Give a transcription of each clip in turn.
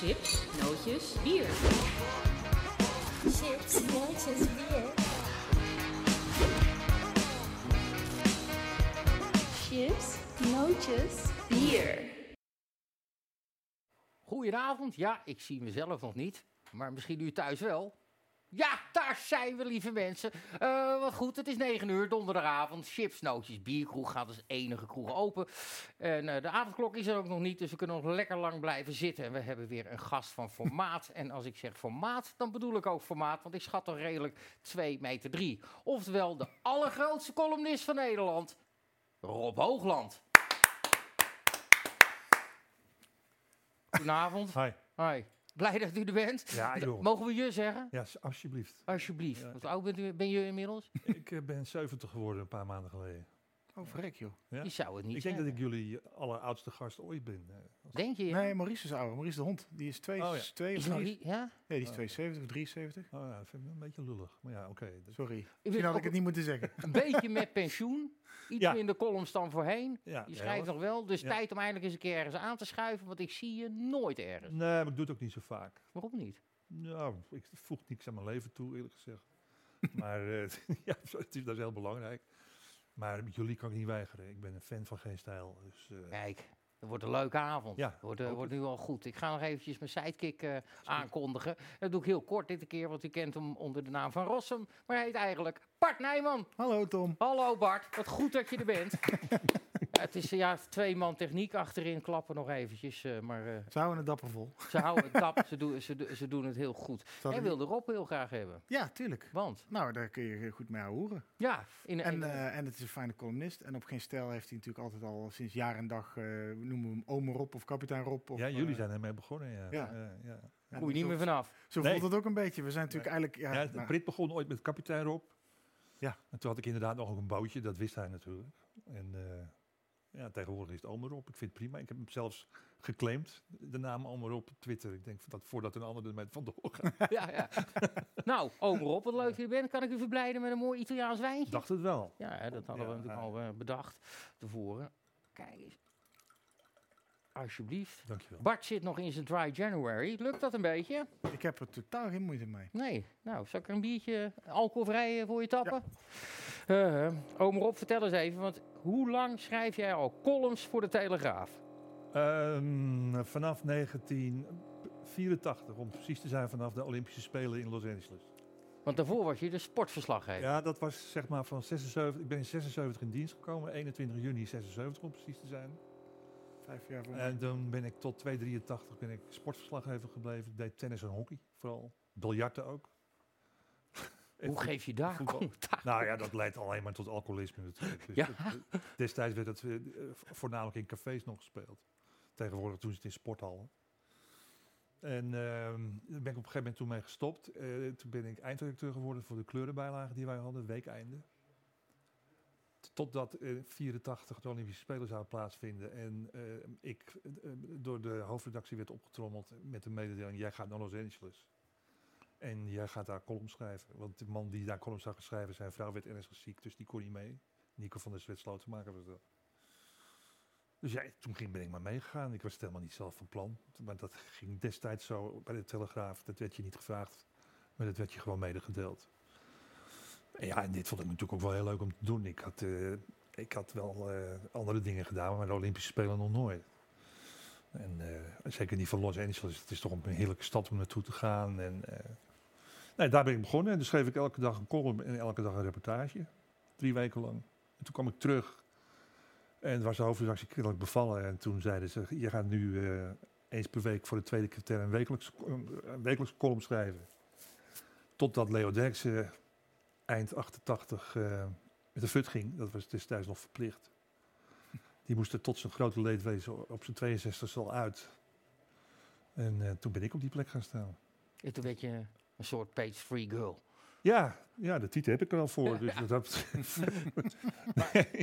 Chips, nootjes, bier. Chips, nootjes, bier. Chips, nootjes, bier. Goedenavond. Ja, ik zie mezelf nog niet, maar misschien u thuis wel. Ja, daar zijn we, lieve mensen. Eh, wat goed, het is 9 uur, donderdagavond. Chips, nootjes, bierkroeg gaat als enige kroeg open. En eh, de avondklok is er ook nog niet, dus we kunnen nog lekker lang blijven zitten. En we hebben weer een gast van formaat. en als ik zeg formaat, dan bedoel ik ook formaat, want ik schat toch redelijk 2 meter 3. Oftewel de allergrootste columnist van Nederland, Rob Hoogland. Goedenavond. Hi. Hoi. Blij dat u er bent. Ja, joh. Mogen we je zeggen? Ja, alsjeblieft. Alsjeblieft. Ja. Hoe oud bent u, ben je inmiddels? ik eh, ben 70 geworden een paar maanden geleden. Oh, verrek joh. Ja? Je zou het niet Ik denk dat ik jullie alleroudste gast ooit ben. eh, als- Denk je? Nee, Maurice is ouder. Maurice de hond. Die is twee, Oh, ja. twee Is? Nee, die is Oh. 72 of 73. Oh ja, dat vind ik wel een beetje lullig. Maar ja, oké. Sorry. Ik Misschien had ik het niet moeten zeggen. een beetje met pensioen. Iets Ja. minder columns dan voorheen. Ja, Je de schrijft nog wel, dus Ja. tijd om eindelijk eens een keer ergens aan te schuiven, want ik zie je nooit ergens. Nee, maar ik doe het ook niet zo vaak. Waarom niet? Nou, ik voeg niks aan mijn leven toe, eerlijk gezegd. maar eh, ja, het is, dat is heel belangrijk. Maar met jullie kan ik niet weigeren. Ik ben een fan van Geen Stijl. Dus, eh, Kijk, het wordt een leuke avond. Ja, Het wordt, eh, wordt nu al goed. Ik ga nog eventjes mijn sidekick eh, aankondigen. Dat doe ik heel kort dit keer, want u kent hem onder de naam van Rossum. Maar hij heet eigenlijk Bart Nijman. Hallo Tom. Hallo Bart, wat goed dat je er bent. Het is ja, twee man techniek achterin, klappen nog eventjes. eh, maar eh, Ze houden het dapper vol. ze houden het tap, ze, doen, ze, ze doen het heel goed. Ik- wilde Rob heel graag hebben. Ja, tuurlijk. Want, Nou, daar kun je goed mee horen. ja, in, En, in- eh, en het is een fijne columnist. En op geen stijl heeft hij natuurlijk altijd al sinds jaar en dag, eh, we noemen we hem Ome Rob of kapitein Rob. Of, ja, jullie zijn ermee begonnen. Ja. ja. Eh, ja. je niet zo- meer vanaf. Zo Nee. voelt het ook een beetje. We zijn natuurlijk eigenlijk... Ja, Ja, de nou, Brit begon ooit met kapitein Rob. Ja. En toen had ik inderdaad nog ook een bootje, dat wist hij natuurlijk. En eh, ja, tegenwoordig is het Omer Rob. Ik vind het prima. Ik heb hem zelfs geclaimd, de naam Omer Rob op Twitter. Ik denk dat voordat een ander ermee vandoor gaat. ja, ja. nou, oom Rob, wat leuk dat je er bent. Kan ik u verblijden met een mooi Italiaans wijntje? dacht het wel. Ja, hè, dat hadden we natuurlijk ja. al eh, bedacht tevoren. Kijk eens. Alsjeblieft. Dankjewel. Bart zit nog in zijn dry January. Lukt dat een beetje? ik heb er totaal geen moeite mee. Nee. Nou, zal ik er een biertje alcoholvrij eh, voor je tappen? Ja. oom Rob, vertel eens even, want hoe lang schrijf jij al columns voor de Telegraaf? Ehm, vanaf 1984, om precies te zijn, vanaf de Olympische Spelen in Los Angeles. Want daarvoor was je de sportverslaggever. Ja, dat was zeg maar van 76. Ik ben in 76 in dienst gekomen, 21 juni 76 om precies te zijn. Vijf jaar voor En toen ben ik tot 283 ben ik sportverslaggever gebleven. Ik deed tennis en hockey vooral. Biljarten ook. Hoe geef je daar commentaar? Nou ja, dat leidt alleen maar tot alcoholisme natuurlijk. Dus Ja. dat, destijds werd het eh, voornamelijk in cafés nog gespeeld. Tegenwoordig doen ze het in sporthallen. En ehm, daar ben ik op een gegeven moment toen mee gestopt. Eh, toen ben ik eindredacteur geworden voor de kleurenbijlagen die wij hadden, weekeinde. Totdat in 84 de Olympische Spelen zou plaatsvinden. En eh, ik eh, door de hoofdredactie werd opgetrommeld met de mededeling: jij gaat naar Los Angeles. En jij gaat daar columns schrijven. Want de man die daar columns zou schrijven, zijn vrouw werd ernstig ziek, dus die kon niet mee. Nico van der Zwet Slotenmaker was dat. Dus ja, toen ging, ben ik maar meegegaan. Ik was helemaal niet zelf van plan. Maar dat ging destijds zo bij de Telegraaf. Dat werd je niet gevraagd, maar dat werd je gewoon medegedeeld. Ja, en dit vond ik natuurlijk ook wel heel leuk om te doen. Ik had, eh, ik had wel eh, andere dingen gedaan, maar de Olympische Spelen nog nooit. En eh, zeker niet van Los Angeles. Het is toch een heerlijke stad om naartoe te gaan. En, nee, daar ben ik begonnen. En toen schreef ik elke dag een column en elke dag een reportage. Drie weken lang. En toen kwam ik terug. En was de hoofdredactie kennelijk bevallen. En toen zeiden ze, je gaat nu eens per week voor de tweede keer een wekelijkse, een wekelijkse column schrijven. Totdat Leo Derksen eind 88 eh, met de fut ging. Dat was destijds nog verplicht. Die moest er tot zijn grote leedwezen op zijn 62 al uit. En eh, toen ben ik op die plek gaan staan. En toen werd je een soort page-free girl. Ja, ja, de titel heb ik er al voor. Dus Ja. wat dat betreft-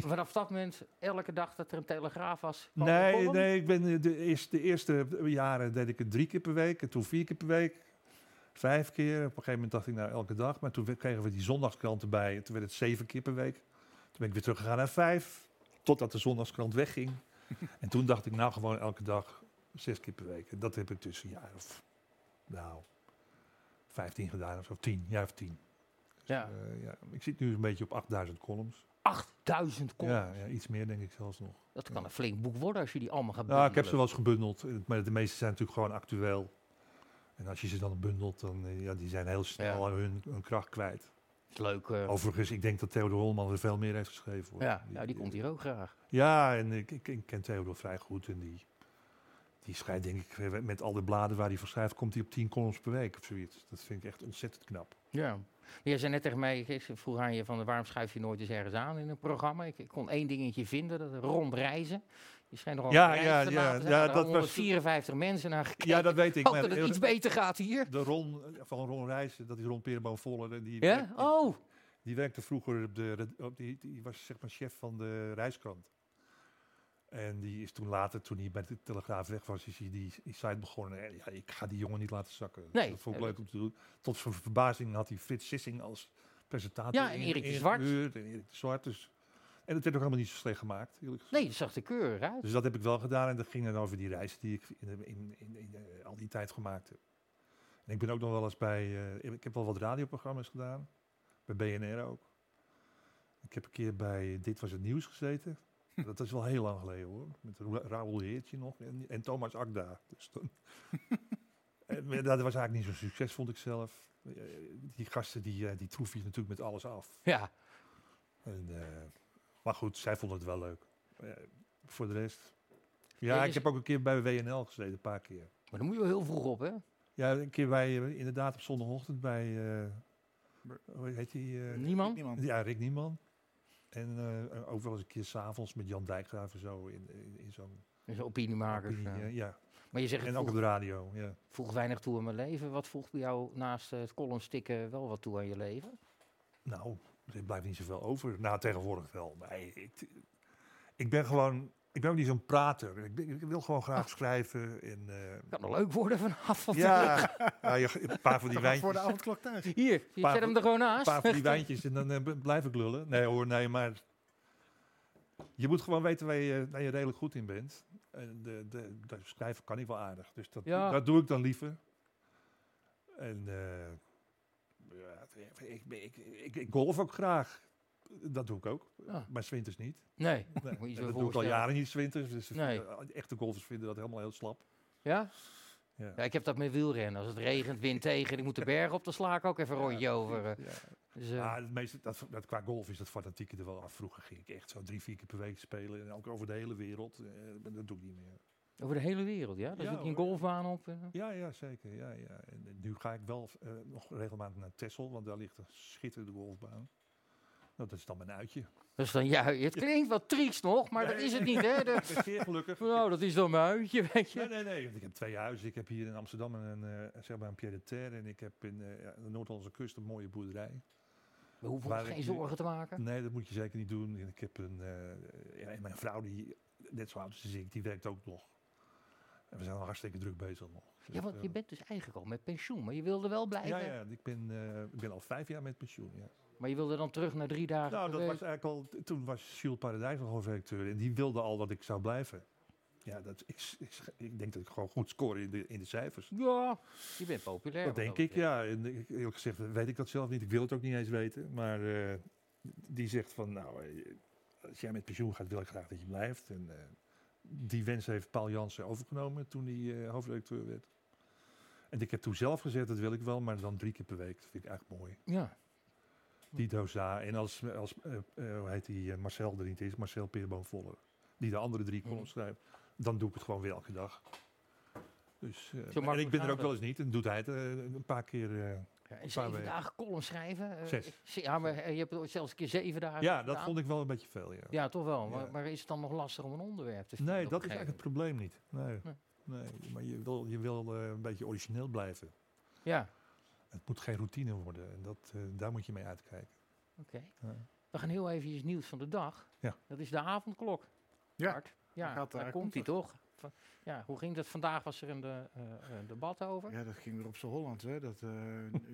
Vanaf dat moment, elke dag dat er een telegraaf was. Nee, nee, ik ben eh, de eerste, de eerste jaren deed ik het drie keer per week. En toen vier keer per week. Vijf keer. Op een gegeven moment dacht ik nou elke dag. Maar toen kregen we die zondagskrant erbij. En toen werd het zeven keer per week. Toen ben ik weer teruggegaan naar vijf. Totdat de zondagskrant wegging. en toen dacht ik nou gewoon elke dag Zes keer per week. En dat heb ik tussen een jaar of, nou, 15 gedaan of zo. 10, jaar of 10. Ja. Eh, ja. Ik zit nu een beetje op 8000 columns. 8000 columns. Ja, ja, iets meer denk ik zelfs nog. Dat kan een flink boek worden als je die allemaal gaat Nou, ik heb ze bundelen. wel eens gebundeld, maar de meeste zijn natuurlijk gewoon actueel. En als je ze dan bundelt, dan uh, ja, die zijn heel snel Ja. hun, hun kracht kwijt. Is leuk. uh, Overigens, ik denk dat Theodor Holman er veel meer heeft geschreven. Hoor. ja, ja, die komt hier ook graag. Ja, en ik, ik, ik ken Theodor vrij goed. En die, die schrijft, denk ik, eh, met al de bladen waar hij voor schrijft, komt hij op 10 columns per week of zoiets. Dat vind ik echt ontzettend knap. Ja. Jij zei net tegen mij, ik vroeg aan je van waarom schuif je nooit eens ergens aan in een programma? Ik, ik kon één dingetje vinden, dat rondreizen. Je schijnt nog Ja, ja, ja, dat was- 154 mensen naar gekeken. Ja, dat weet ik. Maar dat het iets beter gaat hier. de Ron eh, van Ron Rijssen, dat is Ron Perenboom Voller. en Die, Ja? Oh, Die werkte vroeger op de, op die, die was zeg maar chef van de reiskrant. En die is toen later, toen hij bij de Telegraaf weg was, is hij die, die site begonnen. En ja, ik ga die jongen niet laten zakken. Nee. Dat vond ik leuk om te doen. Tot zijn verbazing had hij Frits Sissing als presentator. Ja, en Erik de Zwart. En Erik de Zwart. Dus. En het werd ook helemaal niet zo slecht gemaakt. nee, dat zag er keurig uit. Dus dat heb ik wel gedaan. En dat ging dan over die reizen die ik in, in, in, in, eh, al die tijd gemaakt heb. En ik ben ook nog wel eens bij... eh, ik heb wel wat radioprogramma's gedaan. Bij BNR ook. Ik heb een keer bij Dit Was Het Nieuws gezeten. Dat is wel heel lang geleden hoor. Met Ra- Raoul Heertje nog. En, en Thomas Akda. Dus toen, en, dat was eigenlijk niet zo'n succes vond ik zelf. Eh, Die gasten die, die troef je natuurlijk met alles af. Ja, En, maar goed, zij vonden het wel leuk. Eh, voor de rest. Ja, ik heb ook een keer bij WNL gezeten, een paar keer. maar dan moet je wel heel vroeg op, hè? Ja, een keer bij, eh, inderdaad op zondagochtend bij, eh, hoe heet die? eh, Niemand? Niemand. ja, Rick Nieman. En eh, ook wel eens een keer s'avonds met Jan Dijkgraaf en zo in, in, in zo'n Dus opiniemakers. opinie, ja. ja. Maar je zegt, het En ook op de radio, ja. voegt weinig toe aan mijn leven. Wat voegt bij jou naast het columnstikken wel wat toe aan je leven? Nou, er blijft niet zoveel over. Nou, tegenwoordig wel. Maar ik, ik ben gewoon, ik ben ook niet zo'n prater. Ik, ben- ik wil gewoon graag schrijven. En, eh, Kan nog leuk worden vanavond. ja, ja, je- een paar van die wel voor de wijntjes. avondklok thuis. Hier, je Paar zet hem er gewoon Een naast. paar van die wijntjes en dan eh, blijf ik lullen. Nee hoor, nee, maar je moet gewoon weten waar je, waar je redelijk goed in bent. En de, de, de schrijven kan ik wel aardig, dus dat, Ja. dat doe ik dan liever. En eh, ik, ik, ik, ik golf ook graag. Dat doe ik ook, Ah. maar zwinters niet. Nee, Nee, moet je en zo dat doe ik al jaren niet zwinters. Dus Nee. eh, echte golfers vinden dat helemaal heel slap. Ja? Ja. ja, ik heb dat met wielrennen. Als het regent, wind tegen en ik moet de berg op, dan sla ik ook even een rondje over. eh. Ja. Dus, eh, Ja, het meeste, dat, dat, qua golf is dat fanatieke er wel af. Vroeger ging ik echt zo drie, vier keer per week spelen. En ook over de hele wereld. Dat doe ik niet meer. Over de hele wereld, ja? Ja, zit je een golfbaan op. Ja, ja, zeker. Ja, ja. En nu ga ik wel eh, nog regelmatig naar Texel, want daar ligt een schitterende golfbaan. Nou, dat is dan mijn uitje. Dus dan, ja, het klinkt wat triest nog, maar dat is het niet, hè? De- zeer gelukkig. nou, dat is dan mijn uitje, weet je. Nee, nee, nee. want Ik heb twee huizen. Ik heb hier in Amsterdam een, eh zeg maar een pied de terre. En ik heb in eh, de Noord-Hollandse kust een mooie boerderij. We hoeven ons geen zorgen te maken. Nee, dat moet je zeker niet doen. En ik heb een, eh, ja, en mijn vrouw, die net zo oud is als ik, die werkt ook nog. En we zijn al hartstikke druk bezig nog. Dus, Ja, want je eh, bent dus eigenlijk al met pensioen, maar je wilde wel blijven. ja, ja, ik ben, eh, ik ben al vijf jaar met pensioen. Ja. Maar je wilde dan terug naar drie dagen Nou, dat was eigenlijk al. Toen was Jules Paradijs nog hoofdredacteur en die wilde al dat ik zou blijven. Ja, dat, ik, ik, ik denk dat ik gewoon goed score in de, in de cijfers. Ja, je bent populair. Dat denk ik, ja. En ik- eerlijk gezegd weet ik dat zelf niet. Ik wil het ook niet eens weten. Maar eh, die zegt van, nou, als jij met pensioen gaat, wil ik graag dat je blijft. En die wens heeft Paul Jansen overgenomen toen hij eh, hoofdredacteur werd. En ik heb toen zelf gezegd, dat wil ik wel, maar dan drie keer per week. Dat vind ik eigenlijk mooi. Ja, Die dosa. En als, als eh, eh, hoe heet die, Marcel er niet is, Marcel Peerboom Voller, die de andere drie columns schrijft, dan doe ik het gewoon weer elke dag. Dus, en ik ben er ook wel eens niet en doet hij het een paar keer. Ja en zeven weken. dagen column schrijven. eh, Zes. Ja, maar eh, je hebt ooit zelfs een keer zeven dagen ja, dat vond ik wel een beetje veel. Ja. Ja, toch wel. Maar, Ja. maar is het dan nog lastig om een onderwerp te vinden? nee, dat is eigenlijk het probleem niet. Nee. Nee. Nee. maar je wil, je wil eh, een beetje origineel blijven. Ja, Het moet geen routine worden en dat, eh, daar moet je mee uitkijken. oké. Ja. We gaan heel even nieuws van de dag. Ja. Dat is de avondklok. Ja, Bart. ja daar gaat- daar daar komt komt hij toch? Ja, hoe ging dat? Vandaag was er een de, eh, een debat over. Ja, dat ging weer op z'n Holland. Hè. Dat, eh,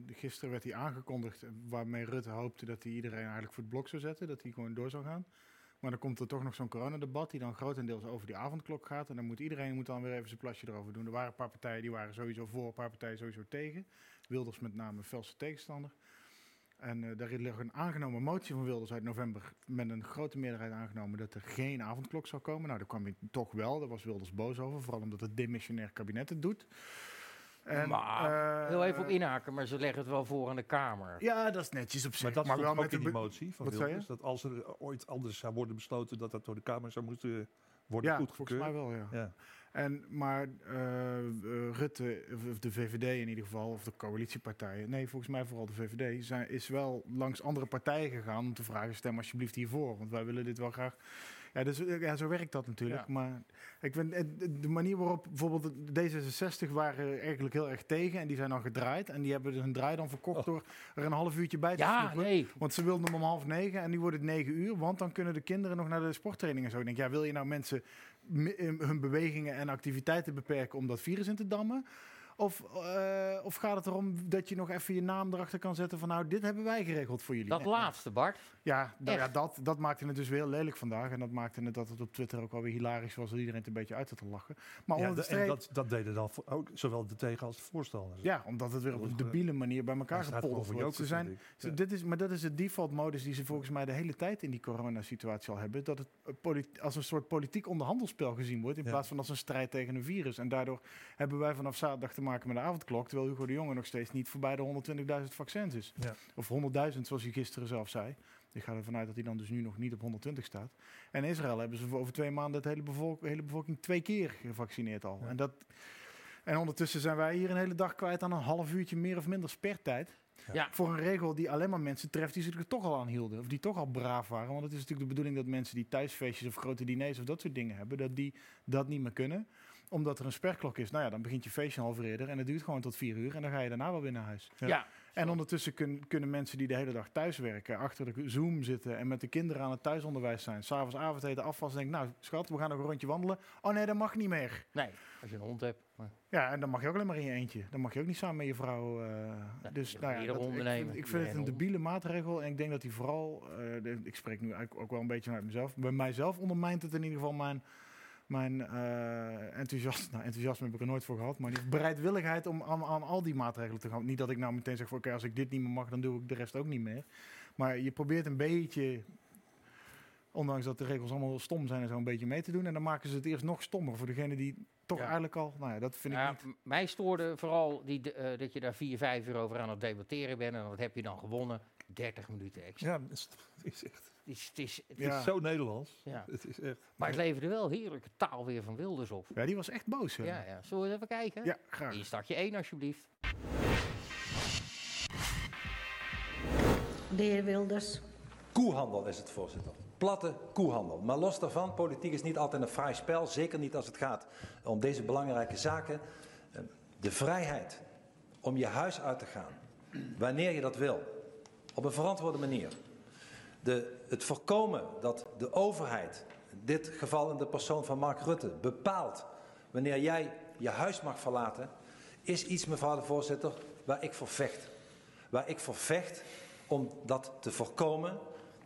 gisteren werd hij aangekondigd, eh, waarmee Rutte hoopte dat hij iedereen eigenlijk voor het blok zou zetten. Dat hij gewoon door zou gaan. Maar dan komt er toch nog zo'n coronadebat die dan grotendeels over die avondklok gaat. En dan moet iedereen moet dan weer even zijn plasje erover doen. Er waren een paar partijen die waren sowieso voor, een paar partijen sowieso tegen. Wilders met name een felse tegenstander. En eh daar ligt een aangenomen motie van Wilders uit november met een grote meerderheid aangenomen dat er geen avondklok zou komen. Nou, daar kwam hij toch wel. Daar was Wilders boos over, vooral omdat het demissionair kabinet het doet. En, maar, eh, heel even op inhaken, maar ze leggen het wel voor aan de Kamer. Ja, dat is netjes op zich. Maar dat maar wel ook met in de die motie van Wilders. Dat als er ooit anders zou worden besloten dat dat door de Kamer zou moeten worden Ja, volgens goedgekeurd. mij wel, ja. Ja. En, maar eh, eh, Rutte, of de VVD in ieder geval, of de coalitiepartijen, nee, volgens mij vooral de VVD, zijn, is wel langs andere partijen gegaan om te vragen: stem alsjeblieft hiervoor, want wij willen dit wel graag. Ja, dus, eh, ja zo werkt dat natuurlijk. Ja. Maar ik vind de- manier waarop bijvoorbeeld de D66 waren eigenlijk heel erg tegen en die zijn dan gedraaid. En die hebben hun draai dan verkocht Oh. door er een half uurtje bij te Ja, nee. Want ze wilden hem om half negen en nu wordt het negen uur. Want dan kunnen de kinderen nog naar de sporttraining en zo. Ik denk, ja, wil je nou mensen hun bewegingen en activiteiten beperken om dat virus in te dammen? Of, eh, of gaat het erom dat je nog even je naam erachter kan zetten van nou, dit hebben wij geregeld voor jullie. Dat laatste, Bart. Ja, nou ja dat, dat maakte het dus weer heel lelijk vandaag. En dat maakte het dat het op Twitter ook wel weer hilarisch was. Dat iedereen het een beetje uit zat te lachen. Maar Ja, onder de de- en streep, dat, dat deden dan ook zowel de tegen als de voorstanders. ja, omdat het weer op een is debiele manier bij elkaar gepolderd voor wordt. Ze zijn, dit is, maar dat is de default-modus die ze volgens mij de hele tijd in die coronasituatie al hebben. Dat het eh, als een soort politiek onderhandelspel gezien wordt. In Ja. plaats van als een strijd tegen een virus. En daardoor hebben wij vanaf zaterdag te maken met de avondklok. Terwijl Hugo de Jonge nog steeds niet voorbij de 120.000 vaccins is. Ja. Of 100.000 zoals hij gisteren zelf zei. Ik ga ervan uit dat hij dan dus nu nog niet op 120 staat. En in Israël hebben ze voor over twee maanden de hele, bevolk- hele bevolking twee keer gevaccineerd al. Ja. En, dat, en ondertussen zijn wij hier een hele dag kwijt aan een half uurtje meer of minder spertijd. Ja. Voor een regel die alleen maar mensen treft die zich er toch al aan hielden. Of die toch al braaf waren. Want het is natuurlijk de bedoeling dat mensen die thuisfeestjes of grote diners of dat soort dingen hebben, dat die dat niet meer kunnen. Omdat er een sperklok is. Nou ja, dan begint je feestje een half uur eerder en het duurt gewoon tot vier uur. En dan ga je daarna wel weer naar huis. Ja. Ja. En ondertussen kun- kunnen mensen die de hele dag thuis werken, achter de Zoom zitten en met de kinderen aan het thuisonderwijs zijn. S'avonds avondeten afwassen en denken, nou schat, we gaan nog een rondje wandelen. Oh nee, dat mag niet meer. Nee, als je een hond hebt. Maar, Ja, en dan mag je ook alleen maar in je eentje. Dan mag je ook niet samen met je vrouw. eh, dus nou ja, dat- ik vind, ik vind het een debiele maatregel. En ik denk dat die vooral, eh, de- ik spreek nu eigenlijk ook wel een beetje uit mezelf. Bij mijzelf ondermijnt het in ieder geval mijn, mijn eh enthousiasme. Nou, enthousiasme heb ik er nooit voor gehad. Maar die bereidwilligheid om aan, aan al die maatregelen te gaan. Niet dat ik nou meteen zeg, oké, als ik dit niet meer mag, dan doe ik de rest ook niet meer. Maar je probeert een beetje, ondanks dat de regels allemaal stom zijn, en zo een beetje mee te doen. En dan maken ze het eerst nog stommer voor degene die toch Ja. eigenlijk al, nou ja, dat vind ik niet. mij stoorde vooral die, eh, dat je daar vier, vijf uur over aan het debatteren bent. En wat heb je dan gewonnen? 30 minuten extra. Ja, het is, echt Het is, het is, het het Ja. is zo Nederlands. Ja. Het is echt. Maar het leverde wel heerlijke taal weer van Wilders op. Ja, die was echt boos. hè? Ja, ja. Zullen we eens even kijken? Ja, graag. Hier startje 1 alsjeblieft. De heer Wilders. Koehandel is het, voorzitter. Platte koehandel. Maar los daarvan, politiek is niet altijd een fraai spel. Zeker niet als het gaat om deze belangrijke zaken. Eh, De vrijheid om je huis uit te gaan, wanneer je dat wil, op een verantwoorde manier. De, het voorkomen dat de overheid, in dit geval in de persoon van Mark Rutte, bepaalt wanneer jij je huis mag verlaten, is iets, mevrouw de voorzitter, waar ik voor vecht. Waar ik voor vecht om dat te voorkomen.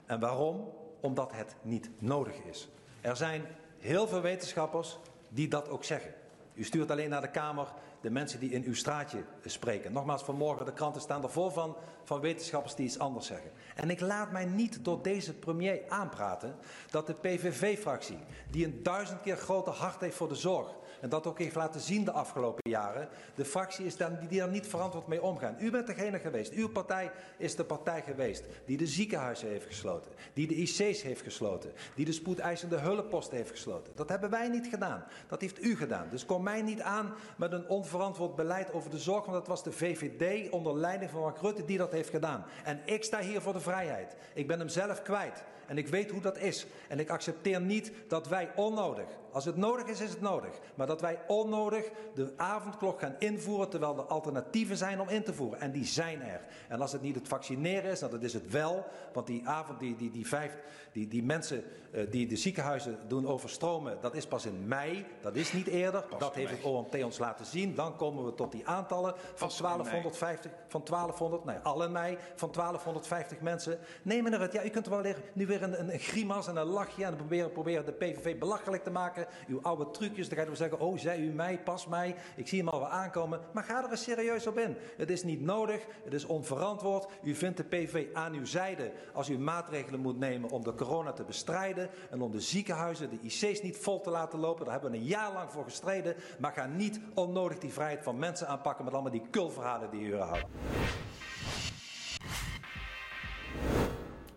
En waarom? Omdat het niet nodig is. Er zijn heel veel wetenschappers die dat ook zeggen. U stuurt alleen naar de Kamer de mensen die in uw straatje spreken. Nogmaals, vanmorgen de kranten staan er vol van, van wetenschappers die iets anders zeggen. En ik laat mij niet door deze premier aanpraten dat de PVV-fractie, die een duizend keer groter hart heeft voor de zorg, en dat ook heeft laten zien de afgelopen jaren, de fractie is dan, die daar niet verantwoord mee omgaan. U bent degene geweest, uw partij is de partij geweest die de ziekenhuizen heeft gesloten, die de IC's heeft gesloten, die de spoedeisende hulpposten heeft gesloten. Dat hebben wij niet gedaan, dat heeft u gedaan. Dus kom mij niet aan met een onverantwoord beleid over de zorg, want dat was de VVD onder leiding van Mark Rutte die dat heeft gedaan. En ik sta hier voor de vrijheid. Ik ben hem zelf kwijt. En ik weet hoe dat is. En ik accepteer niet dat wij onnodig, als het nodig is, is het nodig. Maar dat wij onnodig de avondklok gaan invoeren terwijl er alternatieven zijn om in te voeren. En die zijn er. En als het niet het vaccineren is, dan dat is het wel. Want die avond, die, die, die vijf, die, die mensen eh, die de ziekenhuizen doen overstromen, dat is pas in mei. Dat is niet eerder. Dat heeft het OMT ons laten zien. Dan komen we tot die aantallen van 1250, van 1200, nee, al in mei, van 1250 mensen. Nee, meneer Rutte, ja, u kunt er wel weer, nu weer een, grimas en een lachje en proberen, proberen de PVV belachelijk te maken. Uw oude trucjes, dan gaat u zeggen, oh, zei u mij, pas mij, ik zie hem al wel aankomen. Maar ga er eens serieus op in. Het is niet nodig, het is onverantwoord. U vindt de PVV aan uw zijde als u maatregelen moet nemen om de corona te bestrijden en om de ziekenhuizen, de IC's niet vol te laten lopen. Daar hebben we een jaar lang voor gestreden. Maar ga niet onnodig die vrijheid van mensen aanpakken met allemaal die kulverhalen die u houden.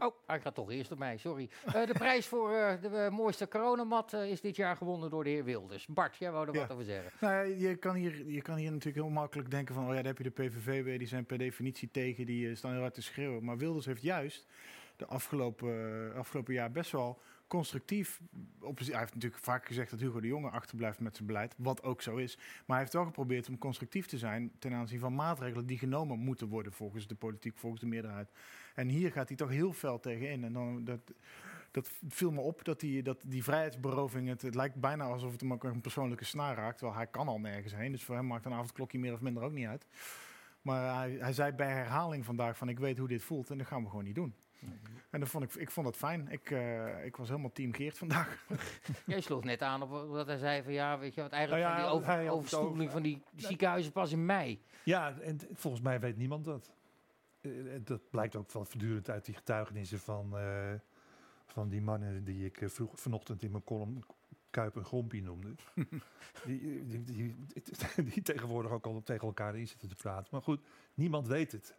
Oh, hij gaat toch eerst op mij, sorry. Eh, de prijs voor eh, de eh, mooiste coronamat is dit jaar gewonnen door de heer Wilders. Bart, jij wou er Ja. wat over zeggen. Nou, ja, je, kan hier, je kan hier natuurlijk heel makkelijk denken van... oh ja, daar heb je de PVV weer, die zijn per definitie tegen, die staan heel hard te schreeuwen. Maar Wilders heeft juist de afgelopen, afgelopen jaar best wel constructief... Hij heeft natuurlijk vaak gezegd dat Hugo de Jonge achterblijft met zijn beleid, wat ook zo is. Maar hij heeft wel geprobeerd om constructief te zijn ten aanzien van maatregelen die genomen moeten worden volgens de politiek, volgens de meerderheid. En hier gaat hij toch heel fel tegenin. En dan, dat, dat viel me op, dat die, dat die vrijheidsberoving, het, lijkt bijna alsof het hem ook een persoonlijke snaar raakt. Terwijl hij kan al nergens heen, dus voor hem maakt een avondklokje meer of minder ook niet uit. Maar hij, hij zei bij herhaling vandaag van ik weet hoe dit voelt en dat gaan we gewoon niet doen. En dat vond ik, ik vond dat fijn. Ik, eh, ik was helemaal team Geert vandaag. Jij sloeg net aan op wat hij zei van ja, weet je wat, eigenlijk Nou ja, van die over, overstoepeling over- van die ziekenhuizen pas in mei. Ja, en volgens mij weet niemand dat. Eh, en dat blijkt ook wel voortdurend uit die getuigenissen van, eh, van die mannen die ik eh, vroeg, vanochtend in mijn column Kuip en Grompie noemde. die, die, die, die tegenwoordig ook al tegen elkaar in zitten te praten. Maar goed, niemand weet het.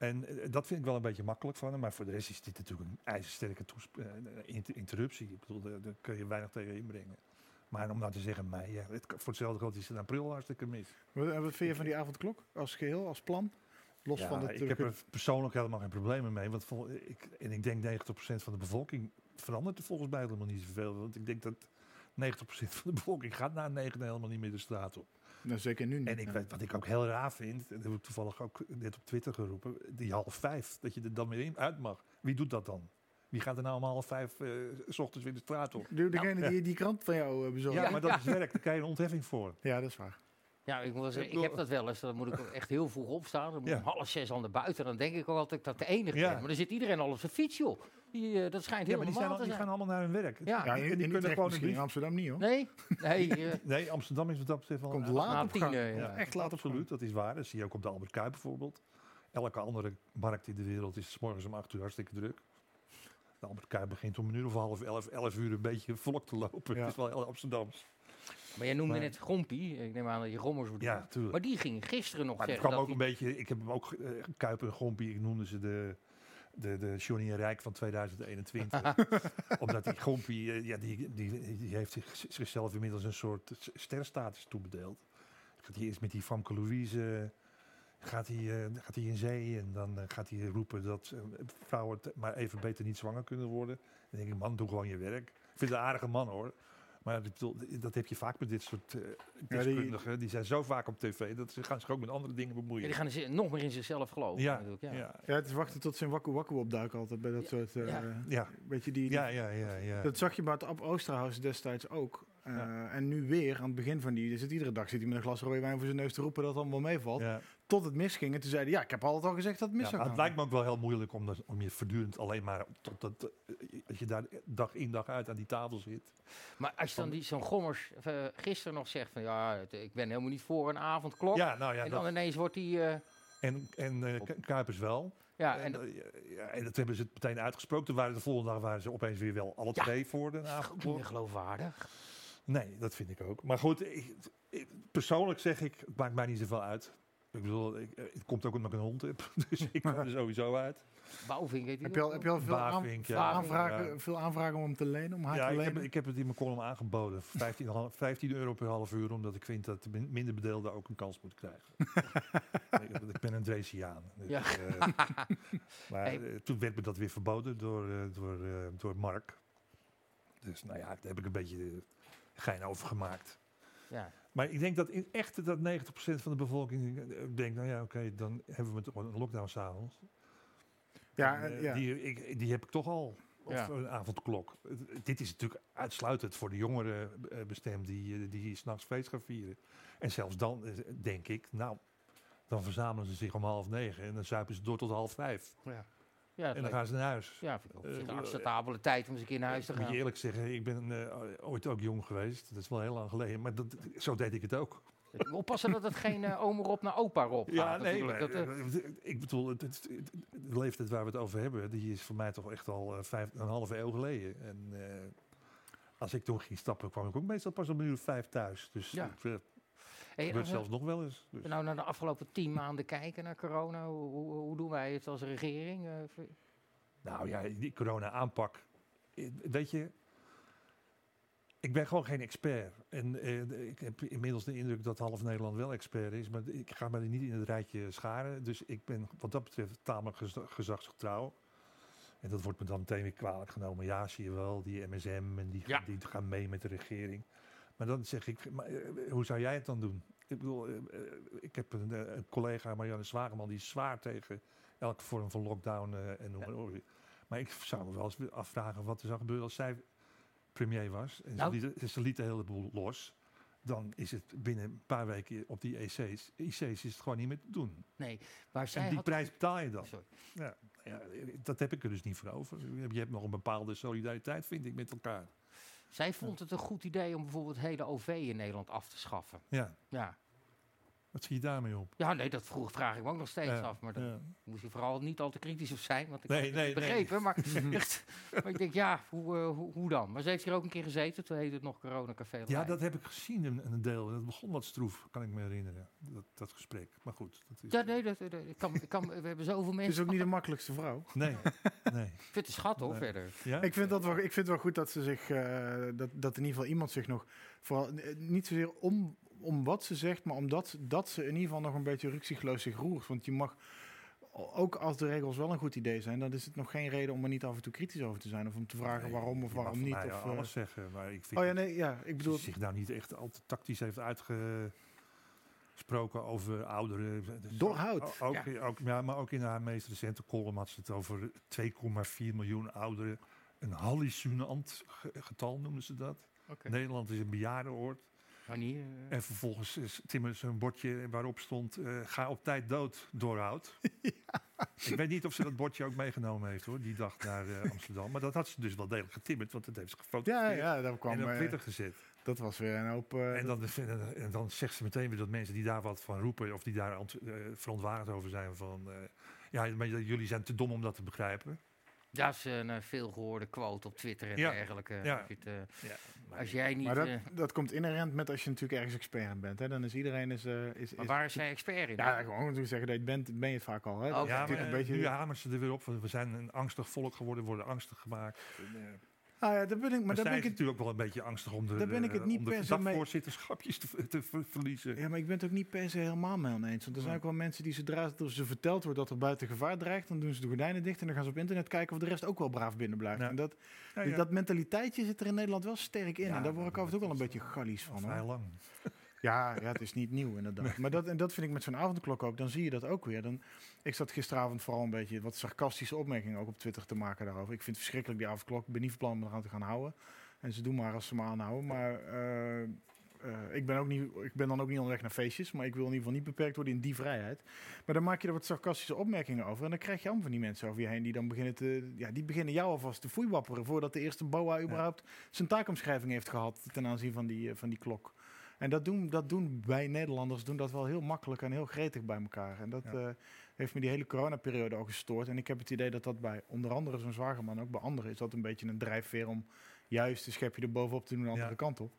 En eh, dat vind ik wel een beetje makkelijk van hem. Maar voor de rest is dit natuurlijk een ijzersterke eh, inter- interruptie. Ik bedoel, daar, kun je weinig tegen inbrengen. Maar om nou te zeggen, mei, ja, het, voor hetzelfde geld is het in april hartstikke mis. Wat, en wat vind je van die avondklok als geheel, als plan? Los Ja, van het... ik heb er persoonlijk helemaal geen problemen mee. Want vol- ik, en ik denk 90% van de bevolking verandert er volgens mij helemaal niet zoveel. Want ik denk dat 90% van de bevolking gaat na 9 helemaal niet meer de straat op. nou, zeker nu niet. En ik ja. weet, wat ik ook heel raar vind, en dat heb ik toevallig ook net op Twitter geroepen, die half vijf, dat je er dan weer in uit mag. Wie doet dat dan? Wie gaat er nou om half vijf eh, s ochtends weer de straat op? De- Degene die die krant van jou uh, bezorgt. Ja, Ja, maar dat is werk, daar krijg je een ontheffing voor. dat is waar. Ja, ik, moet zeggen, ik heb dat wel eens. Dan moet ik ook echt heel vroeg opstaan. Dan moet ik Ja. om half zes aan de buiten. Dan denk ik ook altijd dat ik de enige Ja. ben. Maar dan zit iedereen al op zijn fiets, joh. Die, eh, dat schijnt Ja, maar die, zijn, al- die gaan allemaal naar hun werk. Ja. Ja, die in, kunnen in Utrecht gewoon in Amsterdam niet hoor. Nee, nee. eh, Nee, Amsterdam is wat dat betreft wel Komt laat op tien, gang. Ja, echt laat Absoluut, dat is waar. Dat zie je ook op de Albert Kuip bijvoorbeeld. Elke andere markt in de wereld is 's morgens om 8 uur hartstikke druk. De Albert Kuip begint om een uur of half elf, elf uur een beetje volk te lopen. Ja. Het is wel heel Amsterdams. Maar jij noemde Maar- net Gompie. Ik neem aan dat je Gommers wordt. Ja, tuurlijk. Maar die ging gisteren nog Maar dat zeggen kwam dat ook die- een beetje, ik heb hem ook, Kuip en Gompie, ik noemde ze de, de, de Johnny en Rijk van 2021. Omdat die Gompie, eh, ja, die, die, die heeft zich, zichzelf inmiddels een soort s- sterrenstatus toebedeeld. Gaat hij eerst met die Famke Louise, gaat hij, eh, gaat hij in zee en dan eh, gaat hij roepen dat vrouwen maar even beter niet zwanger kunnen worden. Dan denk ik, man, doe gewoon je werk. Ik vind het een aardige man hoor. Maar bedoel, dat heb je vaak met dit soort eh deskundigen. die... zijn zo vaak op tv dat ze gaan zich ook met andere dingen Ja, bemoeien. die gaan zi- nog meer in zichzelf geloven. Ja, natuurlijk, ja, ja. het is wachten tot zijn wakku wakku opduiken altijd bij dat Ja, soort... eh, ja. Weet je, die, die- ja, ja, ja, ja. Dat zag je bij het Ab Oosterhuis destijds ook. Eh, Ja. En nu weer, aan het begin van die... Dus het iedere dag zit hij met een glas rode wijn voor zijn neus te roepen dat het allemaal meevalt. Tot het misging. En toen zeiden ja, ik heb altijd al gezegd dat het mis Ja, zou gaan. het lijkt me ook wel heel moeilijk om, dat, om je voortdurend alleen maar tot dat, eh, als je daar dag in dag uit aan die tafel zit. Maar als je dan die zo'n Gommers eh, gisteren nog zegt van ja, het- ik ben helemaal niet voor een avondklok. Ja, nou ja, en dan dat, ineens wordt die. eh, en, en Ku- Kuipers wel. ja, en, en dat ja, en dat hebben ze meteen uitgesproken. Toen waren de volgende dag waren ze opeens weer wel alle Ja. twee voor de niet avondklok. meer geloofwaardig. Nee, dat vind ik ook. Maar goed, ik, ik- persoonlijk zeg ik, het maakt mij niet zoveel uit. Ik bedoel, ik, eh, het komt ook omdat ik een hond heb. Dus ik kom er sowieso uit. Bouwvink heet Heb je al, heb je al veel, Bavink, ja. aanvragen, Ja. veel aanvragen om hem te lenen? Om haar Ja, te ik lenen? heb, ik heb het in mijn column aangeboden. 15, hal- 15 euro per half uur, omdat ik vind dat de min- minder bedeelden ook een kans moeten krijgen. ik, ik ben een Dresiaan. Dus, Ja. eh, maar Hey. eh, toen werd me dat weer verboden door, eh, door, eh, door Mark. Dus nou ja, daar heb ik een beetje gein over gemaakt. Ja. Maar ik denk dat in echt dat 90% van de bevolking eh, denkt, nou ja, oké, dan hebben we het gewoon een lockdown s'avonds. ja, En, eh, eh, ja. die, ik, die heb ik toch al. of Ja. een avondklok. Dit is natuurlijk uitsluitend voor de jongeren bestemd die, die s'nachts feest gaan vieren. En zelfs dan denk ik, nou, dan verzamelen ze zich om half negen en dan zuipen ze door tot half vijf. Ja, ja, En dan gaan ze naar huis. ja vind ik ook Eh, een eh, acceptabele tijd om eens een keer naar huis te Moet je gaan. eerlijk zeggen, ik ben eh, ooit ook jong geweest. Dat is wel heel lang geleden, maar dat, zo deed ik het ook. Oppassen dat het geen eh oma Rob naar opa Rob gaat. Ja, nee, natuurlijk. maar, dat, eh, eh, ik bedoel, het, het- het- de leeftijd waar we het over hebben, die is voor mij toch echt al eh, vijf, een halve eeuw geleden. En eh, als ik toen ging stappen, kwam ik ook meestal pas om een uur vijf thuis. Dus Ja. Eh, hey, gebeurt we- zelfs nog wel eens. Dus. nou naar de afgelopen tien maanden kijken naar corona, hoe, hoe, hoe doen wij het als regering? Eh, Nou ja, die corona-aanpak. eh, Weet je, ik ben gewoon geen expert. En eh, ik heb inmiddels de indruk dat half Nederland wel expert is. Maar ik ga me niet in het rijtje scharen. Dus ik ben wat dat betreft tamelijk geza- gezagsgetrouw. En dat wordt me dan meteen weer kwalijk genomen. Ja, zie je wel, die MSM en die, Ja. die gaan mee met de regering. Maar dan zeg ik, maar, eh, hoe zou jij het dan doen? Ik bedoel, eh, eh, ik heb een, eh, een collega, Marianne Zwageman, die is zwaar tegen elke vorm van lockdown en maar ik zou me wel eens afvragen wat er zou gebeuren als zij premier was. En Nou. ze, liet, ze liet de hele boel los. Dan is het binnen een paar weken op die EC's, IC's is het gewoon niet meer te doen. nee, maar zij en die had... prijs betaal je dan. Sorry. Ja, ja, dat heb ik er dus niet voor over. Je hebt nog een bepaalde solidariteit, vind ik, met elkaar. Zij vond het een goed idee om bijvoorbeeld het hele OV in Nederland af te schaffen. Ja, Ja, wat zie je daarmee op? ja nee, dat vroeg, vraag ik me ook nog steeds Ja, af. Maar ja. moest je vooral niet al te kritisch op zijn. Want ik Nee, heb het nee, begrepen. Maar, echt, maar ik denk, ja, hoe, eh, hoe, hoe dan? Maar ze heeft hier ook een keer gezeten. Toen heette het nog Corona Café. Ja, dat heb ik gezien, een, een deel. Dat begon wat stroef, kan ik me herinneren, dat, dat gesprek. Maar goed. Dat is, Ja, nee, dat, dat- ik kan, ik kan, we hebben zoveel Het mensen. is ook niet de makkelijkste vrouw. Nee, nee. Ik vind het schat hoor, Nee. verder. Ja? Ik vind, dat wel, ik vind het wel goed dat ze zich, eh, dat, dat in ieder geval iemand zich nog, vooral eh, niet zozeer om, om wat ze zegt, maar omdat dat ze in ieder geval nog een beetje ruksigloos zich roert. Want je mag, ook als de regels wel een goed idee zijn, dan is het nog geen reden om er niet af en toe kritisch over te zijn. Of om te vragen Nee, waarom of waarom niet. Of, eh, alles zeggen, maar ik vind oh ja, nee, ja, ik bedoel, zich nou niet echt al te tactisch heeft uitgesproken over ouderen. Dus Doorhout. o- Ook, ook, ja, maar ook in haar meest recente column had ze het over 2,4 miljoen ouderen. Een hallucinant ge- getal noemden ze dat. Nederland is een bejaardenoord. Eh, En vervolgens is timmeren ze een bordje waarop stond: eh, ga op tijd dood, doorhoud. Ik weet niet of ze dat bordje ook meegenomen heeft hoor, die dag naar eh, Amsterdam. Maar dat had ze dus wel degelijk getimmerd, want dat heeft ze ja, gefotografeerd ja, daar kwam, en op Twitter gezet. dat was weer een hoop. En dan, en dan zegt ze meteen weer dat mensen die daar wat van roepen, of die daar verontwaardigd over zijn, van ja, maar jullie zijn te dom om dat te begrijpen. Dat is een eh, veelgehoorde quote op Twitter en Ja. dergelijke. Ja. Als, het, eh, Ja, als jij niet. maar dat, eh, dat komt inherent met als je natuurlijk ergens expert in bent. Hè? Dan is iedereen is, is, maar waar is zij expert in? Ja, gewoon natuurlijk zeggen dat je het bent, ben je het vaak al. Hè? Ja, maar een beetje, nu hameren ze er weer op. We zijn een angstig volk geworden, worden angstig gemaakt. Ah, ja, daar ben ik, maar maar daar ben is ik het, natuurlijk ook wel een beetje angstig om de, Daar ben ik het eh, niet om de per se dagvoorzitterschapjes te, te ver- verliezen. ja, maar ik ben het ook niet per se helemaal mee oneens. Want er zijn Ja. ook wel mensen die zodra ze verteld wordt dat er buiten gevaar dreigt, dan doen ze de gordijnen dicht en dan gaan ze op internet kijken of de rest ook wel braaf binnen blijft. Ja. En dat, Ja, dus dat mentaliteitje zit er in Nederland wel sterk in. En daar word ik af en toe ook wel een beetje gallies Al van. vrij lang. Ja, ja, het is niet nieuw inderdaad. Maar dat, en dat vind ik met zo'n avondklok ook. Dan zie je dat ook weer. Dan, ik zat gisteravond vooral een beetje wat sarcastische opmerkingen ook op Twitter te maken daarover. Ik vind het verschrikkelijk die avondklok. Ik ben niet van plan om eraan te gaan houden. En ze doen maar als ze me aanhouden. Maar eh, eh, ik, ben ook niet, ik ben dan ook niet onderweg naar feestjes. Maar ik wil in ieder geval niet beperkt worden in die vrijheid. Maar dan maak je er wat sarcastische opmerkingen over. En dan krijg je allemaal van die mensen over je heen die dan beginnen te... Ja, die beginnen jou alvast te foeiwapperen voordat de eerste BOA überhaupt zijn taakomschrijving heeft gehad ten aanzien van die, eh, van die klok. En dat doen, dat doen wij Nederlanders doen dat wel heel makkelijk en heel gretig bij elkaar. En dat Ja. Heeft me die hele coronaperiode al gestoord. En ik heb het idee dat dat bij onder andere zo'n zwagerman, ook bij anderen, is dat een beetje een drijfveer om juist een schepje er bovenop te doen de andere Ja. kant op.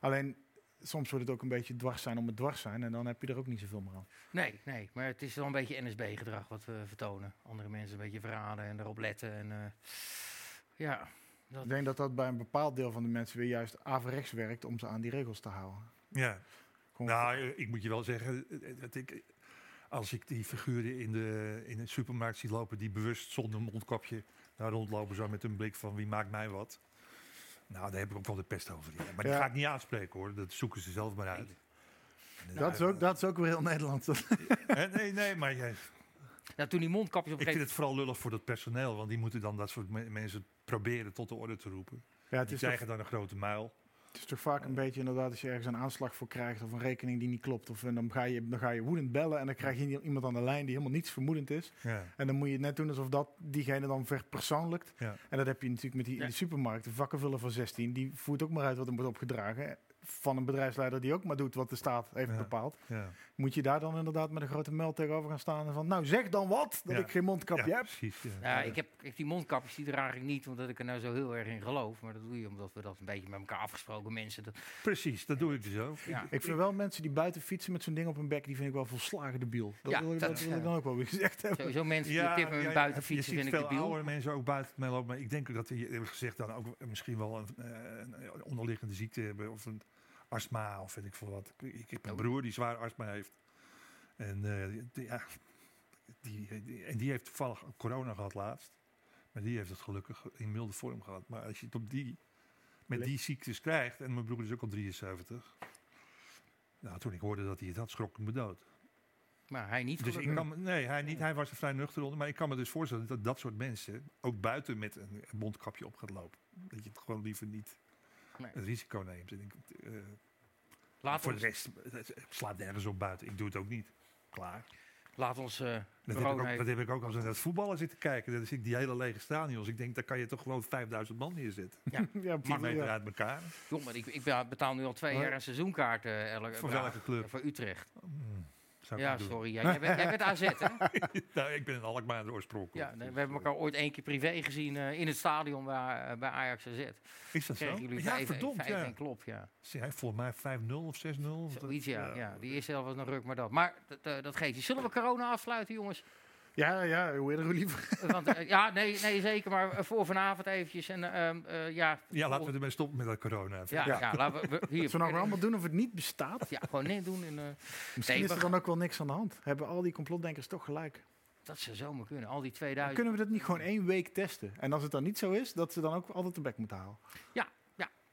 Alleen soms wordt het ook een beetje dwars zijn om het dwars zijn. En dan heb je er ook niet zoveel meer aan. Nee, nee, maar het is wel een beetje NSB-gedrag wat we vertonen. Andere mensen een beetje verraden en erop letten. En, eh, ja, dat, Ik denk dat dat bij een bepaald deel van de mensen weer juist averechts werkt om ze aan die regels te houden. Ja. Gewoon- Nou, eh, ik moet je wel zeggen, eh, dat ik, als ik die figuren in de, in de supermarkt zie lopen die bewust zonder mondkapje daar rondlopen, zo met een blik van wie maakt mij wat. Nou, daar heb ik ook wel de pest over. Ja. Maar die Ja. ga ik niet aanspreken hoor, dat zoeken ze zelf maar uit. dat, is ook, dat is ook weer heel Nederlands. Eh, nee, nee, maar jij, Nou, toen die mondkapjes op Ik vind het vooral lullig voor het personeel, want die moeten dan dat soort me- mensen proberen tot de orde te roepen. Ja, het Die is, toch, krijgen dan een grote muil. Het is toch vaak een beetje inderdaad als je ergens een aanslag voor krijgt of een rekening die niet klopt. Of en dan, ga je, dan ga je woedend bellen en dan krijg je iemand aan de lijn die helemaal niets vermoedend is. Ja. En dan moet je het net doen alsof dat diegene dan verpersoonlijkt. Ja. En dat heb je natuurlijk met die in Ja. de supermarkt. De vakkenvuller van 16, die voert ook maar uit wat er wordt opgedragen. Van een bedrijfsleider die ook maar doet wat de staat heeft Ja. bepaald. Moet je daar dan inderdaad met een grote mel tegenover gaan staan en van, nou zeg dan wat, dat Ja. ik geen mondkapje Ja, heb. precies. Ja. Ja, ik heb ik, die mondkapjes die draag ik niet omdat ik er nou zo heel erg in geloof. Maar dat doe je omdat we dat een beetje met elkaar afgesproken mensen. Dat, Precies, dat doe ik dus ook. ja. Ik vind wel mensen die buiten fietsen met zo'n ding op hun bek, die vind ik wel volslagen debiel. Dat, Ja, wil, ik, dat- dat wil ik dan ook wel weer gezegd hebben. Sowieso mensen die op dit moment ja, buiten je fietsen vind ik veel debiel. oudere mensen ook buiten mee lopen. Maar ik denk dat die hebben gezegd dan ook misschien wel een, eh, een onderliggende ziekte hebben. Of een astma of weet ik veel wat. Ik, heb een Oh. broer die zwaar astma heeft. En, eh, die, ja, die, die- en die heeft toevallig corona gehad laatst. Maar die heeft het gelukkig in milde vorm gehad. Maar als je het op die, met die ziektes krijgt. En mijn broer is ook al 73. Nou, toen ik hoorde dat hij het had, schrok ik me dood. Maar hij niet Dus ik kan, me- nee, hij, niet, hij was er vrij nuchter onder. Maar ik kan me dus voorstellen dat dat soort mensen ook buiten met een, een mondkapje op gaat lopen. Dat je het gewoon liever niet Nee. het risico neemt. En ik, eh, Laat voor ons, de rest het, slaat nergens op buiten. Ik doe het ook niet. Klaar. laat ons eh, Dat heb, ik ook, even- dat heb ik ook als ik naar het voetballen zitten kijken. Dan zie ik die hele lege stadions. Ik denk, daar kan je toch gewoon 5000 man neerzetten. Ja, Tien precies, meter ja. uit elkaar. Jong, maar ik, ik betaal nu al twee jaar een seizoenkaart. eh, elke, Voor ja, welke club? Voor Utrecht. Hmm, zou Ja, sorry. Ja, jij, bent, jij bent AZ, hè? nou, ik ben een Alkmaar oorspronkelijk. Ja, nee, we hebben elkaar ooit één keer privé gezien eh, in het stadion bij, eh, bij Ajax AZ. Is dat zo? Jullie Ja, 5 verdomd, ja. en klopt, ja. Zie, Hij volgens mij 5-0 of 6-0. of dat- Zoiets, ja, ja. Die eerste helft was een ruk, maar dat. Maar dat, eh, dat geeft je. Zullen we corona afsluiten, jongens? Ja, ja, hoe eerder hoe liever. Want, eh, ja, nee, nee, zeker. Maar eh, voor vanavond eventjes. En, ehm, eh, ja, Ja, laten we ermee stoppen met dat corona. Ja, ja. Ja. laten we, we- hier. Als we nou allemaal doen of het niet bestaat, Ja, gewoon nee doen. En, eh, misschien Nee, is er dan ook wel niks aan de hand. Hebben al die complotdenkers toch gelijk? dat zou zomaar kunnen. Al die Dan 2000. kunnen we dat niet gewoon één week testen? En als het dan niet zo is, dat ze dan ook altijd de bek moeten houden. Ja,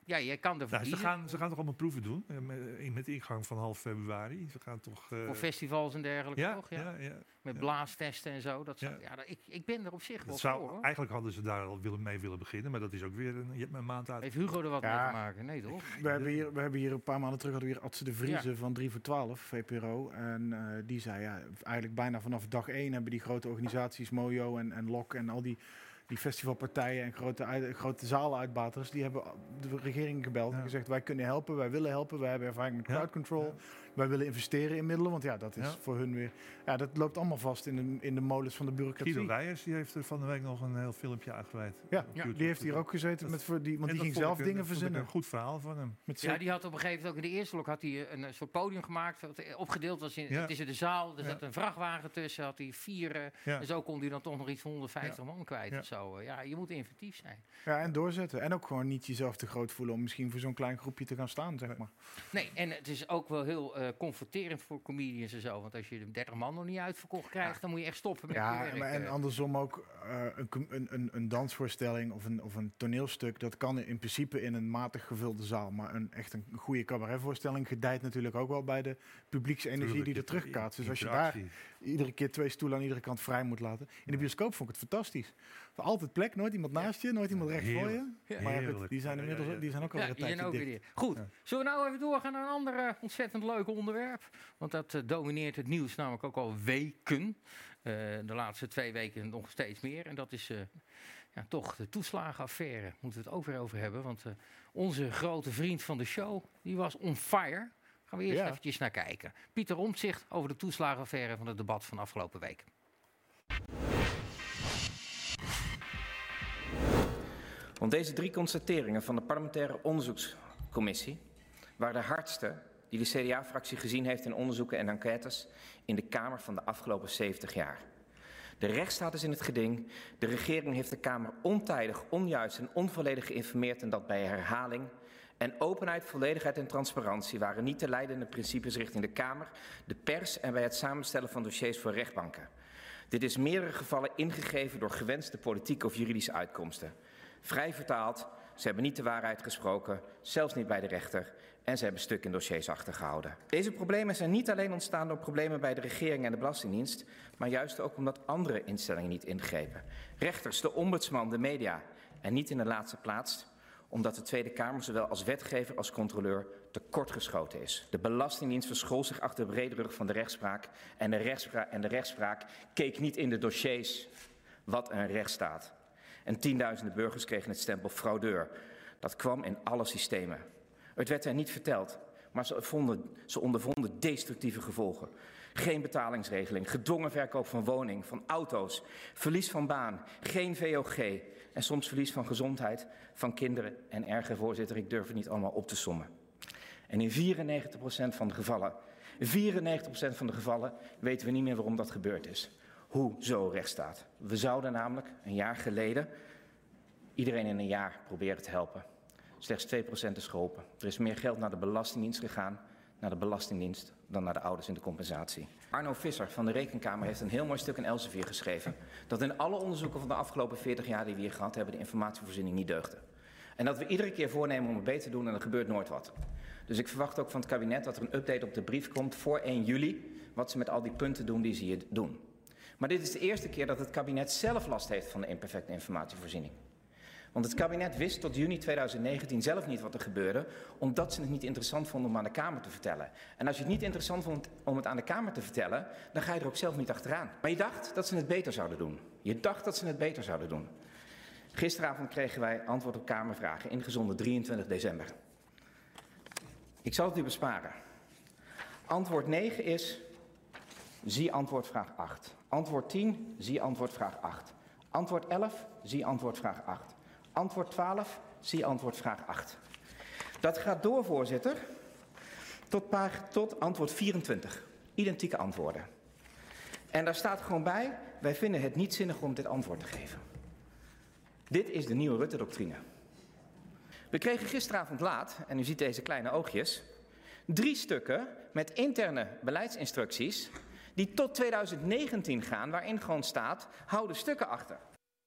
je kan ervoor Nou, ze, gaan, ze gaan toch allemaal proeven doen? eh, Met, in- met ingang van half februari. Ze gaan toch. eh, Voor festivals en dergelijke, ja, toch? Ja. ja, ja. Met ja. blaastesten en zo. Dat zou, Ja. ja. ik, ik ben er op zich wel zou, voor, hoor. eigenlijk hadden ze daar al willen, mee willen beginnen, maar dat is ook weer een, je hebt een maand uit. Heeft Hugo er wat Ja. mee te maken? Nee, toch? We hebben, hier, we hebben hier een paar maanden terug hadden we hier Adse de Vriezen van 3 voor 12, VPRO. En eh, die zei, ja, eigenlijk bijna vanaf dag 1 hebben die grote organisaties, Mojo en, en LOK en al die, die festivalpartijen en grote, uit- grote zalenuitbaters, die hebben de regering gebeld Ja. en gezegd, wij kunnen helpen, wij willen helpen, wij hebben ervaring met crowd control. Wij willen investeren in middelen, want ja, dat is Ja. voor hun weer... Ja, dat loopt allemaal vast in de, in de molens van de bureaucratie. Guido Wijers die heeft er van de week nog een heel filmpje uitgewijd. Ja, die heeft hier ook gezeten, met voor die, want die ging zelf ik dingen dat vond ik verzinnen. Een goed verhaal van hem. Met Ja, die had op een gegeven moment ook in de eerste blok had hij een, een soort podium gemaakt. Wat eh, opgedeeld was in, Ja. het is in de zaal. Er Ja. zat een vrachtwagen tussen. Had hij vier. eh, Ja. En zo kon hij dan toch nog iets van 150 man kwijt Ja. of zo. Eh, Ja, je moet inventief zijn. Ja, en doorzetten. En ook gewoon niet jezelf te groot voelen om misschien voor zo'n klein groepje te gaan staan, zeg maar. Nee, en het is ook wel heel eh, confronterend voor comedians en zo. Want als je de 30 man nog niet uitverkocht krijgt, dan moet je echt stoppen met Ja, werk. maar en eh. andersom ook eh, een, een, een, dansvoorstelling of een, of een toneelstuk. Dat kan in principe in een matig gevulde zaal. Maar een, echt een goede cabaretvoorstelling gedijt natuurlijk ook wel bij de publieksenergie Tuurlijk, die er terugkaatst. Dus als je daar iedere keer twee stoelen aan iedere kant vrij moet laten. In de bioscoop vond ik het fantastisch. Altijd plek, nooit iemand naast je, nooit iemand recht voor je. Maar goed, die zijn inmiddels die zijn ook al Ja, een zijn ook weer. Goed, zullen we nou even doorgaan naar een ander eh, ontzettend leuk onderwerp? Want dat eh, domineert het nieuws namelijk ook al weken. Eh, de laatste twee weken nog steeds meer. En dat is ja, toch de toeslagenaffaire. Moeten we het ook weer over hebben. Want onze grote vriend van de show, die was on fire. Gaan we eerst Ja. eventjes naar kijken. Pieter Omtzigt over de toeslagenaffaire van het debat van afgelopen week. Want deze drie constateringen van de parlementaire onderzoekscommissie waren de hardste die de CDA-fractie gezien heeft in onderzoeken en enquêtes in de Kamer van de afgelopen 70 jaar. De rechtsstaat is in het geding. De regering heeft de Kamer ontijdig, onjuist en onvolledig geïnformeerd en dat bij herhaling. En openheid, volledigheid en transparantie waren niet de leidende principes richting de Kamer, de pers en bij het samenstellen van dossiers voor rechtbanken. Dit is meerdere gevallen ingegeven door gewenste politieke of juridische uitkomsten. Vrij vertaald, ze hebben niet de waarheid gesproken, zelfs niet bij de rechter. En ze hebben stuk in dossiers achtergehouden. Deze problemen zijn niet alleen ontstaan door problemen bij de regering en de Belastingdienst, maar juist ook omdat andere instellingen niet ingrepen. Rechters, de ombudsman, de media. En niet in de laatste plaats omdat de Tweede Kamer zowel als wetgever als controleur tekortgeschoten is. De Belastingdienst verschool zich achter de brede rug van de rechtspraak en de rechtspraak, en de rechtspraak keek niet in de dossiers. Wat een rechtsstaat. En tienduizenden burgers kregen het stempel fraudeur. Dat kwam in alle systemen. Het werd hen niet verteld, maar ze, vonden, ze ondervonden destructieve gevolgen. Geen betalingsregeling, gedwongen verkoop van woning, van auto's, verlies van baan, geen VOG en soms verlies van gezondheid van kinderen en erger, voorzitter, ik durf het niet allemaal op te sommen. En in 94% van de gevallen, 94% van de gevallen weten we niet meer waarom dat gebeurd is. Hoe zo rechtsstaat. We zouden namelijk een jaar geleden iedereen in een jaar proberen te helpen. Slechts 2% is geholpen. Er is meer geld naar de Belastingdienst gegaan, naar de Belastingdienst, dan naar de ouders in de compensatie. Arno Visser van de Rekenkamer heeft een heel mooi stuk in Elsevier geschreven. Dat in alle onderzoeken van de afgelopen 40 jaar die we hier gehad hebben, de informatievoorziening niet deugde. En dat we iedere keer voornemen om het beter te doen en er gebeurt nooit wat. Dus ik verwacht ook van het kabinet dat er een update op de brief komt voor 1 juli. Wat ze met al die punten doen die ze hier doen. Maar dit is de eerste keer dat het kabinet zelf last heeft van de imperfecte informatievoorziening. Want het kabinet wist tot juni 2019 zelf niet wat er gebeurde, omdat ze het niet interessant vonden om aan de Kamer te vertellen. En als je het niet interessant vond om het aan de Kamer te vertellen, dan ga je er ook zelf niet achteraan. Maar je dacht dat ze het beter zouden doen. Je dacht dat ze het beter zouden doen. Gisteravond kregen wij antwoord op Kamervragen, ingezonden 23 december. Ik zal het u besparen. Antwoord 9 is, zie antwoord vraag 8. Antwoord 10, zie antwoord vraag 8. Antwoord 11, zie antwoord vraag 8. Antwoord 12, zie antwoord vraag 8. Dat gaat door, voorzitter, tot, paar, tot antwoord 24. Identieke antwoorden. En daar staat gewoon bij, wij vinden het niet zinnig om dit antwoord te geven. Dit is de nieuwe Rutte-doctrine. We kregen gisteravond laat, en u ziet deze kleine oogjes, drie stukken met interne beleidsinstructies die tot 2019 gaan, waarin gewoon staat, hou de stukken achter.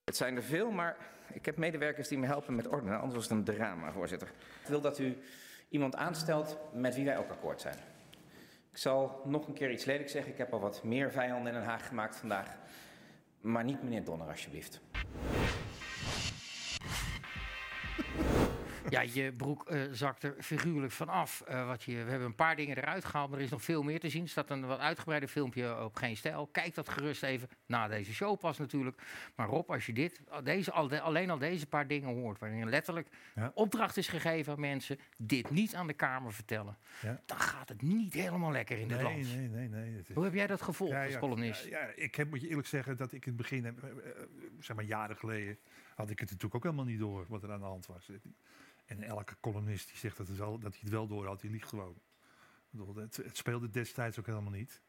Het zijn er veel, maar ik heb medewerkers die me helpen met ordenen, anders was het een drama, voorzitter. Ik wil dat u iemand aanstelt met wie wij ook akkoord zijn. Ik zal nog een keer iets lelijks zeggen. Ik heb al wat meer vijanden in Den Haag gemaakt vandaag. Maar niet meneer Donner, alsjeblieft. Ja, je broek uh, zakt er figuurlijk vanaf. Uh, wat je, we hebben een paar dingen eruit gehaald, maar er is nog veel meer te zien. Er staat een wat uitgebreider filmpje op Geen Stijl. Kijk dat gerust even na deze show pas natuurlijk. Maar Rob, als je dit, deze, alleen al deze paar dingen hoort... waarin letterlijk ja. opdracht is gegeven aan mensen... dit niet aan de Kamer vertellen... Ja. dan gaat het niet helemaal lekker in dit nee, land. Nee, nee, nee. Is... Hoe heb jij dat gevolgd ja, als columnist? Ja, ik heb, moet je eerlijk zeggen, dat ik in het begin... Uh, zeg maar jaren geleden... had ik het natuurlijk ook helemaal niet door wat er aan de hand was. En elke columnist die zegt dat, het wel, dat hij het wel door had, die liegt gewoon. Het, het speelde destijds ook helemaal niet.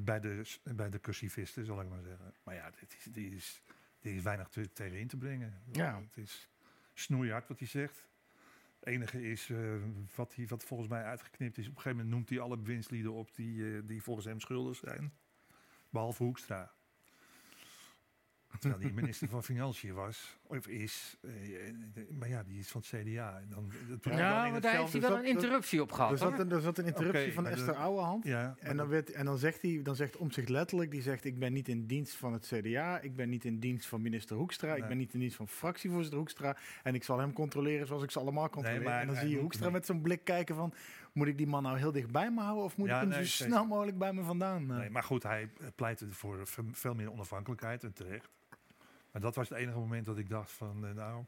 Bij de, bij de cursivisten, zal ik maar zeggen. Maar ja, dit is, die, is, die is weinig te, tegen in te brengen. Ja. Het is snoeihard wat hij zegt. Het enige is uh, wat, hij, wat volgens mij uitgeknipt is. Op een gegeven moment noemt hij alle bewindslieden op die, uh, die volgens hem schuldig zijn. Behalve Hoekstra. Terwijl die minister van Financiën was, of is. Eh, maar ja, die is van het CDA. En dan, dat ja, dan daar heeft hij wel een interruptie op gehad. Er zat een, er zat een interruptie okay, van Esther Ouwehand. Ja, en, dan werd, en dan zegt hij, dan zegt om zich letterlijk, die zegt ik ben niet in dienst van het CDA, ik ben niet in dienst van minister Hoekstra, nee. ik ben niet in dienst van fractievoorzitter Hoekstra en ik zal hem controleren zoals ik ze allemaal controleer. Nee, maar, en dan zie je Hoekstra met zo'n blik kijken van, moet ik die man nou heel dicht bij me houden of moet ja, ik hem nee, zo snel mogelijk bij me vandaan? Nee, maar goed, hij pleitte voor veel meer onafhankelijkheid en terecht. Maar dat was het enige moment dat ik dacht van, uh, nou...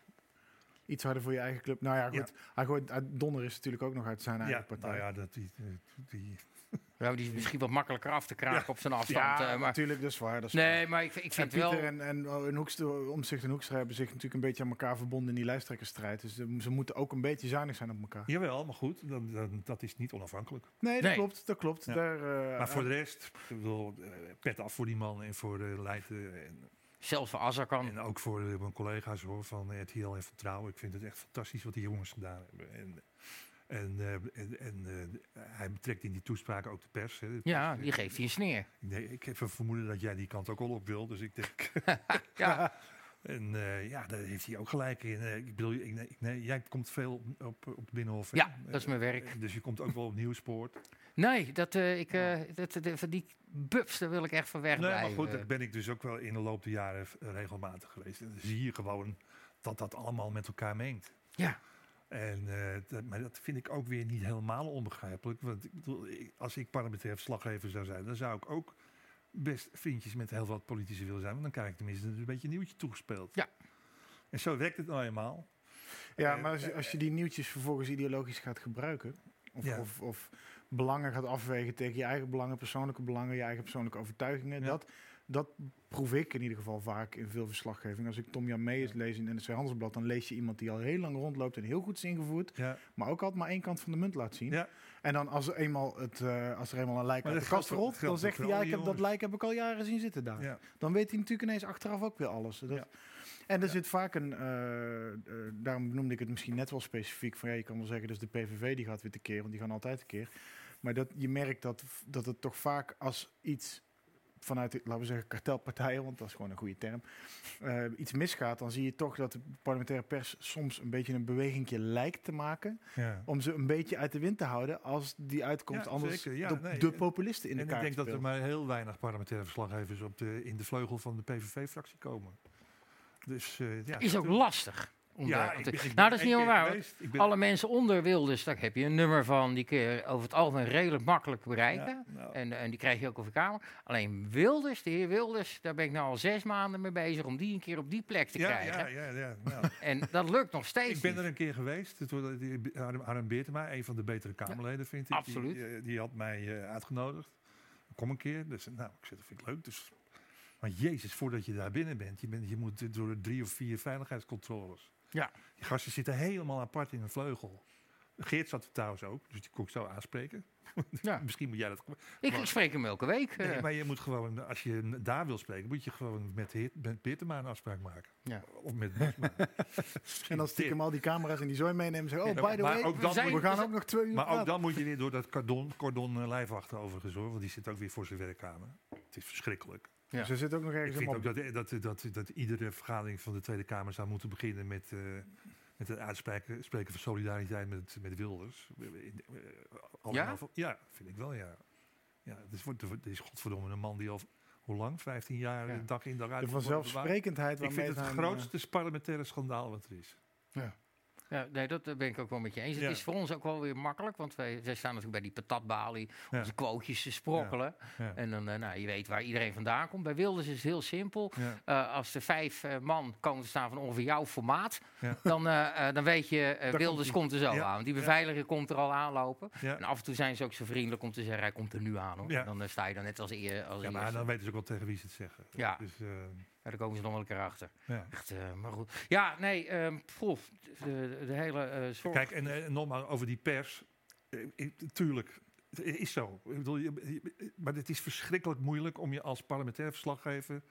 Iets harder voor je eigen club. Nou ja, goed. Ja. Hij gooit, Donner is natuurlijk ook nog uit zijn eigen ja, partij. Nou ja, dat die... die ja, die is misschien wat makkelijker af te kraken ja. op zijn afstand. Ja, uh, maar natuurlijk, dat is waar. Dat is nee, waar. maar ik, ik vind en wel... en, en, en Hoekstra, Omzicht en Hoekstra hebben zich natuurlijk een beetje aan elkaar verbonden in die lijsttrekkersstrijd. Dus de, ze moeten ook een beetje zuinig zijn op elkaar. Jawel, maar goed, dat, dat, dat is niet onafhankelijk. Nee, dat nee. klopt. Dat klopt. Ja. Daar, uh, maar voor de rest, ik wil uh, pet af voor die man en voor de Leiden. En, Zelfs voor Azarkan. En ook voor mijn collega's hoor, van RTL en Vertrouwen. Ik vind het echt fantastisch wat die jongens gedaan hebben. En, en, uh, en, en uh, hij betrekt in die toespraken ook de pers. Hè. Ja, die geeft hij een sneer. Nee, ik heb een vermoeden dat jij die kant ook al op wil. Dus ik denk... ja. En eh, ja, daar heeft hij ook gelijk in. Eh, ik bedoel, ik, nee, ik- nee, jij komt veel op, op, Binnenhof. hè? Ja, dat is mijn werk. Eh, Dus je komt ook wel op Nieuwspoort. Nee, dat, eh, ik, eh, dat, dat- van die bubs, daar wil ik echt van weg Nee, maar goed, daar ben ik dus ook wel in de loop der jaren eh, regelmatig geweest. En dan zie je gewoon dat dat allemaal met elkaar mengt. Ja. En, eh, dat, maar dat vind ik ook weer niet helemaal onbegrijpelijk. Want ik bedoel, ik- als ik parlementair verslaggever zou zijn, dan zou ik ook best vriendjes met heel wat politici willen zijn. Want dan krijg ik tenminste een beetje een nieuwtje toegespeeld. Ja. En zo werkt het nou eenmaal. Ja, Eh, maar als je, als je die nieuwtjes vervolgens ideologisch gaat gebruiken, of, Ja. of, of belangen gaat afwegen tegen je eigen belangen, persoonlijke belangen, je eigen persoonlijke overtuigingen, Ja. dat, dat proef ik in ieder geval vaak in veel verslaggeving. Als ik Tom Jan Meijers lees in NRC Handelsblad, dan lees je iemand die al heel lang rondloopt en heel goed is ingevoerd, Ja. maar ook altijd maar één kant van de munt laat zien. Ja. En dan als er eenmaal, het, eh, als er eenmaal een lijk Maar uit de kast rolt, dan zegt hij, ja, ik heb dat lijk heb ik al jaren zien zitten daar. Dan weet hij natuurlijk ineens achteraf ook weer alles. Dat. En er zit vaak een, eh, eh, daarom noemde ik het misschien net wel specifiek, van ja, je kan wel zeggen, dus de PVV die gaat weer tekeer, want die gaan altijd tekeer. Maar dat, je merkt dat, dat het toch vaak als iets vanuit, laten we zeggen, kartelpartijen, want dat is gewoon een goede term, eh, iets misgaat, dan zie je toch dat de parlementaire pers soms een beetje een bewegingje lijkt te maken Ja. om ze een beetje uit de wind te houden als die uitkomst Ja, anders. Ja, de, nee, de en- populisten in de en ik kaart denk dat er maar heel weinig parlementaire verslaggevers op de, in de vleugel van de PVV-fractie komen. Dus eh, ja, is ook lastig. om Ja, ik te- ben- ik ben nou, dat is niet helemaal waar. Alle mensen onder Wilders, daar heb je een nummer van. Die kun je over het algemeen redelijk makkelijk bereiken. Ja, nou, En, en die krijg je ook over kamer. Alleen Wilders, de heer Wilders, daar ben ik nou al zes maanden mee bezig om die een keer op die plek te ja, krijgen. ja, ja, ja, nou. En dat lukt nog steeds Ik ben niet. er een keer geweest. Harm- Harm Beertema, een van de betere Kamerleden, vind ik. absoluut. Die, eh, die had mij eh, uitgenodigd. Kom een keer. Dus nou, ik zei, dat vind ik leuk. Dus, maar jezus, voordat je daar binnen bent, je, bent, je moet door drie of vier veiligheidscontroles. Ja. Die gasten zitten helemaal apart in een vleugel. Geert zat er trouwens ook, dus die kon ik zo aanspreken. Ja. Misschien moet jij dat... Ik, ik spreek hem elke week. eh. Nee, maar je moet gewoon, als je daar wil spreken, moet je gewoon met, Heert- met een afspraak maken. Ja. Of met. En dan stiekem al die camera's en die zooi meenemen en zeggen, oh, Ja, by the way, ook we, dan zijn- we gaan ook nog twee uur Maar ook dan moet je weer door dat cordon, cordon eh, lijfwachten overigens hoor, want die zit ook weer voor zijn werkkamer. Het is verschrikkelijk. Ja. Ze zit ook nog Ik ergens vind helemaal- ook dat, dat, dat, dat iedere vergadering van de Tweede Kamer zou moeten beginnen met, eh, met het uitspreken spreken van solidariteit met, met Wilders. Eh, eh, Ja? Ja, vind ik wel, ja. ja het, is, wordt- het is godverdomme een man die al, hoe lang? 15 jaar Ja. dag in dag uit... De vanzelfsprekendheid Ik waarmee vind het het grootste parlementaire schandaal wat er is. Ja, nee, dat eh, ben ik ook wel met je eens. Ja. Het is voor ons ook wel weer makkelijk, want wij, wij staan natuurlijk bij die patatbalie, Ja. onze quotejes te sprokkelen. Ja. En dan, eh, nou, je weet waar iedereen vandaan komt. Bij Wilders is het heel simpel. Ja. Eh, als er vijf man komen te staan van ongeveer jouw formaat, Ja. dan, dan weet je, Wilders komt er zo Ja. aan. Want die Ja. beveiliger komt er al aanlopen. Ja. En af en toe zijn ze ook zo vriendelijk om te zeggen, hij komt er nu aan. Hoor. Ja. En dan sta je dan net als, eer, als Ja, maar eerste. dan weten ze ook wel tegen wie ze het zeggen. Ja. Dus, eh, Ja, daar komen ze nog wel een keer achter. ja. Echt, eh, maar goed. Ja, nee, poeh, de, de hele eh zorg. Kijk, en eh, nogmaals over die pers. Tuurlijk, het is zo. Ik bedoel, maar het is verschrikkelijk moeilijk om je als parlementair verslaggever...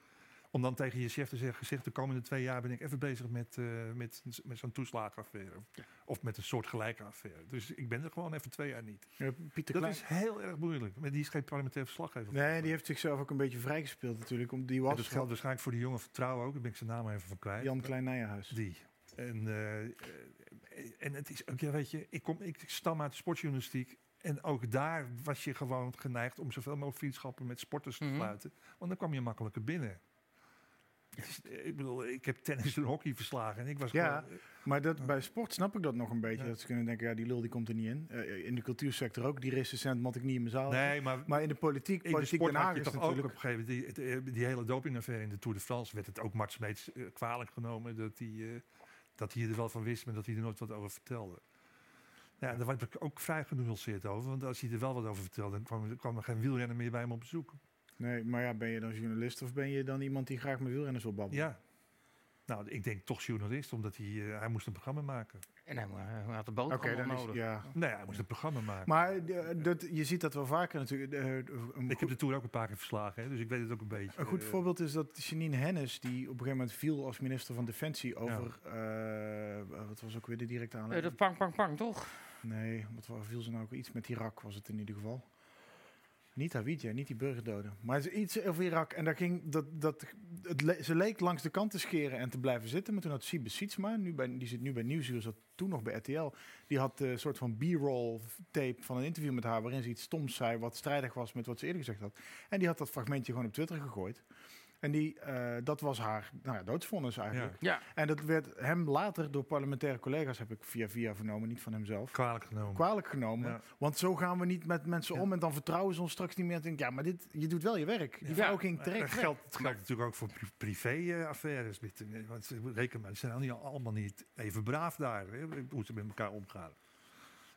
om dan tegen je chef te zeggen... zeg, de komende twee jaar ben ik even bezig met, eh, met, met zo'n toeslagenaffaire. Of met een soort gelijke affaire. Dus ik ben er gewoon even twee jaar niet. Ja, Pieter Dat Klein. is heel erg moeilijk. Maar die is geen parlementair verslaggever. Nee, die heeft zichzelf ook een beetje vrijgespeeld natuurlijk. Om, die was dat geldt waarschijnlijk voor die jongen van Trouw ook. Daar ben ik zijn naam even van kwijt. Jan Klein Nijenhuis. Die. En, eh, eh, en het is ook, ja, weet je, ik, kom, ik stam uit de sportjournalistiek. En ook daar was je gewoon geneigd om zoveel mogelijk vriendschappen met sporters te Mhm. sluiten. Want dan kwam je makkelijker binnen. Is- ik bedoel, ik heb tennis en hockey verslagen. En ik was Ja, gewoon, Maar dat, bij sport snap ik dat nog een beetje. Ja. Dat ze kunnen denken, ja, die lul die komt er niet in. Eh, in de cultuursector ook. Die recensent moet ik niet in mijn zaal. nee, maar Maar in de politiek, in de politiek sport had je is toch ook op een gegeven moment... Die, die, die hele dopingaffaire in de Tour de France... werd het ook Mart Smeets eh, kwalijk genomen... Dat hij, eh, dat hij er wel van wist, maar dat hij er nooit wat over vertelde. Ja, daar was ik ook vrij genuanceerd over. Want als hij er wel wat over vertelde... dan kwam, er- kwam er geen wielrenner meer bij hem op bezoek. Nee, maar ja, ben je dan journalist of ben je dan iemand die graag met wielrenners wil babbelen? Ja. Nou, ik denk toch journalist, omdat hij, eh, hij moest een programma maken. En hij, hij had de boot Oké, gewoon dan is nodig. ja. Nee, hij moest een programma maken. Maar eh, dat, je ziet dat wel vaker natuurlijk. Eh, een, ik heb de Tour ook een paar keer verslagen, hè, dus ik weet het ook een beetje. een goed Eh, voorbeeld is dat Janine Hennis, die op een gegeven moment viel als minister van Defensie over. eh, wat was ook weer de directe Eh, aanleiding? dat pang, pang, pang, toch? Nee, wat wa- viel ze nou ook iets met Irak was het in ieder geval. Niet Hawija, niet die burgerdoden. Maar iets over Irak. En daar ging dat, dat, het ze leek langs de kant te scheren en te blijven zitten. Maar toen had Siebe Sietsma, nu bij, die zit nu bij Nieuwsuur, zat toen nog bij RTL. Die had eh, een soort van b-roll tape van een interview met haar... waarin ze iets stoms zei wat strijdig was met wat ze eerder gezegd had. En die had dat fragmentje gewoon op Twitter gegooid. En die, eh, dat was haar nou ja, doodsvonnis eigenlijk. Ja. En dat werd hem later door parlementaire collega's, heb ik via via vernomen, niet van hemzelf, Kwalijk genomen. kwalijk genomen. Ja. Want zo gaan we niet met mensen Ja. om en dan vertrouwen ze ons straks niet meer. En denk ja, maar dit, je doet wel je werk. Die Ja. vrouw ging terecht Het weg. geldt, het geldt natuurlijk ook voor pri- privé-affaires. met, want ze- reken maar, ze zijn al niet, allemaal niet even braaf daar, hè, hoe ze met elkaar omgaan.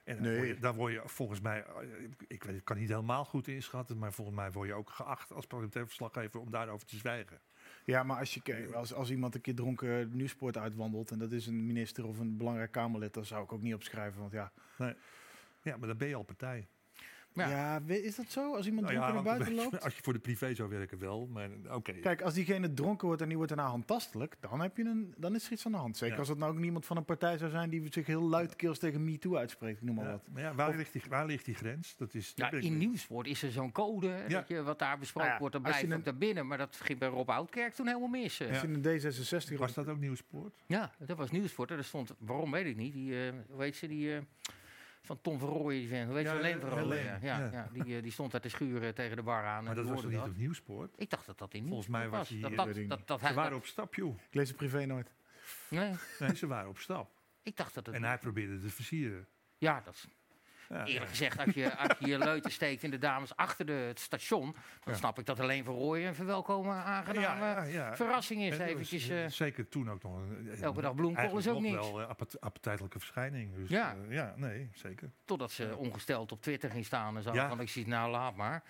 En dan, Nee. word je, dan word je volgens mij, eh, ik weet, ik kan niet helemaal goed inschatten, maar volgens mij word je ook geacht als parlementair verslaggever om daarover te zwijgen. Ja, maar als, je, als, als iemand een keer dronken nieuwsport uitwandelt... en dat is een minister of een belangrijk Kamerlid... dan zou ik ook niet opschrijven. Want ja, Ja, maar dan ben je al partij. Ja. is dat zo? Als iemand Nou dronken ja, naar buiten loopt? Als je voor de privé zou werken wel, maar oké. Kijk, als diegene dronken wordt en die wordt daarna handtastelijk... dan, heb je een, dan is er iets aan de hand. Zeker Ja. als het nou ook niemand van een partij zou zijn... die zich heel luidkeels tegen MeToo uitspreekt, ik noem maar Ja, wat. maar ja, waar, Of- ligt die, waar ligt die grens? Dat is, Ja, in Nieuwsport is er zo'n code, dat je, wat daar besproken Nou ja, wordt, dan blijft het een- daar binnen. Maar dat ging bij Rob Oudkerk toen helemaal mis. eh. Als je een D66... Was dat ook nieuwsport? Ja, dat was Nieuwsport. Er stond, waarom weet ik niet, die, eh hoe heet ze, die eh, van Tom die vent, hoe heet ze, Ja, Ja, ja, ja. die, eh, die stond daar te schuren tegen de bar aan. Maar en dat was toch niet dat. op nieuwsport? Ik dacht dat dat in Volgens mij was die, dat, dat, weet dat, dat, Ze hij, waren op stap, joh. Ik lees het privé nooit. nee, Nee, ze waren op stap. ik dacht dat het... En hij probeerde te versieren. Ja, dat is Ja, Eerlijk gezegd, als je, als je je leuten steekt in de dames achter de, het station, dan snap ik dat alleen voor Rooien een verwelkomen aangename verrassing is. Was, Eventjes, eh, eh, Zeker toen ook nog. een- een- elke dag bloemkool is ook niks. wel een appet- appetijtelijke verschijning. Dus, Ja. ja. ja, nee, zeker. totdat ze ongesteld op Twitter ging staan en zo. Ja. Van ik zie, nou laat maar.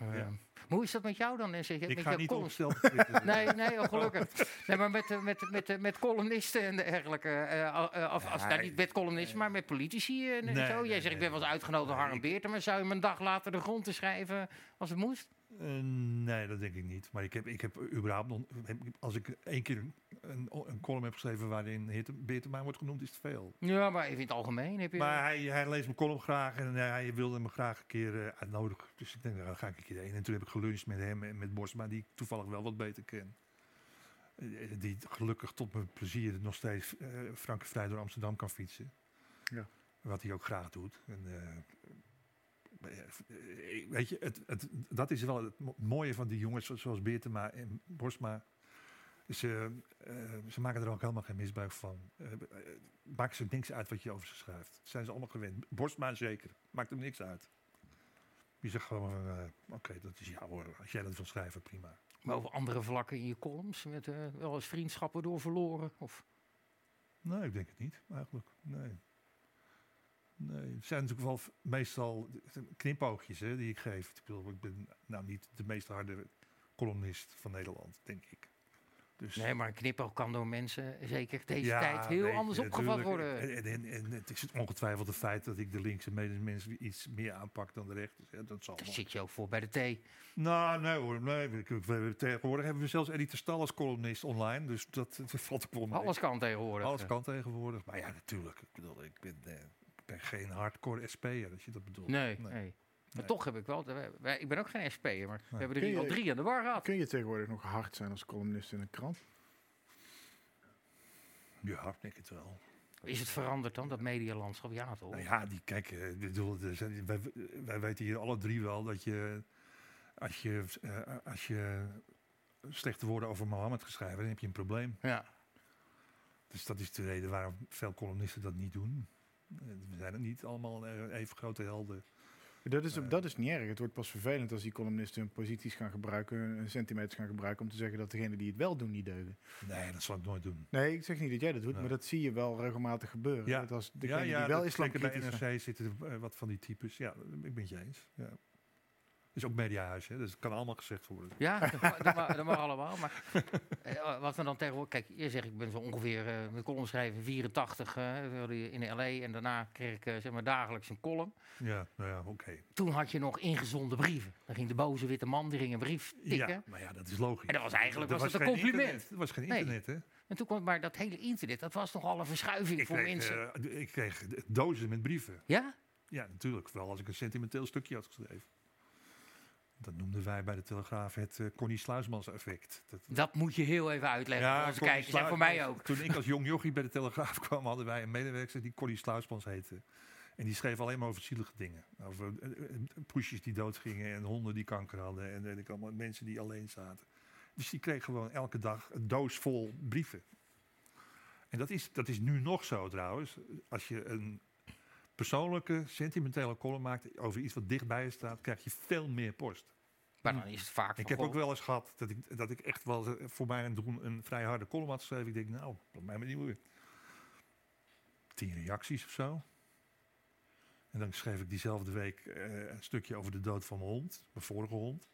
Eh, Ja. maar hoe is dat met jou dan? En zeg Ik met ga niet opstellen. Nee, nee, oh, gelukkig. Nee, maar met, eh, met, met, eh, met columnisten en dergelijke. eh, eh, eh, of, als, nou, niet met columnisten, maar met politici en Nee, zo. Jij nee, zegt, ik ben wel eens uitgenodigd door Harm Beerten, maar zou je me een dag later de grond te schrijven als het moest? Eh, nee, dat denk ik niet. Maar ik heb, ik heb überhaupt nog, als ik één keer een, een, een column heb geschreven waarin Beertema wordt genoemd, is het veel. Ja, maar even in het algemeen heb je... Maar hij, hij leest mijn column graag en eh, hij wilde me graag een keer eh, uitnodigen. Dus ik denk, nou, dan ga ik een keer heen. En toen heb ik geluncht met hem en met Bosma, die ik toevallig wel wat beter ken. Die gelukkig tot mijn plezier nog steeds eh frankenvrij door Amsterdam kan fietsen. Ja. Wat hij ook graag doet. En, weet je, het, het, dat is wel het mo- mooie van die jongens zo- zoals Beertema en Bosma. Ze, eh, ze maken er ook helemaal geen misbruik van. Eh, eh, maakt ze niks uit wat je over ze schrijft. Zijn ze allemaal gewend. Bosma zeker. Maakt hem niks uit. Je zegt gewoon, eh, oké, dat is jou hoor. Als jij dat wil schrijven, prima. Maar over andere vlakken in je columns, met eh, wel eens vriendschappen door verloren? Of... Nee, ik denk het niet, eigenlijk. Nee. Nee, het zijn natuurlijk wel meestal knipoogjes hè, die ik geef. Ik, bedoel, ik ben nou niet de meest harde columnist van Nederland, denk ik. Dus, Nee, maar een knipoog kan door mensen, zeker deze Ja, tijd, heel nee, anders opgevat worden. En, en, en het is ongetwijfeld het feit dat ik de linkse mensen iets meer aanpak dan de rechters. hè, Dat zal Daar zit je ook voor bij de thee. Nou, nee hoor. Nee, tegenwoordig hebben we zelfs Eddie ter Stal als columnist online. Dus dat, dat valt ook wel mee. Alles kan tegenwoordig. Alles kan tegenwoordig. Maar ja, natuurlijk. Ik bedoel, ik ben, eh, ben geen hardcore SP'er, als je dat bedoelt. Nee, Nee. nee. Maar Nee. toch heb ik wel, wij- ik ben ook geen SP'er, maar we hebben er al drie aan de bar gehad. Kun je tegenwoordig nog hard zijn als columnist in een krant? Ja, denk het wel. Is het veranderd dan, dat medialandschap? Ja, toch? Nou ja, die, kijk, eh, ik bedoel, er zijn, wij, wij weten hier alle drie wel dat je, als je, eh, als je slechte woorden over Mohammed gaat schrijven, dan heb je een probleem. Ja. Dus dat is de reden waarom veel columnisten dat niet doen. We zijn niet allemaal even grote helden. Dat is, Eh. dat is niet erg. Het wordt pas vervelend als die columnisten hun posities gaan gebruiken, hun centimeters gaan gebruiken om te zeggen dat degenen die het wel doen niet deugen. Nee, dat zal ik nooit doen. Nee, ik zeg niet dat jij dat doet, Nee. maar dat zie je wel regelmatig gebeuren. Ja. Dat als Ja, degene ja, die wel dat- islam zeker bij zijn- NRC zitten eh, wat van die types. Ja, ik ben het je eens. Ja. Het is ook mediahuis, hè, dus het kan allemaal gezegd worden. Ja, dat mag, dat mag, dat mag allemaal. Maar eh, wat we dan tegenwoordig... Kijk, je zegt, ik ben zo ongeveer eh met column schrijven 84 eh, in L.A. En daarna kreeg ik eh, zeg maar dagelijks een column. Ja, nou ja, oké. Toen had je nog ingezonde brieven. Dan ging de boze witte man, die ging een brief tikken. Ja, maar ja, dat is logisch. En dat was eigenlijk Er was het een compliment. internet. Er was geen Nee. internet, hè? En toen kwam maar dat hele internet, dat was nogal een verschuiving Ik voor kreeg, mensen. eh, ik kreeg dozen met brieven. ja? Ja, natuurlijk. Vooral als ik een sentimenteel stukje had geschreven. Dat noemden wij bij de Telegraaf het eh, Connie Sluismans effect. Dat, Dat moet je heel even uitleggen voor onze kijkers en voor mij ook. Toen ik als jong jochie bij de Telegraaf kwam, hadden wij een medewerker die Connie Sluismans heette. En die schreef alleen maar over zielige dingen. Over eh, eh, poesjes die doodgingen en honden die kanker hadden. En weet ik allemaal, mensen die alleen zaten. Dus die kreeg gewoon elke dag een doos vol brieven. En dat is, dat is nu nog zo trouwens. Als je een persoonlijke, sentimentele column maakt over iets wat dichtbij je staat, krijg je veel meer post. Maar dan is het vaak Ik heb ook wel eens gehad dat ik, dat ik echt wel eh, voor mij een doen een vrij harde column had geschreven. Ik denk, nou, dat mij maar niet meer. Tien reacties of zo. En dan schreef ik diezelfde week eh, een stukje over de dood van mijn hond, mijn vorige hond.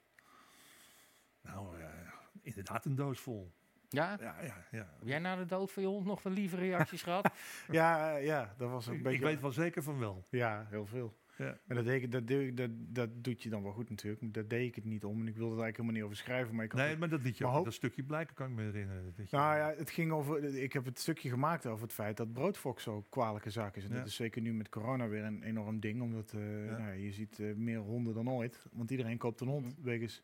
Nou, eh, inderdaad een doos vol. Ja? Ja, ja, ja. Heb jij na de dood van je hond nog wel lieve reacties gehad? Ja, ja, dat was een Ik, beetje... ik weet wel zeker van wel. Ja, heel veel. Ja. En dat, deed ik, dat, deed ik- dat, dat doet je dan wel goed natuurlijk. Maar daar deed ik het niet om. En ik wilde er eigenlijk helemaal niet over schrijven. Maar ik Nee, het- maar dat liet je Maar ook. hoop- Dat stukje blijken kan ik me herinneren. Dat je- Nou ja, het ging over. Ik heb het stukje gemaakt over het feit dat broodfox zo kwalijke zaak is. En Ja. dat is zeker nu met corona weer een enorm ding. Omdat eh, Ja. nou, je ziet eh, meer honden dan ooit. Want iedereen koopt een hond. Wegens,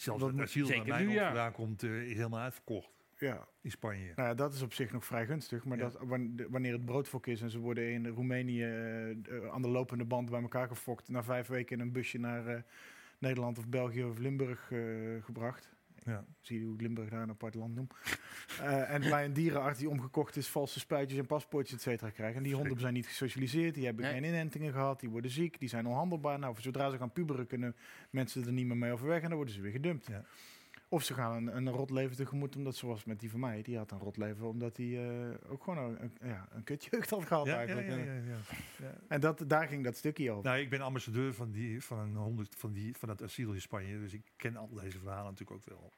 Zelfs dat het asiel ja. vandaan komt, eh, is helemaal uitverkocht ja, in Spanje. nou ja, dat is op zich nog vrij gunstig. Maar Ja. dat, wanneer het broodfok is en ze worden in Roemenië eh, eh, aan de lopende band bij elkaar gefokt. Na vijf weken in een busje naar eh, Nederland of België of Limburg eh, gebracht. Ja. Zie je hoe ik Limburg daar een apart land noem. Eh, en bij een dierenarts die omgekocht is, valse spuitjes en paspoortjes, et cetera, krijgen. En die honden zijn niet gesocialiseerd, die hebben Nee. geen inentingen gehad, die worden ziek, die zijn onhandelbaar. Nou, zodra ze gaan puberen, kunnen mensen er niet meer mee overweg en dan worden ze weer gedumpt. Ja. Of ze gaan een, een rot leven tegemoet, omdat zoals met die van mij, die had een rot leven, omdat hij eh, ook gewoon een, een- ja, een kutjeugd had gehad Ja, eigenlijk. ja, En- ja, ja. Ja. En dat, daar ging dat stukje over. Nou, ik ben ambassadeur van, die, van, een honderd, van, die, van het asiel in Spanje, dus ik ken al deze verhalen natuurlijk ook wel.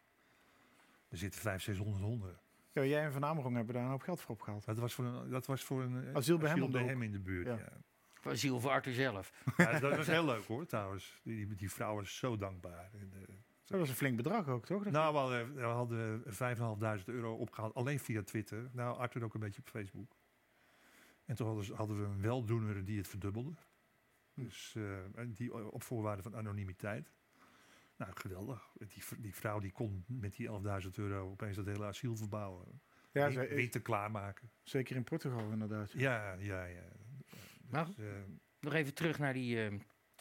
Er zitten 500, 600 honden. Ja, jij en Van Amerong hebben daar een hoop geld voor opgehaald. Dat was voor een, dat was voor een eh, Asiel bij hem in de buurt. Ja. Ja. Voor Ziel voor Arthur zelf. Ja, dat was heel leuk hoor, trouwens. Die, die, die vrouw was zo dankbaar. En, eh, Dat was een flink bedrag ook, toch? Dat- nou, we hadden, we hadden 5.500 euro opgehaald, alleen via Twitter. Nou, Arthur ook een beetje op Facebook. En toen hadden, ze- hadden we een weldoener die het verdubbelde. Dus eh, en die op voorwaarde van anonimiteit. Nou, geweldig. Die, die vrouw die kon met die 11.000 euro opeens dat hele asiel verbouwen. ja, ze- winter klaarmaken. zeker in Portugal inderdaad. Ja, ja, ja. Maar Dus, eh, nog even terug naar die, eh,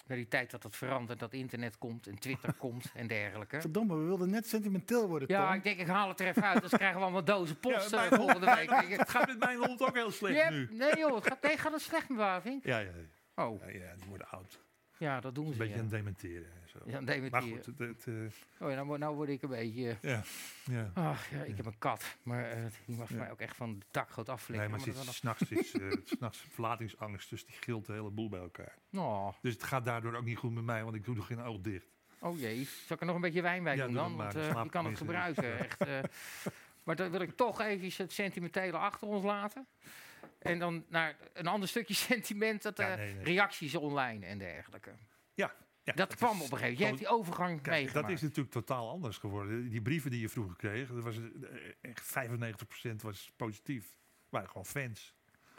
naar die tijd dat het verandert, dat internet komt en Twitter komt en dergelijke. Verdomme, we wilden net sentimenteel worden, Ja, Tom. ik denk ik haal het er even uit, dus krijgen we allemaal dozen post Ja, eh, volgende week. het gaat met mijn hond ook heel slecht Ja, nu. nee joh, het gaat, nee, gaat het slecht met Waving? Ja, ja, Oh, ja, ja, die worden oud. ja, dat doen Een ze. beetje ja. aan het dementeren en zo. Ja, nee, maar die, goed, het, het, eh, Oh, ja, nou, word- nou word ik een beetje... ja, ja. Ach, ja, ik heb een kat, maar eh, die mag mij ook echt van de dakgoot afflikken. Nee, maar maar s'nachts is, eh, s s'nachts verlatingsangst, dus die gilt de hele boel bij elkaar. nog- Oh, Dus het gaat daardoor ook niet goed met mij, want ik doe er geen oog dicht. oh jee, zal ik er nog een beetje wijn bij doen doe dan? Want eh, je kan het gebruiken, echt. eh. maar dan wil ik toch even het sentimentele achter ons laten. En dan naar een ander stukje sentiment, dat, Ja, eh, nee, nee. reacties online en dergelijke. Ja, Dat, kwam is- op een gegeven moment. Jij hebt die overgang Kijk, meegemaakt. dat is natuurlijk totaal anders geworden. Die brieven die je vroeger kreeg, dat was eh, echt 95% was positief. waren gewoon fans.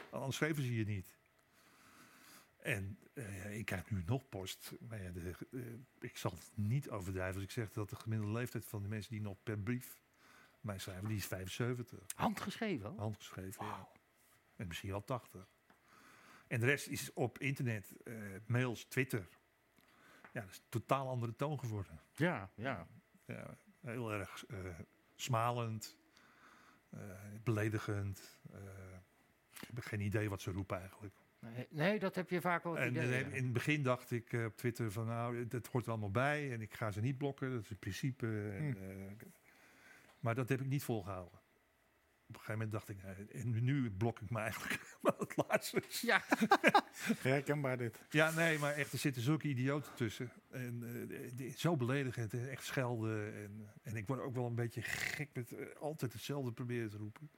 Anders schreven ze je niet. En eh, ik krijg nu nog post. Maar ja, de, eh, ik zal het niet overdrijven als ik zeg dat de gemiddelde leeftijd van de mensen die nog per brief mij schrijven, die is 75. Handgeschreven? Handgeschreven, ja. En misschien wel 80. En de rest is op internet, mails, Twitter. Ja, dat is een totaal andere toon geworden. Ja, ja. Ja, heel erg eh, smalend, eh, beledigend. eh, ik heb geen idee wat ze roepen eigenlijk. Nee, nee, dat heb je vaak wel het En idee, in het begin dacht ik eh, op Twitter van nou, dat hoort er allemaal bij en ik ga ze niet blokken. Dat is een principe. En, eh, maar dat heb ik niet volgehouden. Op een gegeven moment dacht ik, en nu blok ik me eigenlijk het laatste. Ja, Herkenbaar dit. Ja, nee, maar echt, er zitten zulke idioten tussen. En eh, die- zo beledigend en echt schelden. En, en ik word ook wel een beetje gek met eh, altijd hetzelfde proberen te roepen.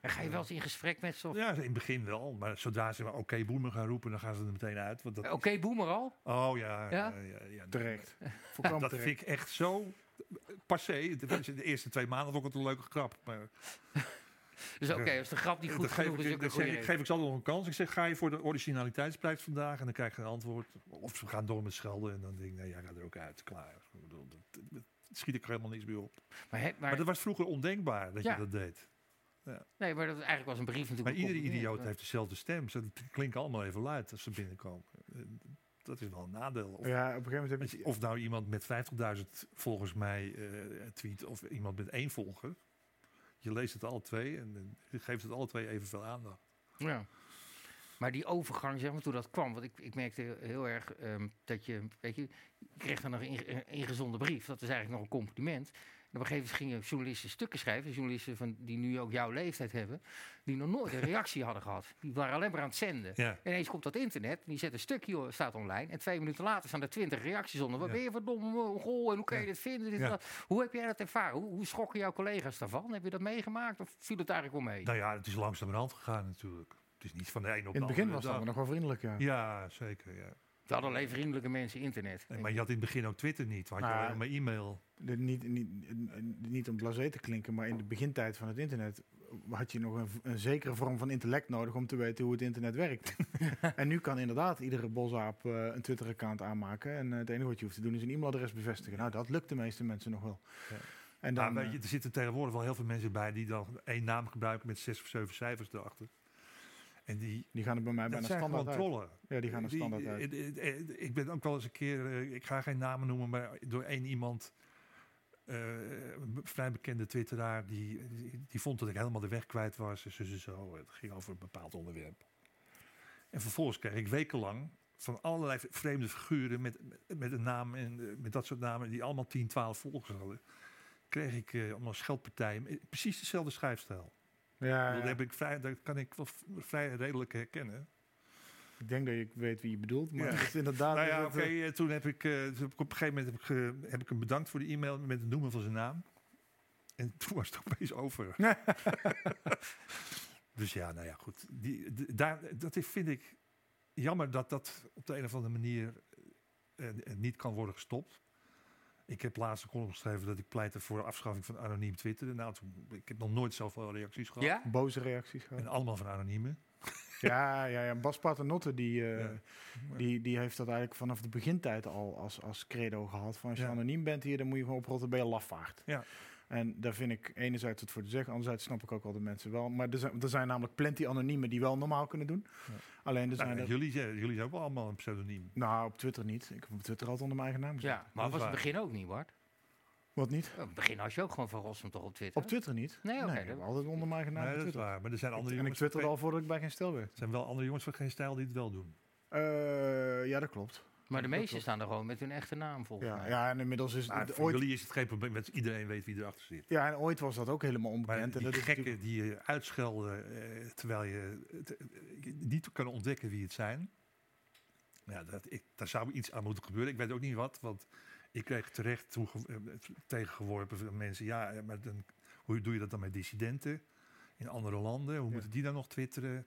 en ga je wel eens in gesprek met ze? of- Ja, in het begin wel. Maar zodra ze maar oké boemer gaan roepen, dan gaan ze er meteen uit. Want dat, Oké, boemer al? Oh ja, Ja? ja, ja, ja. Terecht. Dat terecht. vind ik echt zo passé. De eerste twee maanden vond ik het een leuke grap. Maar Dus oké, als de grap niet goed Dan geef genoeg is, ik, ook zeg geef ik ze altijd nog een kans. Ik zeg, ga je voor de originaliteitsprijs vandaag? En dan krijg je een antwoord. Of ze gaan door met schelden. En dan denk ik, nee, jij gaat er ook uit. Klaar. Dat, schiet ik er helemaal niks meer op. Maar, hè, maar, Maar dat was vroeger ondenkbaar dat Ja. je dat deed. nee, maar dat eigenlijk was een brief natuurlijk. Maar iedere idioot heeft dezelfde stem. Ze klinken allemaal even luid als ze binnenkomen. Dat is wel een nadeel. Of, Ja, op een gegeven moment heb je... of nou iemand met 50.000 volgers mij eh, tweet of iemand met één volger. Je leest het alle twee en je geeft het alle twee evenveel aandacht. Ja. Maar die overgang, zeg maar, toen dat kwam, want ik, ik merkte heel erg ehm, dat je, weet je, je kreeg dan nog een ingezonde brief. Dat is eigenlijk nog een compliment. En op een gegeven moment gingen journalisten stukken schrijven, journalisten van, die nu ook jouw leeftijd hebben, die nog nooit een reactie hadden gehad. Die waren alleen maar aan het zenden. Ja. Ineens komt dat internet, die zet een stukje, staat online. En twee minuten later staan er twintig reacties onder. Wat Ja. ben je voor domme goal en hoe kan je Ja. dit vinden? Dit, en Ja. dat. Hoe heb jij dat ervaren? Hoe, hoe schrokken jouw collega's daarvan? Heb je dat meegemaakt of viel het eigenlijk wel mee? Nou ja, het is langzamerhand gegaan natuurlijk. Het is niet van de een op de In het andere begin was dat dag. nog wel vriendelijk, ja. Ja, zeker. Ja. We hadden alleen vriendelijke mensen internet. Nee, maar je had in het begin ook Twitter niet. Had je alleen maar e-mail. De- niet, niet, niet om blasé te klinken, maar in de begintijd van het internet had je nog een, een zekere vorm van intellect nodig om te weten hoe het internet werkt. en nu kan inderdaad iedere bosaap eh, een Twitter-account aanmaken. En eh, het enige wat je hoeft te doen is een e-mailadres bevestigen. Nou, dat lukt de meeste mensen nog wel. Ja. En dan, eh, je, er zitten tegenwoordig wel heel veel mensen bij die dan één naam gebruiken met zes of zeven cijfers erachter. En die, die gaan er bij mij bijna standaard uit. trollen. Ja, die gaan er Die- standaard uit. eh, eh, Ik ben ook wel eens een keer, eh, ik ga geen namen noemen, maar door één iemand, een vrij bekende twitteraar, die, die, die vond dat ik helemaal de weg kwijt was. En zo. Het ging over een bepaald onderwerp. En vervolgens kreeg ik wekenlang van allerlei vreemde figuren met, met, een naam en met dat soort namen, die allemaal 10, 12 volgers hadden. Kreeg ik eh allemaal scheldpartijen, precies dezelfde schrijfstijl. Ja, Dat, heb ik vrij, dat kan ik wel vrij redelijk herkennen. ik denk dat je weet wie je bedoelt, maar Ja. het is inderdaad... Nou ja, oké. eh, eh, toen heb ik, eh, toen heb ik op een gegeven moment heb ik, heb ik hem bedankt voor de e-mail met het noemen van zijn naam. En toen was het opeens over. dus ja, nou ja, goed. Die, daar, dat is, vind ik jammer dat dat op de een of andere manier niet kan worden gestopt. Ik heb laatst een column geschreven dat ik pleitte voor de afschaffing van anoniem Twitter. Nou, toen, ik heb nog nooit zoveel reacties gehad. Ja? boze reacties gehad. En allemaal van anoniemen. Ja, ja, ja. Bas Paternotte die, eh, Ja. die, die heeft dat eigenlijk vanaf de begintijd al als, als credo gehad. Van als je Ja. anoniem bent hier, dan moet je gewoon oprotten, ben je lafaard. Ja. En daar vind ik enerzijds het voor te zeggen, anderzijds snap ik ook wel de mensen wel. Maar er zijn, er zijn namelijk plenty anoniemen die wel normaal kunnen doen. Ja. Alleen er zijn Nou, er... jullie, zijn- jullie zijn ook wel allemaal een pseudoniem. Nou, op Twitter niet. Ik heb op Twitter altijd onder mijn eigen naam gezet. Ja, maar was het begin ook niet, Bart? Wat niet? In het begin had je ook gewoon Van Rossum toch op Twitter? Op Twitter niet. Nee, oké, altijd onder mijn eigen naam Nee, op dat is Twitter. waar. Maar er zijn andere En ik jongens... twitterde van al voordat ik bij geen stel werd. Er zijn wel andere jongens van geen stijl die het wel doen. Eh, ja, dat klopt. Maar de meesten staan er gewoon met hun echte naam volgens Ja, mij. ja, en inmiddels is Maar het voor ooit... jullie is het geen probleem, want iedereen weet wie erachter zit. Ja, en ooit was dat ook helemaal Maar onbekend. en die dat is gekken natuurlijk- die je uitschelden eh, terwijl je eh, niet kan ontdekken wie het zijn. Ja, dat, ik, daar zou iets aan moeten gebeuren. Ik weet ook niet wat, want ik kreeg terecht eh, tegengeworpen van mensen. Ja, eh, maar dan, hoe doe je dat dan met dissidenten in andere landen? Hoe Ja. moeten die dan nog twitteren?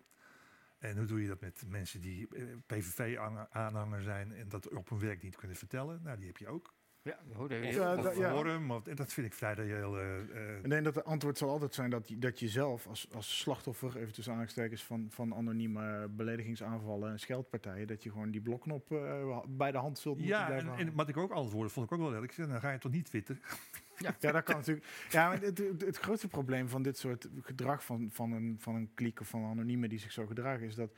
En hoe doe je dat met mensen die eh, PVV-aanhanger zijn en dat op hun werk niet kunnen vertellen? Nou, die heb je ook. Ja, hoor, daar- Of, Ja, of dat- ja. Forum, of- en dat vind ik vrij reëel. eh, eh, Ik denk dat het antwoord zal altijd zijn dat je, dat je zelf als, als slachtoffer, even tussen aanhalingstekens, van, van anonieme beledigingsaanvallen en scheldpartijen, dat je gewoon die blokknop eh, bij de hand zult moeten Ja, blijven en, wat ik ook antwoordde, vond ik ook wel leuk. Ik zei, dan ga je toch niet twitteren? Ja, dat kan natuurlijk. Ja, maar het, het, het grootste probleem van dit soort gedrag van, van, een, van een kliek of van anoniemen die zich zo gedragen, is dat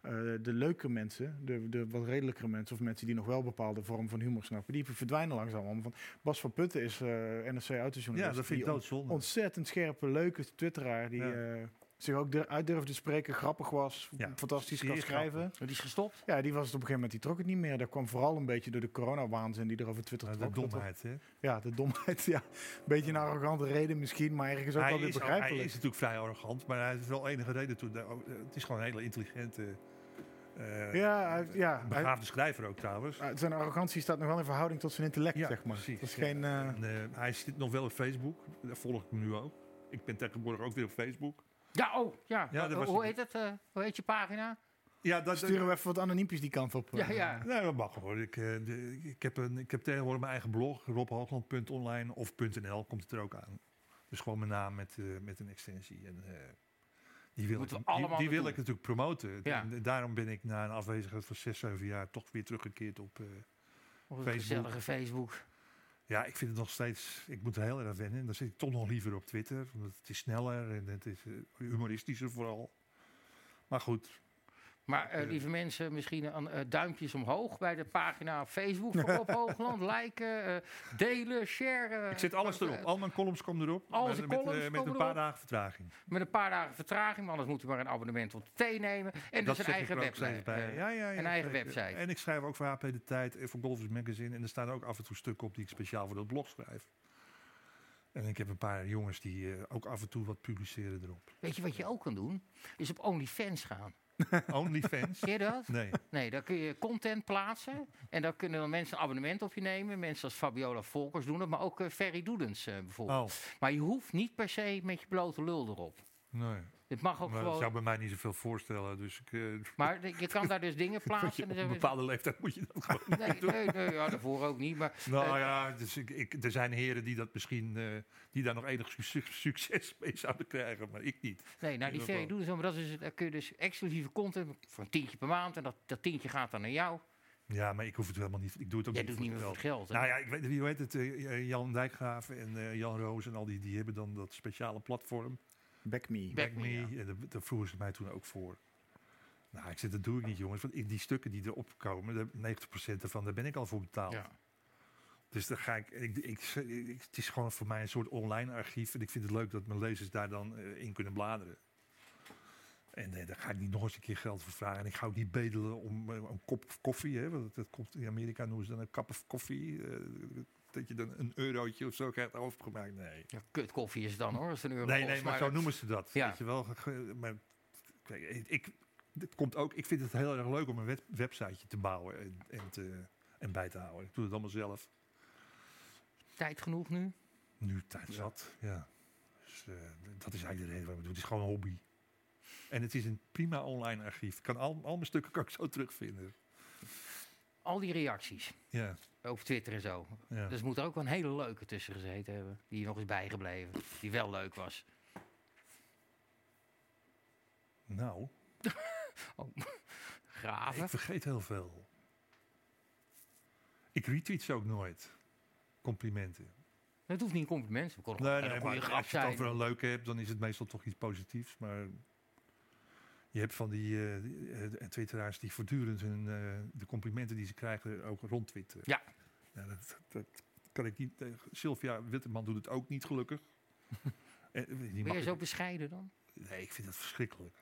eh, de leuke mensen, de, de wat redelijkere mensen, of mensen die nog wel bepaalde vorm van humor snappen, die verdwijnen langzaam allemaal. Van Bas van Putten is eh NRC autojournalist. Ja, dat vind ik doodzonde. ontzettend scherpe, leuke twitteraar die Ja. eh, zich ook uit durfde spreken, grappig was, Ja, fantastisch kan schrijven. grappig. Die is gestopt. Ja, die was het op een gegeven moment, die trok het niet meer. Dat kwam vooral een beetje door de corona-waanzin die er over Twitter de trok. Dat was- domheid, hè? Ja, de domheid, ja. Beetje een arrogante reden misschien, maar ergens ook wel weer is, hij begrijpelijk. is natuurlijk vrij arrogant, maar hij heeft wel enige reden toe. Oh, Het is gewoon een hele intelligente, eh, ja, hij- ja. Hij, begaafde schrijver ook trouwens. uh, zijn arrogantie staat nog wel in verhouding tot zijn intellect, Ja, zeg maar. precies. Dat is geen... eh, En, eh, hij zit nog wel op Facebook, daar volg ik hem nu ook. Ik ben tegenwoordig ook weer op Facebook. Ja, oh, ja. Ja, dat Hoe- was hoe het. heet het? eh, hoe heet je pagina? Ja, dat, sturen we even wat anoniempjes die kant op. eh. Ja, ja. Nee, dat mag hoor. Ik, eh, de- ik, heb een, ik heb tegenwoordig mijn eigen blog, robhoogland.online of .nl, komt het er ook aan. Dus gewoon mijn naam met, eh, met een extensie. En, eh, die wil, ik, die, wil ik natuurlijk promoten. Ja. En daarom ben ik na een afwezigheid van 6, 7 jaar toch weer teruggekeerd op... eh, Facebook. gezellige Facebook. Ja, ik vind het nog steeds... Ik moet er heel erg wennen. Dan zit ik toch nog liever op Twitter. Want het is sneller en het is eh, humoristischer vooral. Maar goed, Maar eh, lieve mensen, misschien een eh, duimpjes omhoog bij de pagina op Facebook van Rob Hoogland. Liken, eh, delen, sharen. ik zet alles erop. Al mijn columns komen erop. Al met, met, met een paar dagen vertraging. Met een paar dagen vertraging, maar anders moet u maar een abonnement op de thee nemen. En dus een eigen website. bij. ja, ja, ja, een eigen website. En ik schrijf ook voor HP De Tijd en voor Golfers Magazine. En er staan ook af en toe stukken op die ik speciaal voor dat blog schrijf. En ik heb een paar jongens die ook af en toe wat publiceren erop. Weet je wat je ook kan doen? Is op OnlyFans gaan. OnlyFans? Ken je dat? Nee. Nee, daar kun je content plaatsen. En daar kunnen dan mensen een abonnement op je nemen. Mensen als Fabiola Volkers doen het, maar ook eh, Ferry Doedens eh, bijvoorbeeld. Oh, Maar je hoeft niet per se met je blote lul erop. nee. Het mag ook Maar dat gewoon. zou bij mij niet zoveel voorstellen. Dus ik, eh, Maar je kan daar dus dingen plaatsen. op en een bepaalde leeftijd moet je dat gewoon Nee, nee, nee ja, daarvoor ook niet. Maar Nou Eh, ja, dus ik, ik, er zijn heren die dat misschien, eh, die daar nog enig su- succes mee zouden krijgen, maar ik niet. nee, nou die Ferry ieder Doedens, maar dat is, daar kun je dus exclusieve content voor een tientje per maand. En dat, dat tientje gaat dan naar jou. Ja, maar ik hoef het helemaal niet. Ik doe het ook Jij niet doet niet meer het het geld. hè? Nou ja, ik weet, wie weet het, Jan Dijkgraaf en Jan Roos en al die, die hebben dan dat speciale platform. Back me. Back Back me, Me. ja. En daar- vroegen ze mij toen ook voor. Nou, ik zeg, dat doe ik niet, jongens. Want ik, die stukken die erop komen, daar- 90% ervan, daar ben ik al voor betaald. Ja. Dus dan ga ik, ik, ik, ik- Het is gewoon voor mij een soort online archief. En ik vind het leuk dat mijn lezers daar dan eh, in kunnen bladeren. En eh, daar ga ik niet nog eens een keer geld voor vragen. En ik ga ook niet bedelen om eh, een kop koffie. Hè, want dat komt in Amerika noemen ze dan een cup of koffie. Dat je dan een eurotje of zo krijgt overgemaakt. Nee. Ja, kut koffie is het dan hoor, als een euro Nee, nee, maar zo noemen ze dat. Ja. Weet je wel. Maar, kijk, ik, het komt ook, ik vind het heel erg leuk om een web, websiteje te bouwen en, en, te, en bij te houden. Ik doe het allemaal zelf. Tijd genoeg nu? Nu tijd zat, ja. Dus, eh, dat is eigenlijk de reden waarom ik doe. Het is gewoon een hobby. En het is een prima online archief. Ik kan al, al mijn stukken kan ik zo terugvinden. Al die reacties Ja, over Twitter en zo. ja. Dus moet er ook wel een hele leuke tussen gezeten hebben. Die nog is bijgebleven. Die wel leuk was. Nou, Graven. ik vergeet heel veel. Ik retweet ze ook nooit. Complimenten. Het hoeft niet een compliment. Het kon Nee, nee, goede maar grap als je het zijn. over een leuke hebt, dan is het meestal toch iets positiefs. Maar je hebt van die, eh, die, eh, twitteraars die voortdurend hun, eh, de complimenten die ze krijgen ook rondtwitteren. Ja. dat, dat kan ik niet. eh, Sylvia Witteman doet het ook niet gelukkig. Eh, die Ben je zo bescheiden dan? Nee, ik vind dat verschrikkelijk.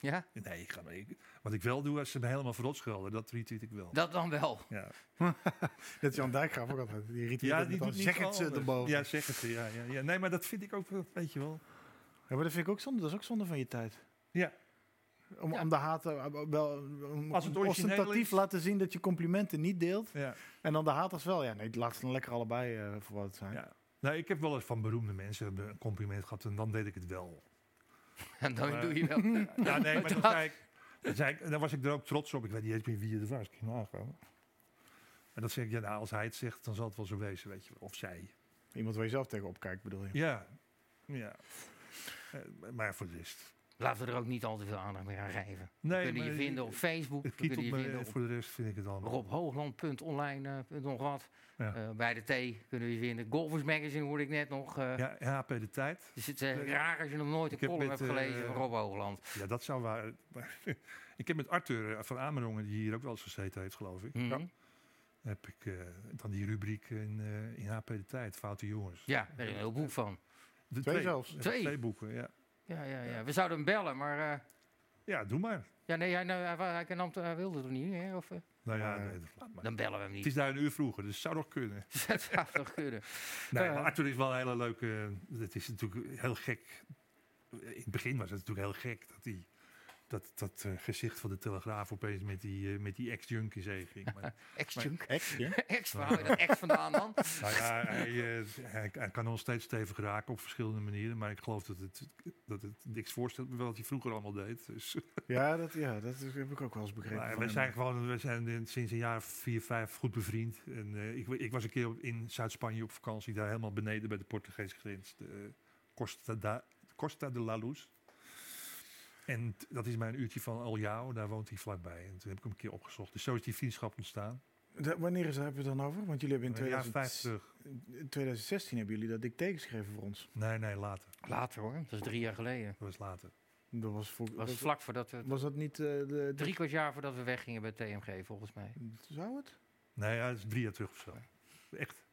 Ja? Nee, ik ga, ik, wat ik wel doe als ze me helemaal verrot schelden, dat retweet ik wel. Dat dan wel. ja. Dat is Jan Dijkgraaf ook altijd. Die retweet Ja, die doet Zeg het ze erboven. Ja, zeg het ze. Ja, ja, ja. Nee, maar dat vind ik ook, wel, weet je wel. Ja, maar dat vind ik ook zonde. Dat is ook zonde van je tijd. Ja. Om, Ja. om de haat eh, wel om Als het ostentatief is. laten zien dat je complimenten niet deelt. ja. En dan de haters wel. Ja, nee, laat ze dan lekker allebei eh, voor wat het zijn. Ja. Nee, ik heb wel eens van beroemde mensen een compliment gehad en dan deed ik het wel. En dan Maar- doe je wel. Ja, nee, maar dan, zei ik, dan, zei ik, dan was ik er ook trots op. Ik weet niet eens meer wie het was. Ik nagaan. En dan zeg ik, ja, nou, als hij het zegt, dan zal het wel zo wezen, weet je wel. Of zij. Iemand waar je zelf tegenop kijkt, bedoel je? Ja, ja. Eh, maar voor de rest. Laten we er ook niet al te veel aandacht meer aan geven. We Nee, kunnen je vinden op Facebook. Het kunnen kietelt je vinden op voor de rest vind ik het allemaal. robhoogland.online. eh, nog wat. Ja. Eh, bij de T kunnen we je vinden. Golfers Magazine hoorde ik net nog. eh Ja, HP de tijd. Dus het is raar als je nog nooit een Ik heb column met, hebt gelezen van Rob Hoogland. Ja, dat zou waar. ik heb met Arthur van Amerongen, die hier ook wel eens gezeten heeft, geloof ik. Mhm. Heb ik eh, dan die rubriek in, eh, in HP de tijd, Foute Jongens. Ja, daar is een heel boek van. De Twee zelfs. Twee? Twee boeken, ja. Ja, ja, ja. We zouden hem bellen, maar... eh, Ja, doe maar. ja, nee, hij, nou, hij, hij, hij nam- hij wilde er niet, hè? Of, eh, Nou ja, nee, maar. dan bellen we hem Het niet. is daar een uur vroeger, dus het zou nog kunnen. dat zou toch kunnen. Nee, Eh. maar Arthur is wel een hele leuke... Het is natuurlijk heel gek. In het begin was het natuurlijk heel gek dat hij... Dat, dat eh, gezicht van de Telegraaf opeens met die, eh, met die ex-junkies heen ging. Maar, Ex-junk. Ex, ja? Ex, waar haal je dat ex vandaan dan? nou ja, hij, eh, hij, hij kan nog steeds stevig raken op verschillende manieren. Maar ik geloof dat het, dat het niks voorstelt me wel wat hij vroeger allemaal deed. Dus, Ja, dat, ja, dat heb ik ook wel eens begrepen. we zijn gewoon we zijn in- sinds een jaar of vier, vijf goed bevriend. En, eh, ik, ik was een keer op- in Zuid-Spanje op vakantie. Daar helemaal beneden bij de Portugese grens. De Costa, da, Costa de la Luz. En dat is maar een uurtje van Aljao, daar woont hij vlakbij. En toen heb ik hem een keer opgezocht. Dus zo is die vriendschap ontstaan. De- wanneer is, hebben we het dan over? Want jullie hebben in, Een jaar 2000 vijf terug. in 2016 hebben jullie dat dicté geschreven voor ons. Nee, nee, later. Later hoor, dat is drie jaar geleden. Dat was later. Dat was, voor, Dat was was, vlak voordat we... was dat niet eh, de, de- Drie kwart jaar voordat we weggingen bij TMG, volgens mij. Zou het? Nee, ja, dat is drie jaar terug of zo. Echt.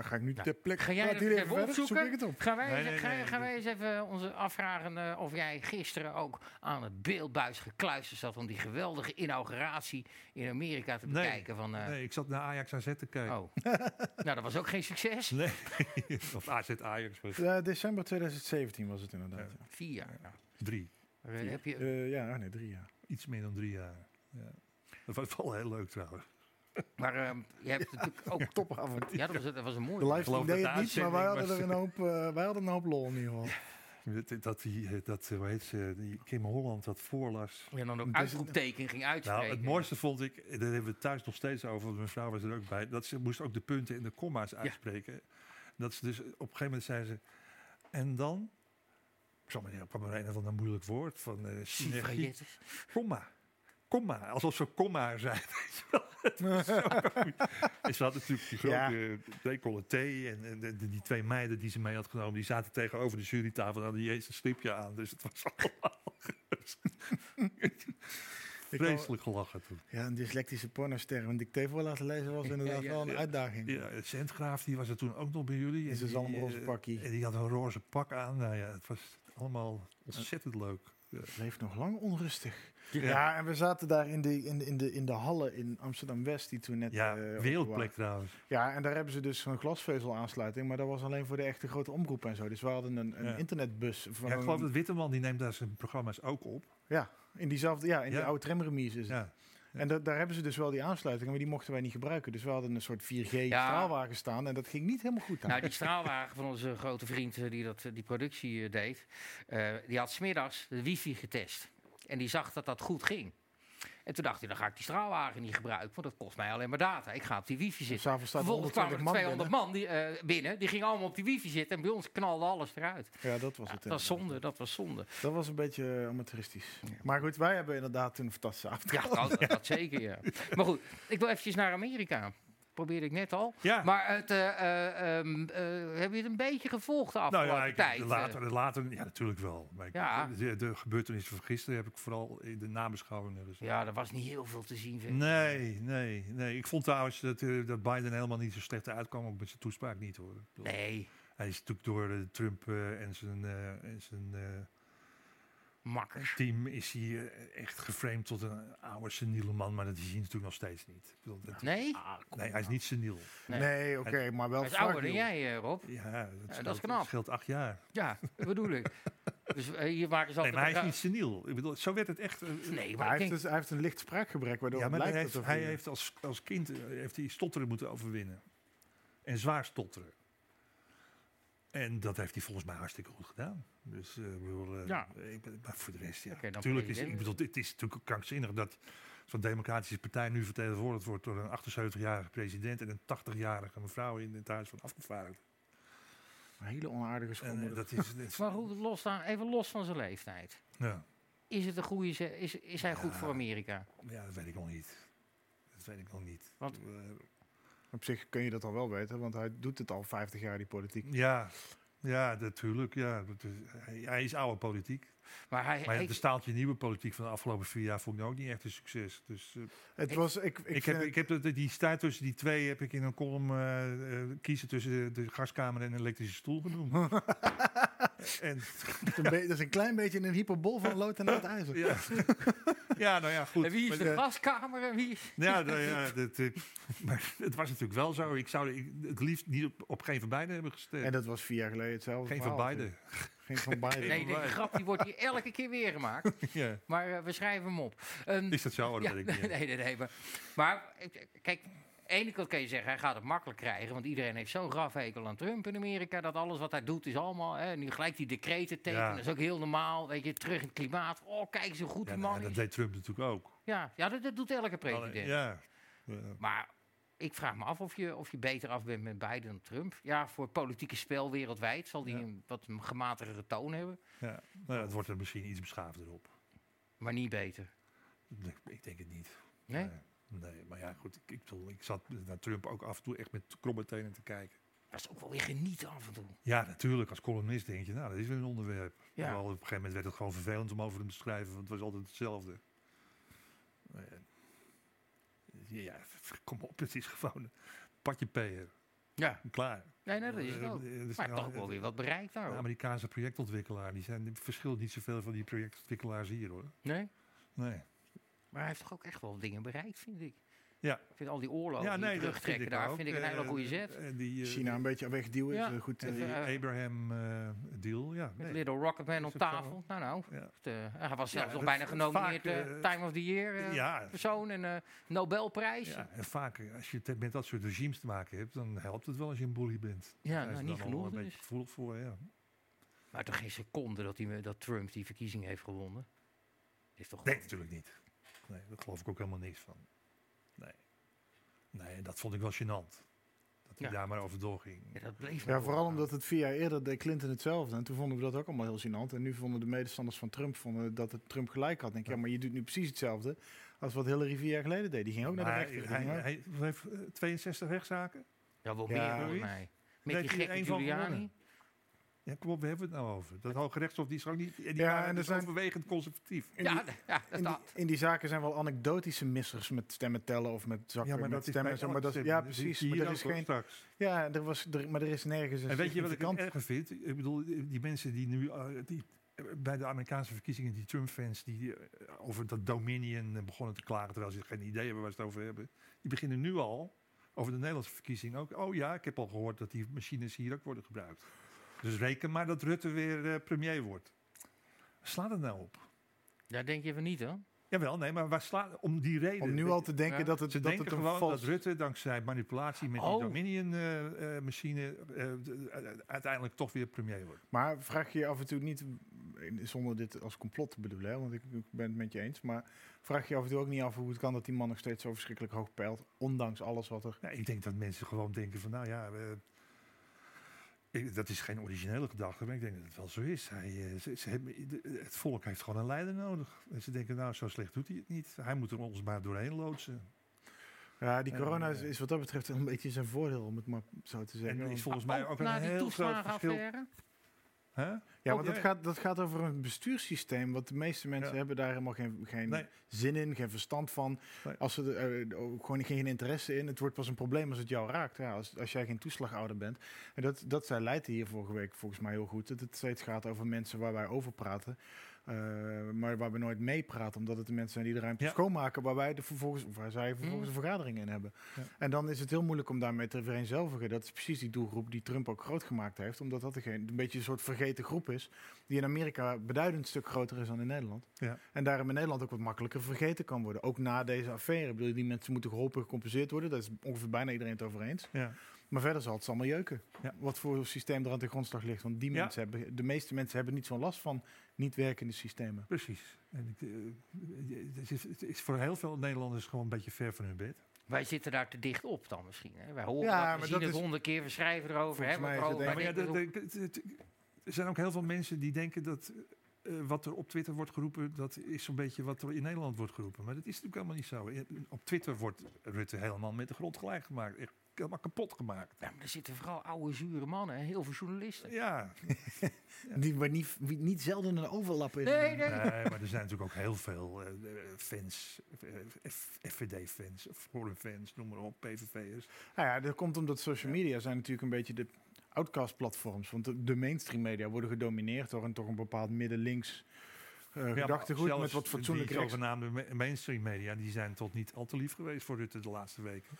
Dan ga ik nu Nou, ter plekke. ga jij even opzoeken? Zoek ik het op. Gaan wij, Nee, eens- nee, ga- nee, gaan wij dat- eens even onze afvragen eh, of jij gisteren ook aan het beeldbuis gekluisterd zat om die geweldige inauguratie in Amerika te Nee, bekijken van... eh, Nee, ik zat naar Ajax AZ te kijken. Oh. nou, dat was ook geen succes. Nee, of AZ Ajax was Ja, december 2017 was het inderdaad. Ja. Vier jaar. Nou, drie. eh, heb je, Eh, ja nee, drie jaar. Iets meer dan drie jaar. Ja. Dat was wel heel leuk trouwens. Maar eh, je hebt natuurlijk ook... Topavond. Ja, dat was, dat was een De mooie. geloof dat deed de het niet, maar wij hadden, er een hoop, eh, wij hadden een hoop lol in ieder geval. Dat, dat, die, eh, dat eh, hoe heet ze, die Kim Holland dat voorlas. En dan ook uitroepteken ging uitspreken. Nou, het mooiste vond ik, daar hebben we het thuis nog steeds over, want mijn vrouw was er ook bij, dat ze moest ook de punten en de komma's uitspreken. Dat ze dus op een gegeven moment zei ze, en dan, ik zal maar niet, er een of ander moeilijk woord van eh synergie, komma, komma, alsof ze komma en ze had natuurlijk die grote Ja. ja. decolleté en, en die twee meiden die ze mee had genomen, die zaten tegenover de jurytafel en hadden die een slipje aan. Dus het was allemaal Ik vreselijk gelachen toen. Ja, een dyslectische pornoster een dicté voor laten lezen was inderdaad ja, wel een uitdaging. Ja, Zendgraaf, die was er toen ook nog bij jullie. En zijn die, zalmroze eh, pakkie. En die had een roze pak aan. Nou ja, het was allemaal ontzettend leuk. Het bleef nog lang onrustig. Ja. Ja, en we zaten daar in de, in de, in de, in de hallen in Amsterdam-West, die toen net... Ja, eh, wereldplek trouwens. Ja, en daar hebben ze dus zo'n glasvezelaansluiting, maar dat was alleen voor de echte grote omroepen en zo. Dus we hadden een, een Ja. internetbus. Van Ja, ik geloof dat Witteman, die neemt daar zijn programma's ook op. ja, in diezelfde, ja, in die Ja. oude tramremise is het. Ja. En da- daar hebben ze dus wel die aansluitingen, maar die mochten wij niet gebruiken. Dus we hadden een soort 4G Ja. straalwagen staan en dat ging niet helemaal goed. Nou, die straalwagen van onze grote vriend eh, die dat, eh, die productie deed, eh, die had smiddags de wifi getest. En die zag dat dat goed ging. En toen dacht hij, dan ga ik die straalwagen niet gebruiken, want dat kost mij alleen maar data. Ik ga op die wifi zitten. er Vervolgens kwamen 120 er man 200 man die, eh, binnen, die gingen allemaal op die wifi zitten en bij ons knalde alles eruit. binnen. Ja, dat was Ja, het. dat was zonde, dat was zonde. Dat was een beetje eh, amateuristisch. Ja. Maar goed, wij hebben inderdaad toen een fantastische avond Ja, gehad. dat, dat zeker, ja. Maar goed, ik wil eventjes naar Amerika. Probeerde ik net al. Ja. Maar het, eh, heb je het een beetje gevolgd de Nou afgelopen ja, ik, tijd? later, later, ja, natuurlijk wel. Maar ik- Ja. de, de gebeurtenissen van gisteren heb ik vooral in de nabeschouwingen. Ja, er was niet heel veel te zien. vind ik. Nee, nee, nee. Ik vond trouwens dat, eh, dat Biden helemaal niet zo slecht uitkwam, ook met zijn toespraak niet hoor. Nee, Hij is natuurlijk door eh, Trump eh, en zijn, en zijn eh, makkers. team is hij eh, echt geframed tot een oude seniele man, maar dat is hij natuurlijk nog steeds niet. Ik bedoel, dat- Nee? nee, hij is niet seniel. Nee. Nee, oké, maar wel Hij is ouder dan jij, eh, Rob. Ja, dat, is scheelt, knap. scheelt acht jaar. Ja, dat bedoel ik. Dus eh, hier maken ze Nee, maar hij is niet seniel. Ik bedoel, zo werd het echt. eh, Nee, Maar hij heeft, dus, hij heeft een licht spraakgebrek, waardoor ja, maar hij heeft, hij heeft als, als kind eh, heeft hij stotteren moeten overwinnen. En zwaar stotteren. En dat heeft hij volgens mij hartstikke goed gedaan. Dus, eh, ik bedoel, eh, Ja. ik maar voor de rest, ja. Natuurlijk is, ik bedoel, het is natuurlijk ook krankzinnig dat zo'n democratische partij nu vertegenwoordigd wordt door een 78-jarige president en een 80-jarige mevrouw in het Huis van Afgevaardigden. een hele onaardige En schoonmoeder. eh, dat is, dat is- Maar goed, los dan, even los van zijn leeftijd. ja. Is het een goede... Is, is hij goed Ja. voor Amerika? ja, dat weet ik nog niet. Dat weet ik nog niet. Want- Eh, Op zich kun je dat al wel weten, want hij doet het al 50 jaar, die politiek. Ja, ja, natuurlijk. Ja. Hij, hij is oude politiek. Maar hij... Maar ja, hij- de staaltje nieuwe politiek van de afgelopen vier jaar vond ik ook niet echt een succes. Dus eh, Het Ik- was, ik, ik, heb, ik heb de, die strijd tussen die twee heb ik in een column eh, eh, kiezen tussen de, de gaskamer en een elektrische stoel genoemd. en, dat is een klein beetje een hyperbol van lood en het ijzer. ja. ja, nou ja, goed. en wie is Maar, de gaskamer en wie is... Ja, nou ja dat, maar het was natuurlijk wel zo. Ik zou ik, het liefst niet op, op geen van beiden hebben gestemd. En dat was vier jaar geleden hetzelfde geen van beiden. Geen van. Nee, die grap die wordt hier elke keer weer gemaakt. ja. Maar eh, we schrijven hem op. Ehm, Is dat zo? Oh, dat ja, weet ik niet. nee, nee, nee. Maar, maar kijk, de ene kant kan je zeggen, hij gaat het makkelijk krijgen. Want iedereen heeft zo'n grafhekel aan Trump in Amerika. Dat alles wat hij doet is allemaal... Hè, nu gelijk die decreten tekenen. Ja. Dat is ook heel normaal. Weet je, terug in het klimaat. Oh, kijk eens hoe goed Ja, die man dat is. deed Trump natuurlijk ook. Ja, ja dat, dat doet elke president. Ja. ja. Maar ik vraag me af of je, of je beter af bent met Biden dan Trump. Ja, voor het politieke spel wereldwijd zal die Ja. een wat gematigere toon hebben, Ja, nou ja, het wordt er misschien iets beschaafder op. maar niet beter. Ik, ik denk het niet. Nee? nee, maar ja, goed. Ik, ik, bedoel, ik zat naar Trump ook af en toe echt met kromme tenen te kijken. Dat is ook wel weer genieten af en toe. Ja, natuurlijk. Als columnist denk je, nou, dat is weer een onderwerp. Ja. Terwijl op een gegeven moment werd het gewoon vervelend om over hem te schrijven, want het was altijd hetzelfde. Maar ja, ja, kom op, het is gewoon een patje peer. Ja. Klaar. Nee, nee, dat is het Eh, eh, dus Maar toch wel weer wat bereikt daar. Amerikaanse projectontwikkelaar, die zijn verschilt niet zoveel van die projectontwikkelaars hier hoor. Nee? Nee. Maar hij heeft toch ook echt wel dingen bereikt, vind ik. Ja. Ik vind al die oorlogen ja, die nee, dat terugtrekken vind daar, ook. vind ik een hele Eh, goede zet. En die, eh, China een beetje wegduwen Ja. is een goed. en eh, die eh, Abraham eh, deal, ja. Met nee. Little Rocketman op tafel. Nou, nou. Het, eh, hij was Ja, zelfs nog bijna genomineerd eh, eh, Time of the Year eh, ja, persoon en eh Nobelprijs. Ja, en vaak eh, als je het met dat soort regimes te maken hebt, dan helpt het wel als je een bully bent. Ja, nou, is niet genoeg Een dus. beetje gevoelig voor, ja. Maar toch geen seconde dat, hij, dat Trump die verkiezing heeft gewonnen. Is toch Nee, natuurlijk niet. Nee, daar geloof ik ook helemaal niks van. Nee. Dat vond ik wel gênant. Dat hij Ja. daar maar over doorging. Ja, dat bleef Ja, vooral omdat het vier jaar eerder deed Clinton hetzelfde. En toen vonden we dat ook allemaal heel gênant. En nu vonden de medestanders van Trump vonden dat het Trump gelijk had. Denk ik, ja, maar je doet nu precies hetzelfde als wat Hillary vier jaar geleden deed. Die ging ook naar de rechter. hij, hij, heeft eh, 62 rechtszaken. Ja, wel Ja, meer zoiets. mij. Met die gekke Giuliani. Ja, kom op, we hebben het nou over. Dat Hoge Rechtshof die is ook niet... Die Ja, waren en er dus zijn- overwegend conservatief. in Ja, die- d- ja, in, die, dat. in die zaken zijn wel anekdotische missers met stemmen tellen of met zakken Ja, maar met dat is stemmen. zo, maar dat, is- ja, Dat precies. Maar er is geen. straks. Ja, er was, er, maar er is nergens een En weet je wat ik significant- erger vind? Ik bedoel, die mensen die nu eh, die, bij de Amerikaanse verkiezingen, die Trump-fans, die eh, over dat Dominion begonnen te klagen, terwijl ze geen idee hebben waar ze het over hebben, die beginnen nu al over de Nederlandse verkiezing ook. Oh ja, ik heb al gehoord dat die machines hier ook worden gebruikt. Dus reken maar dat Rutte weer eh, premier wordt. Slaat het nou op? Ja, denk je van niet, hoor. Jawel, nee, maar waar slaat om die reden? Om nu al te denken Ja. dat het, Ze dat denken het een gewoon vals... dat Rutte dankzij manipulatie met Oh. die Dominion-machine eh, uiteindelijk toch weer premier wordt. Maar vraag je je af en toe niet, eh, zonder dit als complot te bedoelen, hè, want ik, ik ben het met je eens, maar vraag je je af en toe ook niet af hoe het kan dat die man nog steeds zo verschrikkelijk hoog peilt, ondanks alles wat er... Ja, ik denk dat mensen gewoon denken van, nou ja, eh, ik- dat is geen originele gedachte, maar ik denk dat het wel zo is. Hij, eh, ze, ze hebben, de- het volk heeft gewoon een leider nodig. En ze denken, nou, zo slecht doet hij het niet. Hij moet er ons maar doorheen loodsen. Ja, die Eh, corona is, is wat dat betreft een beetje zijn voordeel, om het maar zo te zeggen. En is volgens mij ook een heel groot verschil. Ja, want dat gaat, dat gaat over een bestuurssysteem, wat de meeste mensen Ja. hebben daar helemaal geen, geen Nee. zin in, geen verstand van. Nee. Als ze er eh, gewoon geen interesse in. Het wordt pas een probleem als het jou raakt. Ja, als, als jij geen toeslagouder bent. En dat, dat zei Leijten hier vorige week volgens mij heel goed. Dat het steeds gaat over mensen waar wij over praten. Eh, maar waar we nooit mee praten, omdat het de mensen zijn die de ruimte Ja. schoonmaken, waar wij de vervolgens, waar zij vervolgens een vergadering in hebben. Ja. En dan is het heel moeilijk om daarmee te vereenzelvigen. Dat is precies die doelgroep die Trump ook groot gemaakt heeft, omdat dat degene, een beetje een soort vergeten groep is, die in Amerika beduidend stuk groter is dan in Nederland. Ja. En daarom in Nederland ook wat makkelijker vergeten kan worden. Ook na deze affaire. Ik bedoel, die mensen moeten geholpen, gecompenseerd worden. Daar is ongeveer bijna iedereen het over eens. Ja. Maar verder zal het allemaal jeuken. Ja. Wat voor systeem er aan de grondslag ligt. Want die mensen hebben, de meeste mensen hebben niet zo'n last van niet werkende systemen. Precies. En ik, eh, het, is, het is voor heel veel Nederlanders gewoon een beetje ver van hun bed. Wij zitten daar te dicht op dan misschien. Hè? Wij horen Ja, dat, we zien dat het is- honderd keer, we schrijven erover. Hebben mij het. Maar ja, er zijn ook heel veel mensen die denken dat eh, wat er op Twitter wordt geroepen, dat is zo'n beetje wat er in Nederland wordt geroepen. Maar dat is natuurlijk helemaal niet zo. Op Twitter wordt Rutte helemaal met de grond gelijk gemaakt. Echt helemaal kapot gemaakt. Ja, maar er zitten vooral oude, zure mannen, hè? heel veel journalisten. Ja, Die waar niet, niet zelden een overlap is. Nee, nee. nee, maar er zijn natuurlijk ook heel veel eh, fans, eh, FVD-fans, Forum-fans, noem maar op, PVV'ers. Nou ja, dat komt omdat social media zijn natuurlijk een beetje de outcast-platforms. Want de, de mainstream media worden gedomineerd door een toch een bepaald midden-links eh Ja, maar gedachtegoed met zelfs wat fatsoenlijk Die zogenaamde ma- mainstream media, die zijn tot niet al te lief geweest voor Rutte de laatste weken.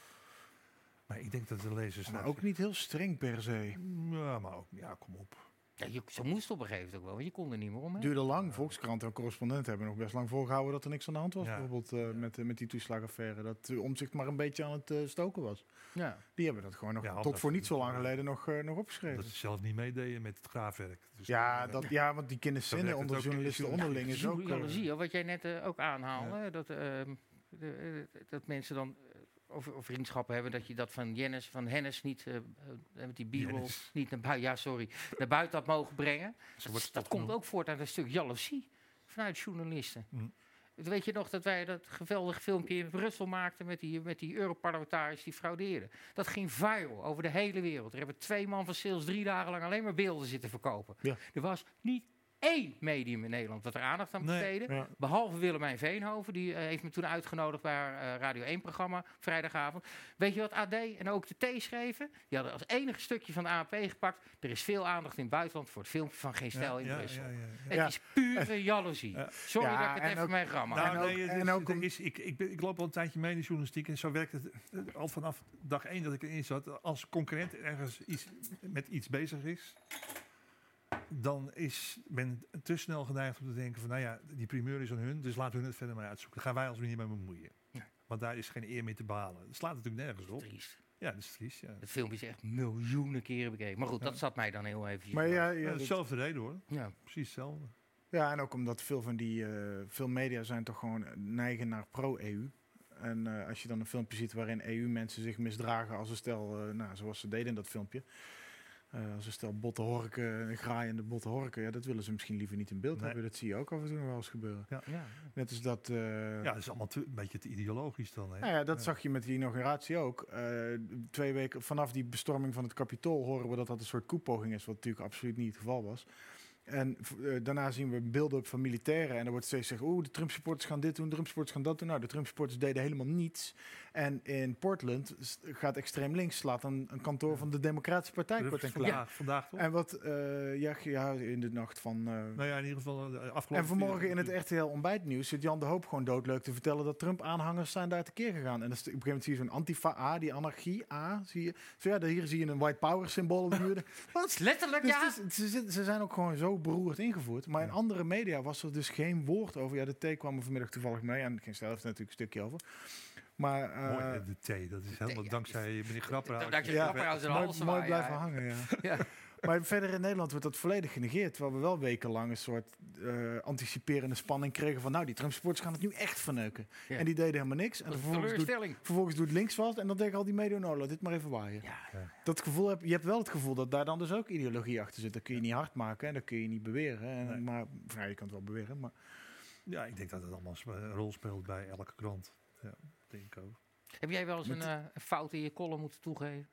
Maar ik denk dat de lezers... Maar ook niet heel streng per se. Ja, maar ook, ja, kom op. Ja, je, ze moest op een gegeven moment ook wel, want je kon er niet meer omheen. duurde lang. Volkskrant en correspondent hebben nog best lang volgehouden dat er niks aan de hand was. Ja. Bijvoorbeeld eh, met, eh, met die toeslagaffaire. Dat uh, omzicht maar een beetje aan het eh, stoken was. Ja. Die hebben dat gewoon nog Ja, tot voor niet zo lang geleden nog, eh, nog opgeschreven. Dat ze zelf niet meededen met het graafwerk. Dus ja, dat, ja, want die kunnen Zo zinnen werkt het onder de journalisten onderling is ook... Eh, hè, wat jij net ook aanhaalde, dat, ehm, de, eh, dat mensen dan over, over vriendschappen hebben, dat je dat van Jennis, van Hennis niet, eh, met die Jennis. niet naar buiten, ja sorry, naar buiten had mogen brengen. Dat, dat komt ook voort uit een stuk jaloezie vanuit journalisten. Mm. Weet je nog dat wij dat geweldige filmpje in Brussel maakten met die, met die Europarlementariërs die fraudeerden? Dat ging viral over de hele wereld. Er hebben twee man van sales drie dagen lang alleen maar beelden zitten verkopen. Ja. Er was niet één medium in Nederland dat er aandacht aan Nee. besteedde. Ja. Behalve Willemijn Veenhoven, die eh, heeft me toen uitgenodigd bij haar eh, Radio 1-programma vrijdagavond. Weet je wat AD en ook de T schreven? Die hadden als enige stukje van de ANP gepakt. Er is veel aandacht in het buitenland voor het filmpje van Geen Stijl in ja, Brussel. ja, ja, ja. Het Ja. is pure jaloezie. Ja. Sorry Ja, dat ik het en even ook- mijn gramma. Nou, En ook- nee, en is- ook is, ik, ik, ben- ik loop al een tijdje mee in de journalistiek en zo werkt het eh, al vanaf dag één dat ik erin zat. Als concurrent ergens iets, met iets bezig is, dan is men te snel geneigd om te denken van, nou ja, die primeur is aan hun, dus laten we het verder maar uitzoeken. Daar gaan wij ons niet mee bemoeien. Want daar is geen eer meer te behalen. Dat slaat natuurlijk nergens op. Triest. Ja, dat is triest, ja. Het filmpje is echt miljoenen keren bekeken. Maar goed, dat zat mij dan heel even. Maar ja, Ja, ja, dat- dezelfde reden hoor. ja. Precies hetzelfde. ja, en ook omdat veel van die eh, veel media zijn toch gewoon neigen naar pro-EU. En eh, als je dan een filmpje ziet waarin EU-mensen zich misdragen als een stel, eh, nou, zoals ze deden in dat filmpje. Eh, als een stel botte horken, graaiende botte horken. Ja, dat willen ze misschien liever niet in beeld Nee. hebben. Dat zie je ook af en toe nog wel eens gebeuren. Ja. Net als dat... eh, Ja, dat is allemaal te- een beetje te ideologisch dan. Hè? Nou ja, dat Ja. zag je met die inauguratie ook. Eh, twee weken vanaf die bestorming van het kapitool horen we dat dat een soort koepoging is, wat natuurlijk absoluut niet het geval was. En eh, daarna zien we beelden van militairen en er wordt steeds gezegd, oeh, de Trump-supporters gaan dit doen, de Trump-supporters gaan dat doen. Nou, de Trump-supporters deden helemaal niets. En in Portland gaat extreem links, slaat een, een kantoor van de Democratische Partij kort en klaar. vandaag, vandaag toch? En wat, eh, ja, ja, in de nacht van... eh, nou ja, in ieder geval afgelopen... en vanmorgen in het RTL ontbijtnieuws zit Jan de Hoop gewoon doodleuk te vertellen dat Trump-aanhangers zijn daar tekeer gegaan. En is- op een gegeven moment zie je zo'n antifa A, die anarchie A, zie je. Zo ja, hier zie je een white power symbool op de muur. Wat? Letterlijk, Dus ja. ze zijn ook gewoon zo beroerd ingevoerd. Maar in andere media was er dus geen woord over. Ja, de T kwam er vanmiddag toevallig mee. En geen stel heeft er natuurlijk een stukje over. Maar eh, Mooi, hè, de thee, dat is helemaal ja. dankzij meneer Grapperhaus. Dankzij Ja, Grapperhaus en mooi, Halsema, mooi ja. blijven hangen, ja. Maar verder in Nederland wordt dat volledig genegeerd. Terwijl we wel wekenlang een soort eh, anticiperende spanning kregen van... nou, die Trump-supporters gaan het nu echt verneuken. Ja. En die deden helemaal niks. En vervolgens doet, teleurstelling. vervolgens doet links vast. En dan denken al die media, nou, laat dit maar even waaien. Ja. Dat gevoel heb, je hebt wel het gevoel dat daar dan dus ook ideologie achter zit. Dat kun je niet hard maken en dat kun je niet beweren. En, Nee. Maar ja, je kan het wel beweren. Maar Ja, ik denk dat het allemaal een rol speelt bij elke krant. Ja, denk ik ook. Heb jij wel eens Met- eh, een fout in je column moeten toegeven?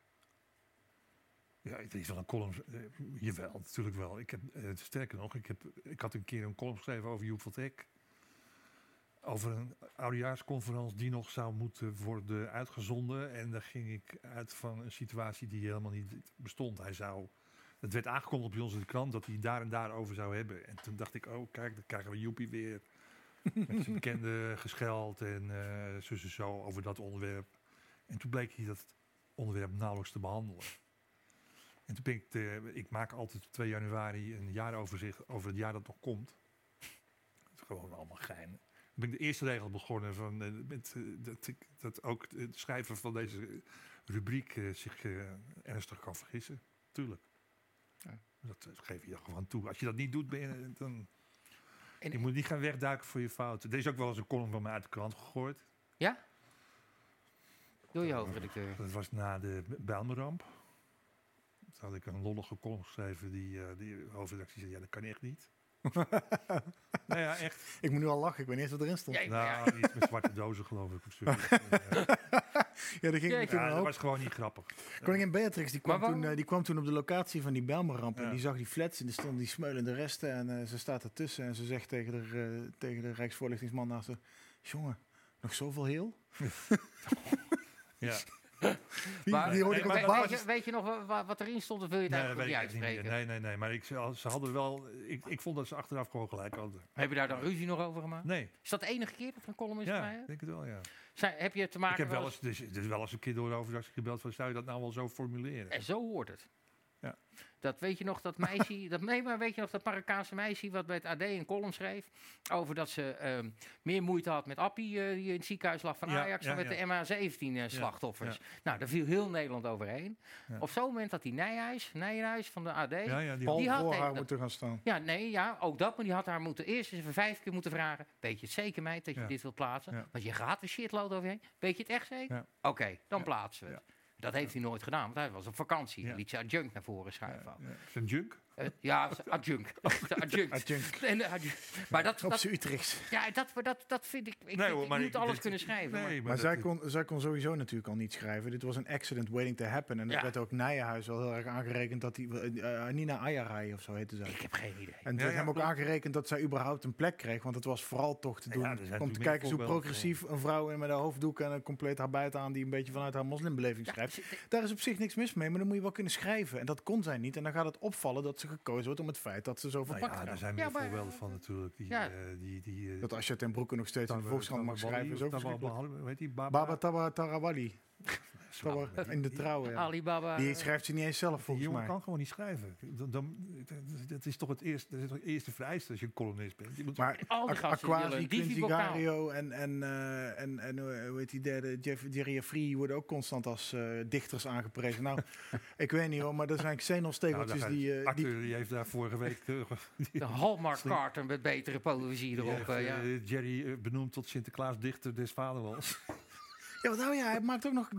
Ja, het is wel een column. eh, jawel, natuurlijk wel. Ik heb, eh, sterker nog, ik, heb, ik had een keer een column geschreven over Joep van Teck. Over een oudejaarsconferentie die nog zou moeten worden uitgezonden. En daar ging ik uit van een situatie die helemaal niet bestond. Hij zou, het werd aangekondigd bij ons in de krant dat hij daar en daar over zou hebben. En toen dacht ik, oh kijk, dan krijgen we Joepie weer. Met zijn bekende gescheld en eh zo, zo, zo over dat onderwerp. En toen bleek hij dat onderwerp nauwelijks te behandelen. En toen ben ik, de, ik maak altijd op 2 januari een jaaroverzicht over het jaar dat nog komt. Het is gewoon allemaal gein. Toen ben ik de eerste regel begonnen van eh, met, eh, dat, ik, dat ook het schrijver van deze rubriek eh, zich ernstig kan vergissen. Tuurlijk. Ja. Dat geef je gewoon toe. Als je dat niet doet, ben je, dan... En- je moet niet gaan wegduiken voor je fouten. Er is ook wel eens een column van mij uit de krant gegooid. Ja? Door je hoofdredacteur. Dat was na de Bijlmerramp. Had ik een lollige column geschreven die, eh die hoofdredactie zei, ja dat kan echt niet. nou ja, echt. ik moet nu al lachen. Ik weet niet eens wat erin stond. Ja, Ja, ja. Nou, iets met zwarte dozen geloof ik. Of ja, daar ging Ja, Ja, dat was gewoon niet grappig. Koningin Beatrix die kwam, toen, eh, die kwam toen op de locatie van die Bijlmerramp. En Ja. die zag die flats en er stonden die smeulende resten. En eh, ze staat ertussen en ze zegt tegen de, eh, tegen de Rijksvoorlichtingsman naast haar... Jongen, nog zoveel heel? Ja. Die, Maar, die hoorde ik op weet, basis... weet je, weet je nog wa- wa- wat erin stond? Of wil je het Nee, eigenlijk niet uitspreken? Nee, nee, nee. Maar ik, ze hadden wel... Ik, ik vond dat ze achteraf gewoon gelijk hadden. Heb je daar dan ruzie nog over gemaakt? Nee. Is dat de enige keer dat er een column is Ja, van mij? ik denk het wel, ja. Zijn, heb je te maken Ik heb wel eens- dus, is wel eens een keer door de hoofdredactie gebeld van, zou je dat nou wel zo formuleren? En zo hoort het. Ja. Dat weet je nog, dat meisje, dat, nee, maar weet je nog dat Marokkaanse meisje wat bij het AD een column schreef over dat ze ehm, meer moeite had met Appie, eh, die in het ziekenhuis lag van Ja, Ajax, ja, dan met de MH17-slachtoffers. ja. Nou, daar viel heel Nederland overheen. Op zo'n moment had die Nijhuis, Nijhuis van de AD, die had voor haar moeten gaan staan. ja, nee, ja, ook dat. Maar die had haar moeten eerst eens even vijf keer moeten vragen. Weet je het zeker, meid, dat je dit wilt plaatsen? Want je gaat een shitload overheen. Weet je het echt zeker? Oké, dan plaatsen we het. Dat heeft hij nooit gedaan, want hij was op vakantie. Dan liet ze adjunct naar voren schuiven. Zijn junk? Eh, ja, ze- adjunct. Adjunct. Adjunct. En de adjunct. Maar dat, Op dat, Utrechts. ja, dat, dat, dat vind ik... Ik, Nee, ik, hoor, ik maar moet ik- alles dit- kunnen schrijven. maar- Nee, Maar zij kon, zij kon sowieso natuurlijk al niet schrijven. Dit was een accident waiting to happen. En dat Ja. werd ook Nijenhuis wel heel erg aangerekend dat hij... eh, Nina Ayarai of zo heette zij. Ik heb geen idee. En het Ja, werd ja, hem ook klopt. aangerekend dat zij überhaupt een plek kreeg. Want het was vooral toch te doen om te kijken hoe progressief een vrouw in met een hoofddoek en een compleet haar buiten aan... die een beetje vanuit haar moslimbeleving Ja, schrijft. ze- Daar is op zich niks mis mee, maar dan moet je wel kunnen schrijven. En dat kon zij niet. En dan gaat het opvallen dat ze gekozen wordt om het feit dat ze zo Nou verpakt ja, gaat. er zijn Ja, meer maar- voorbeelden van natuurlijk. Die, Ja. eh, die, die, eh, Dat als je ten broeke nog steeds in de Volkskrant mag schrijven, is ook? Baba? Baba Tawa- In de trouw, ja. Alibaba. Die schrijft ze niet eens zelf, Die volgens jongen mij. kan gewoon niet schrijven. Dan, dan, dat is toch het eerste, dat is toch het eerste vereiste als je een columnist bent. Je moet Maar Al die Aquasi, en, en, eh, en, en hoe heet die derde, Jeff, Jerry Free worden ook constant als eh, dichters aangeprezen. Nou, ik weet niet hoor, maar er zijn Nou, xenostegeltjes daar- die... eh, die Arthur die heeft daar vorige week De Hallmark Carter met betere poëzie erop. heeft, ja. Jerry benoemd tot Sinterklaas dichter des vaderlands. Ja, nou ja, hij maakt ook nog...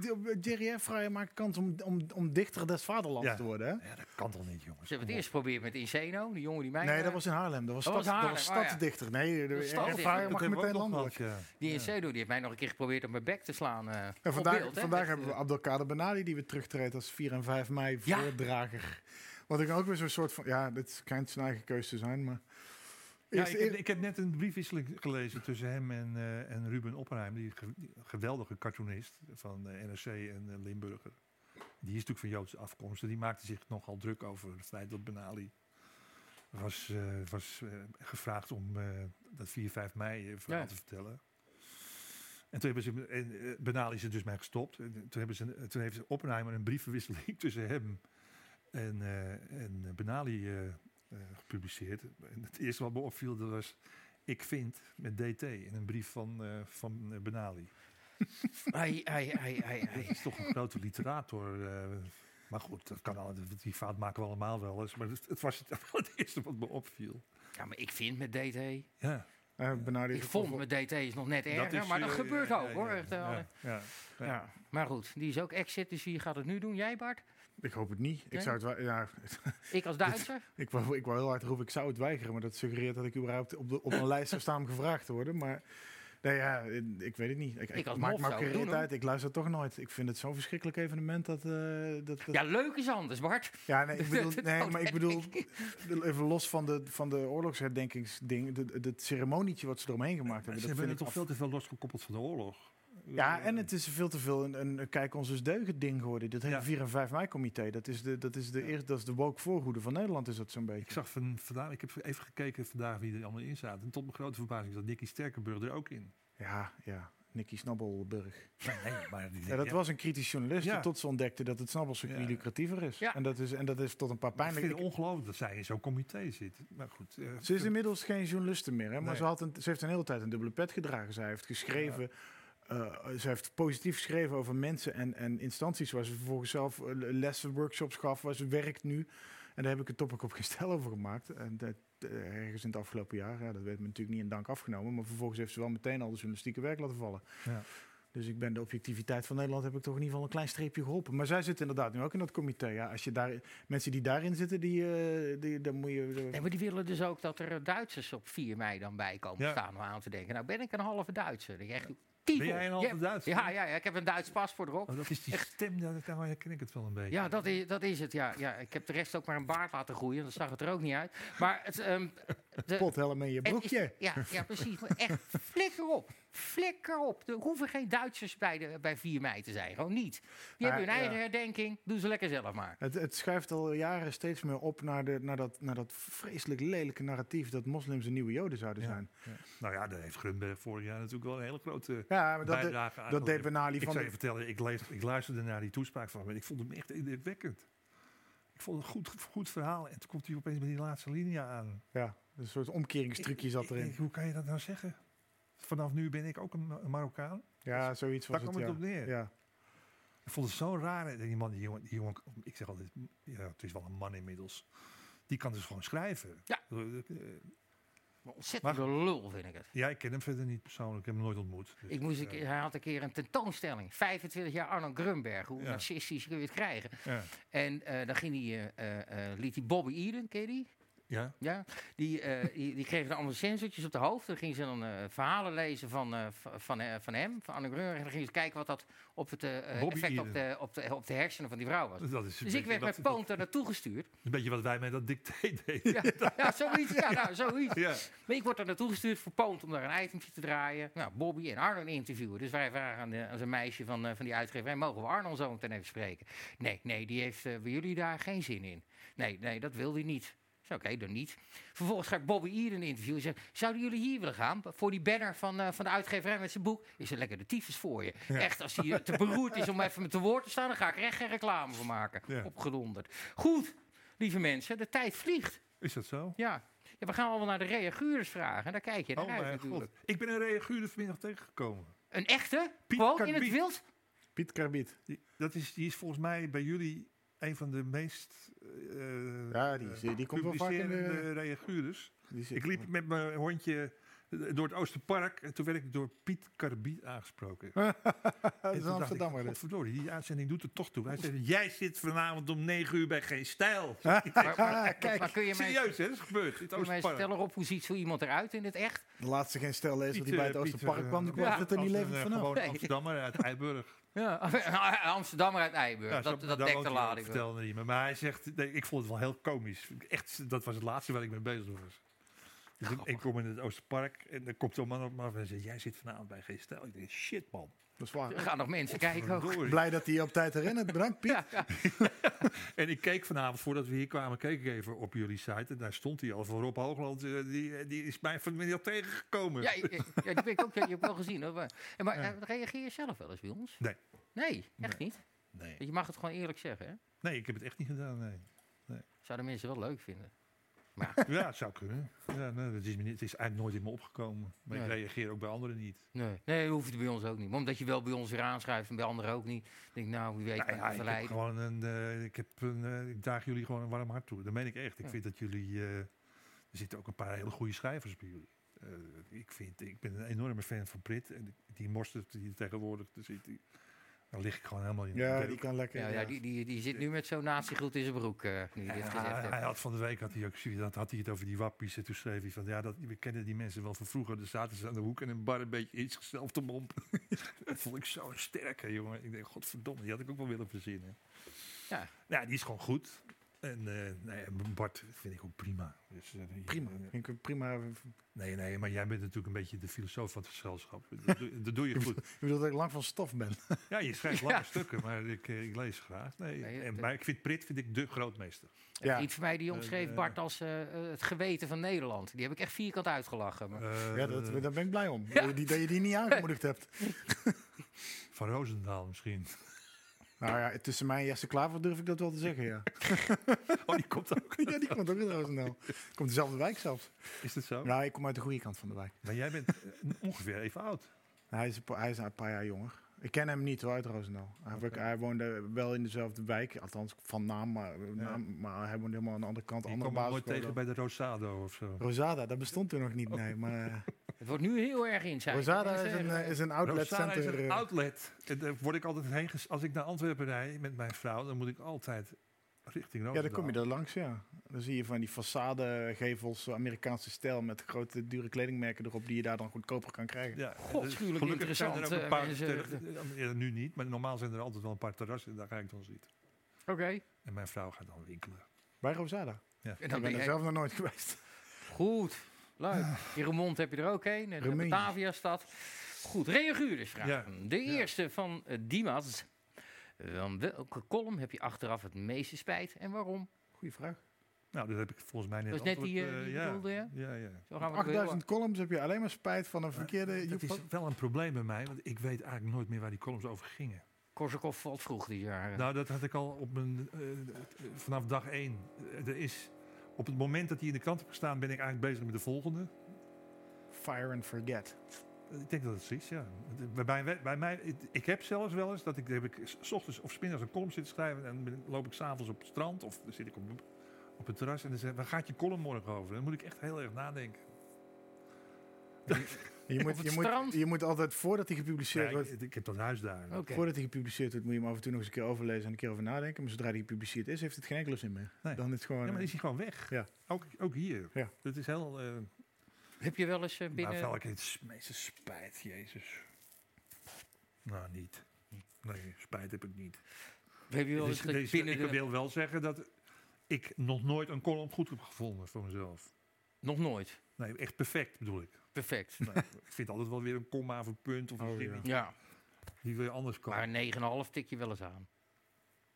Jerry Free maakt kans om, om, om dichter des vaderlands Ja. te worden, hè? ja, dat kan toch niet, jongens. Ze hebben het eerst geprobeerd met Inseno, die jongen die mij... Nee, eh, dat was in Haarlem. Dat was, Dat was stad, dat Haarlem, was oh ja. stadsdichter. Nee, de, Dat is mag meteen landelijk. Die Ja. Inseno, die heeft mij nog een keer geprobeerd om mijn bek te slaan. eh En op vandaag, beeld, hè, vandaag met, hebben we eh, Abdelkader Benali die weer terugtreedt als 4 en 5 mei Ja. voordrager. Wat ik ook weer zo'n soort van... Ja, dit schijnt zijn eigen keuze te zijn, maar... Ja, ik, heb, ik heb net een briefwisseling gelezen tussen hem en, eh, en Ruben Oppenheim, die, ge- die geweldige cartoonist van eh, NRC en eh, Limburger. Die is natuurlijk van Joodse afkomst. en Die maakte zich nogal druk over het feit dat Ben Ali was, was gevraagd om dat 4, 5 mei verhaal Ja. te vertellen. En toen hebben ze, en eh, Ben Ali is er dus mee gestopt. En toen, hebben ze, toen heeft Oppenheimer een brievenwisseling tussen hem en, en Ben Ali eh, gepubliceerd. En het eerste wat me opviel dat was... Ik vind met DT in een brief van, eh van eh, Ben Ali. Ai, ai, ai, ai, is toch een grote literator. eh, maar goed, dat kan al, die fout maken we allemaal wel eens. Maar het, het was het, het eerste wat me opviel. Ja, maar ik vind met DT... Ja, Eh, Benali Ik vond met DT is nog net erger, is, maar dat eh, gebeurt ook ja, hoor. eh, ja, ja. ja. Maar goed, die is ook exit, dus wie gaat het nu doen? Jij Bart? Ik hoop het niet. Ik, zou het, wel- ja, Ik als Duitser? ik, wou, ik wou heel hard roepen, ik zou het weigeren. Maar dat suggereert dat ik überhaupt op, de, op een lijst zou staan om gevraagd te worden. Maar nee, ja, ik weet het niet. Ik, Ik als maak me ook uit. Ik luister toch nooit. Ik vind het zo'n verschrikkelijk evenement dat... eh, dat, dat Ja, leuk is anders, Bart. Ja, nee, ik bedoel, nee, maar ik bedoel, even los van de, van de oorlogsherdenkingsding, de- de- het ceremonietje wat ze eromheen gemaakt Ze hebben. Dat hebben vind het ik toch veel te veel losgekoppeld van de oorlog. Ja, en het is veel te veel een, een kijk ons eens deugen ding geworden. Dat hele Ja. 4 en 5 mei comité, dat is de, dat is de, eerste, dat is de woke voorhoede van Nederland is dat zo'n Ik beetje. zag van, vandaag, ik heb even gekeken vandaag wie er allemaal in zaten. En tot mijn grote verbazing zat Nicky Sterkenburg er ook in. Ja, ja, Nicky Snabbelburg. Nee, maar die, Ja, dat was een kritisch journalist Ja. tot ze ontdekte dat het snabbelcircuit Ja. lucratiever is. Ja. En, dat is. en dat is tot een paar Maar ik vind pijnlijke... het ongelooflijk dat zij in zo'n comité zit. Maar goed. eh, Ze is inmiddels geen journaliste meer, hè, maar Nee. ze, had een, ze heeft een hele tijd een dubbele pet gedragen. Zij heeft geschreven, eh, ze heeft positief geschreven over mensen en, en instanties waar ze vervolgens zelf eh, lessen, workshops gaf, waar ze werkt nu. En daar heb ik een topic op gestel over gemaakt. En dat, eh, ergens in het afgelopen jaar, ja, dat werd me natuurlijk niet in dank afgenomen, maar vervolgens heeft ze wel meteen al de journalistieke werk laten vallen. Ja. Dus ik ben de objectiviteit van Nederland heb ik toch in ieder geval een klein streepje geholpen. Maar zij zit inderdaad nu ook in dat comité. Ja, als je daar mensen die daarin zitten, die, eh, die dan moet je. Nee, maar die willen dus ook dat er Duitsers op 4 mei dan bij komen Ja. staan om aan te denken. Nou ben ik een halve Duitser. Echt, Ben jij een halve ja, Duitser? Ja, ja, ja, ik heb een Duits paspoort erop. Oh, dat is die stem, ja, daar herken ik het wel een beetje. Ja, dat is, dat is het. Ja. Ja, ik heb de rest ook maar een baard laten groeien. Dat zag het er ook niet uit. Maar het, ehm, de- Pothelm in je is- broekje. ja, ja, precies. Maar echt, flikker op. Flikker op. Er hoeven geen Duitsers bij, de, bij 4 mei te zijn. Gewoon niet. Die hebben hun eigen ja. herdenking. Doen ze lekker zelf maar. Het, het schuift al jaren steeds meer op naar, de, naar, dat, naar dat vreselijk lelijke narratief dat moslims een nieuwe joden zouden Ja. zijn. Nou ja, daar heeft Grunberg vorig jaar natuurlijk wel een hele grote Ja, maar dat, bijdrage aan dat deed Ali Ik van zou je vertellen, ik, lees, ik luisterde naar die toespraak van hem en ik vond hem echt indrukwekkend. Ik vond het een goed, goed verhaal. En toen komt hij opeens met die laatste linie aan. Ja, een soort omkeringstrucje zat Ik- ik erin. hoe kan je dat nou zeggen? Vanaf nu ben ik ook een, Marokkaan. Ja, zoiets Daar was kwam het, het ja. op neer. Ja. Ik vond het zo raar. En Die man, die jongen, die jongen, ik zeg altijd, ja, het is wel een man inmiddels. Die kan dus gewoon schrijven. Ja. Eh, Ontzettend lul vind ik het. Ja, ik ken hem verder niet persoonlijk. Ik heb hem nooit ontmoet. Dus, Ik moest een eh, keer, hij had een keer een tentoonstelling. 25 jaar Arno Grunberg. Hoe Ja. narcistisch kun je het krijgen? ja. En eh, dan ging hij, eh, eh, eh, liet hij Bobby Eden, ken je die? Ja. Ja, die, eh, die, die kregen dan allemaal sensortjes op de hoofd. Dan gingen ze dan eh, verhalen lezen van, eh, van, van hem, van Arno Grunberg. En dan gingen ze kijken wat dat op het effect op de, op, de, op de hersenen van die vrouw was. Dat is een Dus ik werd met Poont daar naartoe gestuurd. Een beetje wat wij met dat dicté deden. Ja, ja zoiets. Ja, nou, zoiets. Ja. Maar ik word daar naartoe gestuurd voor Poont om daar een itemtje te draaien. Nou, Bobby en Arno interviewen. Dus wij vragen aan, de, aan zijn meisje van, van die uitgeverij, mogen we Arno zo meteen even spreken? Nee, nee, die heeft bij jullie daar geen zin in. Nee, nee, dat wil hij niet. Oké, dan niet. Vervolgens ga ik Bobby Eden interviewen. Zeg, zouden jullie hier willen gaan? Voor die banner van, eh, van de uitgeverij met zijn boek. Is er lekker de tyfus voor je. Echt, als hij te beroerd is om even met te woord te staan, dan ga ik er echt geen reclame voor maken. Ja. Opgedonderd. Goed, lieve mensen, de tijd vliegt. Is dat zo? Ja. ja, we gaan allemaal naar de reaguurders vragen. Daar kijk je naar Oh uit natuurlijk. god. Ik ben een reaguurder vanmiddag tegengekomen. Een echte? Piet Gewoon in het wild? Piet Karbiet. Die, dat is, die is volgens mij bij jullie een van de meest eh, Ja, die is- die komt wel vaak in de- publicerende. Die zit- Ik liep met mijn hondje eh, door het Oosterpark en toen werd ik door Piet Karbiet aangesproken. Dat is ik, Amsterdammer. dit. Godverdorie, die uitzending doet er toch toe. Hij zei, jij zit vanavond om negen uur bij Geen Stijl. Maar, Kijk, maar kun je mij, Serieus, hè? Dat is gebeurd in het kun je mij Oosterpark. stellen op hoe ziet zo iemand eruit in het echt? De laatste geen stellezer die Piet, bij het eh, Piet, Oosterpark eh, kwam, die ja, kwam het er niet levend eh, vanaf. Gewoon. Amsterdammer uit Eiburg. Ja, Amsterdammer uit Eiburg. Ja, dat dat dekt de lading. wel. vertelde me. Maar hij zegt, nee, ik vond het wel heel komisch. Echt, dat was het laatste waar ik mee bezig was. Dus ik, ik kom in het Oosterpark en dan komt zo'n man op me af en zegt, jij zit vanavond bij Geen Stijl. Ik denk, shit man. Dat is waar. Er gaan nog mensen kijken ook. Blij dat hij je op tijd herinnert. Bedankt, Piet. Ja, ja. En ik keek vanavond, voordat we hier kwamen, keek ik even op jullie site. En daar stond hij al voor Rob Hoogland. eh, Die, die is mij vanmiddag tegengekomen. Ja, ja, ja, die ben ik ook, die heb ik wel gezien. Hoor. Maar, en maar eh, reageer je zelf wel eens bij ons? Nee. Nee, echt niet. Nee. Je mag het gewoon eerlijk zeggen. Hè? nee, ik heb het echt niet gedaan, nee. Zouden mensen wel leuk vinden. Ja, het zou kunnen. Ja, nee, dat is me niet, het is eigenlijk nooit in me opgekomen. Maar ik reageer ook bij anderen niet. Nee, nee, hoeft het bij ons ook niet. Maar omdat je wel bij ons weer aanschrijft en bij anderen ook niet. denk ik, nou, wie weet Nou ja, ik heb gewoon een, eh, ik heb een, eh, ik draag jullie gewoon een warm hart toe. Dat meen ik echt. Ik Ja. vind dat jullie, eh, er zitten ook een paar hele goede schrijvers bij jullie. Ik, vind, ik ben een enorme fan van Prit. En die- mosterd die tegenwoordig er zit, die, dan lig ik gewoon helemaal in. Ja, de die kan lekker. Ja, ja, die, die, die zit nu met zo'n natiegroet in zijn broek, eh, nu dit hij, hebt. hij had van de week had hij ook dat had hij het over die wappies. En toen schreef hij van ja, dat, we kennen die mensen wel van vroeger. Dan zaten ze aan de hoek en een bar een beetje in zichzelf te mompen. dat vond ik zo sterk, hè, jongen. Ik denk, godverdomme, die had ik ook wel willen verzinnen. Ja. Ja, die is gewoon goed. En eh, nee, Bart vind ik ook prima. Dus, eh, Prima. eh, Vind ik prima. Nee, nee, maar jij bent natuurlijk een beetje de filosoof van het gezelschap. Dat, doe- dat doe je goed. Ik bedoel dat ik lang van stof ben. Ja, je schrijft Ja. lange stukken, maar ik, ik lees graag. Nee, Nee, en, maar ik vind Prit vind ik de grootmeester. Ja. vriend van mij die omschreef eh, Bart als het geweten van Nederland. Die heb ik echt vierkant uitgelachen. Maar, Ja, dat, daar ben ik blij om. Ja. Die, dat je die niet aangemoedigd hebt. Van Roosendaal misschien. Nou ja, tussen mij en Jesse Klaver durf ik dat wel te zeggen, ja. Oh, die komt ook. ja, die komt ook in Roosendaal. Komt dezelfde wijk zelfs. Is dat zo? Nou, ik kom uit de goede kant van de wijk. Maar jij bent eh, ongeveer even oud. Hij is, een paar- hij is een paar jaar jonger. Ik ken hem niet hoor, uit Roosendaal. Hij, Oké. hij woonde wel in dezelfde wijk, althans van naam, maar, naam, maar hij woonde helemaal aan de andere kant. Andere kwam ik nooit tegen bij de Rosado of zo. Rosada, dat bestond toen nog niet, nee. Maar eh, het wordt nu heel erg in zijn. Rosada is een, eh, is een outlet Rosada is een eh, outlet. En daar word ik altijd heen ges- Als ik naar Antwerpen rijd met mijn vrouw, dan moet ik altijd richting Roosendaal. ja, dan kom je er langs, ja. Dan zie je van die façadegevels, Amerikaanse stijl, met grote dure kledingmerken erop, die je daar dan goedkoper kan krijgen. Ja, Godschuwelijk dus gelukkig zijn er ook interessant, een paar eh, ja, nu niet, maar normaal zijn er altijd wel een paar terrassen. Daar ga ik dan zitten. Oké. En mijn vrouw gaat dan winkelen. Bij Rosada. Ja. En Ik dan ben ben er je zelf nog nooit geweest. goed. Leuk. In Remond heb je er ook een. En de. Batavia-stad. Goed, reaguurders vragen. Ja. De Ja. eerste van eh, Dimas. Van welke column heb je achteraf het meeste spijt en waarom? Goeie vraag. Nou, dat heb ik volgens mij net Dat is net die, eh, eh, die ja. bedoelde, ja? Ja, ja. Zo gaan we het weer 8000 columns heb je alleen maar spijt van een verkeerde... Dat is wel een probleem bij mij, want ik weet eigenlijk nooit meer waar die columns over gingen. Korsakoff valt vroeg dit jaar. Nou, dat had ik al op mijn, vanaf dag één. Er is, op het moment dat hij in de krant heeft gestaan, ben ik eigenlijk bezig met de volgende. Fire and forget. Ik denk dat het zo is, ja. Bij, bij, mij, ik, heb zelfs wel eens dat ik, heb ik s ochtends of 's middags een column zit te schrijven en dan loop ik s'avonds op het strand of dan zit ik op, op het terras en dan zeg ik, waar gaat je column morgen over? Dan moet ik echt heel erg nadenken. Je moet, je, moet, je moet altijd, voordat hij gepubliceerd Ja, wordt, ik, ik heb dat huis daar. Voordat hij gepubliceerd wordt, moet je hem af en toe nog eens een keer overlezen en een keer over nadenken. Maar zodra hij gepubliceerd is, heeft het geen enkele zin meer. Nee. Dan is het gewoon... Ja, maar dan eh, is hij gewoon weg. Ja. Ook, ook hier. Ja. Dat is heel... eh Heb je wel eens eh, binnen... Nou, welke het meeste spijt, jezus. Nou, niet. Nee, spijt heb ik niet. heb je wel eens is- binnen ik de... wil wel zeggen dat ik nog nooit een column goed heb gevonden voor mezelf. Nog nooit. Nee, echt perfect bedoel ik. Perfect. Nee, ik vind altijd wel weer een komma of een punt of een Oh, ja. Ja, die wil je anders komen. maar 9,5 tik je wel eens aan.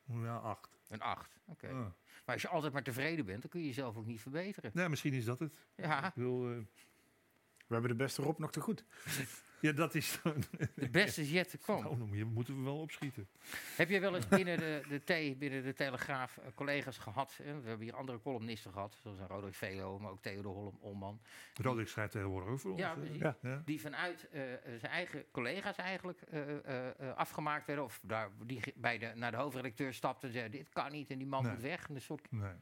Ja, acht. Een 8. Oké. Maar als je altijd maar tevreden bent, dan kun je jezelf ook niet verbeteren. Nee, misschien is dat het. Ja, Ik wil, eh, We hebben de beste Rob nog te goed. ja, dat is... de beste is yet to come. nou, dan moeten we wel opschieten. Heb je wel eens binnen de, de T, binnen de Telegraaf, eh, collega's gehad? Hè? We hebben hier andere columnisten gehad, zoals een Roderick Velo, maar ook Theodor Holm, Olman. Roderick schrijft tegenwoordig ook voor ons. Ja, eh. precies. Ja. Ja. Die vanuit eh, eh, zijn eigen collega's eigenlijk eh, eh, eh, afgemaakt werden. Of daar, die bij de, naar de hoofdredacteur stapten en zeiden, dit kan niet en die man Nee. moet weg. En een soort Nee,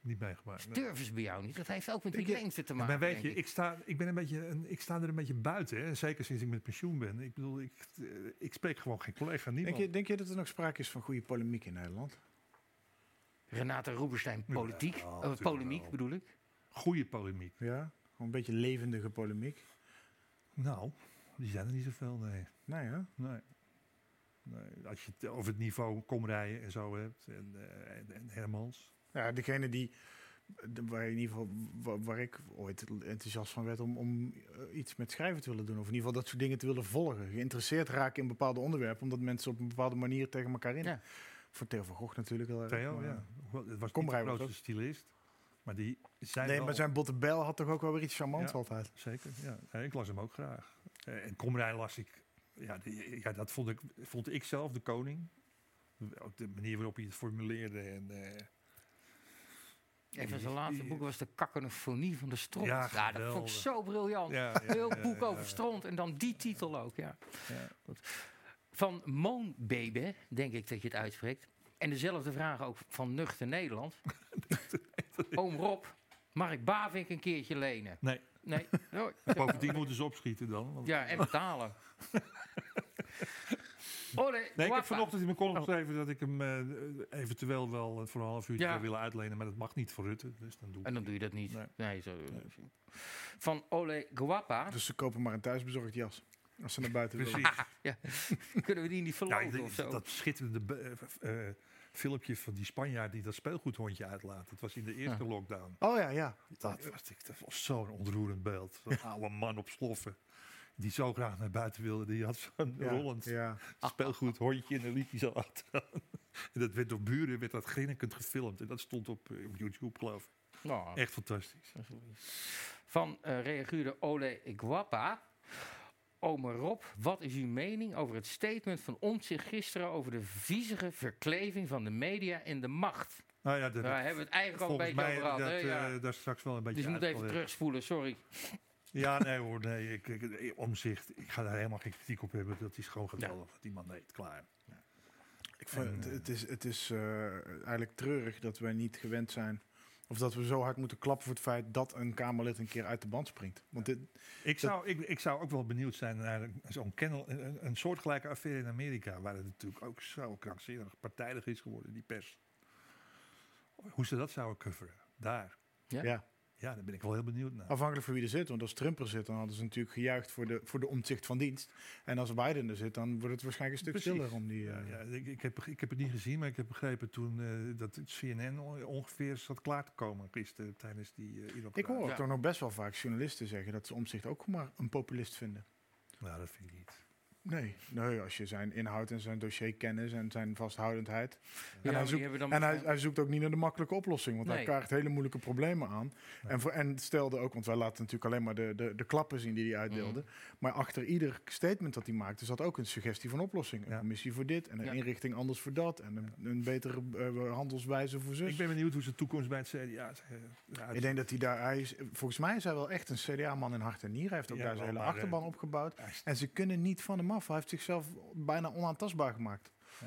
niet meegemaakt. nee. durven ze bij jou niet. Dat heeft ook met die Ik- leemte te Maar maken, weet je, ik sta, ik, ben een beetje, een, ik sta er een beetje buiten. Hè. Zeker sinds ik met pensioen ben. Ik bedoel, ik, eh, ik spreek gewoon geen collega, niemand. Denk je, denk je dat er nog sprake is van goede polemiek in Nederland? Renate Roeberstein, politiek. ja, eh, polemiek wel. bedoel ik. Goede polemiek. Ja? Gewoon een beetje levendige polemiek? Nou, die zijn er niet zoveel, nee. Nee, hè? nee. nee. Als je het over het niveau komrijen en zo hebt. En, eh, en, en Hermans. Ja, degene die, waar, in ieder geval, waar, waar ik ooit enthousiast van werd om, om eh, iets met schrijven te willen doen. Of in ieder geval dat soort dingen te willen volgen. Geïnteresseerd raken in bepaalde onderwerpen, omdat mensen op een bepaalde manier tegen elkaar in. Ja. Voor Theo van Gogh natuurlijk heel erg. Theo, maar- ja. Het was niet Komrij de grootste stylist. Maar die zijn Nee, wel- maar zijn botte bijl had toch ook wel weer iets charmants Ja. altijd. Zeker, ja. Ik las hem ook graag. Eh, en Komrij las ik... Ja, die- ja, dat vond ik, vond ik zelf de koning. Ook de manier waarop hij het formuleerde. En, eh, Een van zijn laatste boeken was de kakkerfofonie van de stront. Ja, Ja, dat vond ik zo briljant. ja, ja, Heel ja, boek ja, over ja. stront en dan die titel ook, ja. Ja. Van Moon Bebe, denk ik dat je het uitspreekt. En dezelfde vraag ook van Nuchter Nederland. Oom Rob, mag ik Bavink een keertje lenen? Nee, Nee, nooit. bovendien moeten ze opschieten dan. want- Ja, en betalen. Ole, Nee, ik heb vanochtend in mijn column Oh. geschreven dat ik hem eh, eventueel wel voor een half uur Ja. zou willen uitlenen. Maar dat mag niet voor Rutte. Dus dan doe En dan doe je dat niet. Nee. Nee, zo. Van Ole Guapa. Dus ze kopen maar een thuisbezorgd jas. Als ze naar buiten willen. Precies. Ja. Kunnen we die niet Ja, verloven of zo? dat schitterende eh, eh, filmpje van die Spanjaard die dat speelgoedhondje uitlaat. Dat was in de eerste lockdown. Oh ja, ja. Dat was, dat was zo'n ontroerend beeld. Zo'n oude man op sloffen. Die zo graag naar buiten wilde. Die had zo'n ja, rollend Ja. speelgoed hondje en dan liep hij zo achteraan. En dat werd door buren werd dat grinnikend gefilmd. En dat stond op, eh, op YouTube geloof ik. Nou, Echt fantastisch. Van eh reageerde Ole Guapa. Ome Rob, wat is uw mening over het statement van Omtzigt gisteren over de viezige verkleving van de media en de macht? Nou ja, dat, Daar hebben we het eigenlijk al een beetje over gehad. dat? Ja. eh, daar straks wel een beetje dus je moet even terugspoelen, sorry. Ja, nee hoor, nee. Ik, ik, ik- omzicht, ik ga daar helemaal geen kritiek op hebben. Dat is gewoon geweldig. wat Die man deed, klaar. Ik vind, En, het, eh, het is, het is eh, eigenlijk treurig dat wij niet gewend zijn. Of dat we zo hard moeten klappen voor het feit dat een Kamerlid een keer uit de band springt. Want dit, Ik zou, ik, ik zou ook wel benieuwd zijn naar zo'n kennel, een, een soortgelijke affaire in Amerika, waar het natuurlijk ook zo krankzinnig partijdig is geworden, die pers. Hoe ze dat zouden coveren, daar. Ja? ja. Ja, daar ben ik wel heel benieuwd naar. afhankelijk van wie er zit. Want als Trump er zit, dan hadden ze natuurlijk gejuicht voor de, voor de omzicht van dienst. En als Biden er zit, dan wordt het waarschijnlijk een stuk Precies. stiller om die... Ja, eh, ja, ik, ik, heb, ik heb het niet gezien, maar ik heb begrepen toen eh, dat het CNN on- ongeveer zat klaar te komen gisteren tijdens die uh, Ik hoor Ja. toch nog best wel vaak journalisten zeggen dat ze omzicht ook maar een populist vinden. Nou, dat vind ik niet. Nee, nee, als je zijn inhoud en zijn dossierkennis en zijn vasthoudendheid. Ja, en hij, zoekt, dan en hij, zoekt ook niet naar de makkelijke oplossing, want hij krijgt hele moeilijke problemen aan. En, voor, en stelde ook, want wij laten natuurlijk alleen maar de, de, de klappen zien die hij uitdeelde. Mhm. Maar achter ieder statement dat hij maakte zat ook een suggestie van oplossing. Een Ja. commissie voor dit en een Ja. inrichting anders voor dat. En een, een betere eh, handelswijze voor zus. Ik ben benieuwd hoe zijn toekomst bij het CDA is. eh, Ik denk dat hij daar, hij is, volgens mij is hij wel echt een CDA-man in hart en nieren. Hij heeft ook Ja, daar zijn hele eh, achterban opgebouwd. En ze kunnen niet van hem af. Hij heeft zichzelf bijna onaantastbaar gemaakt. Ja.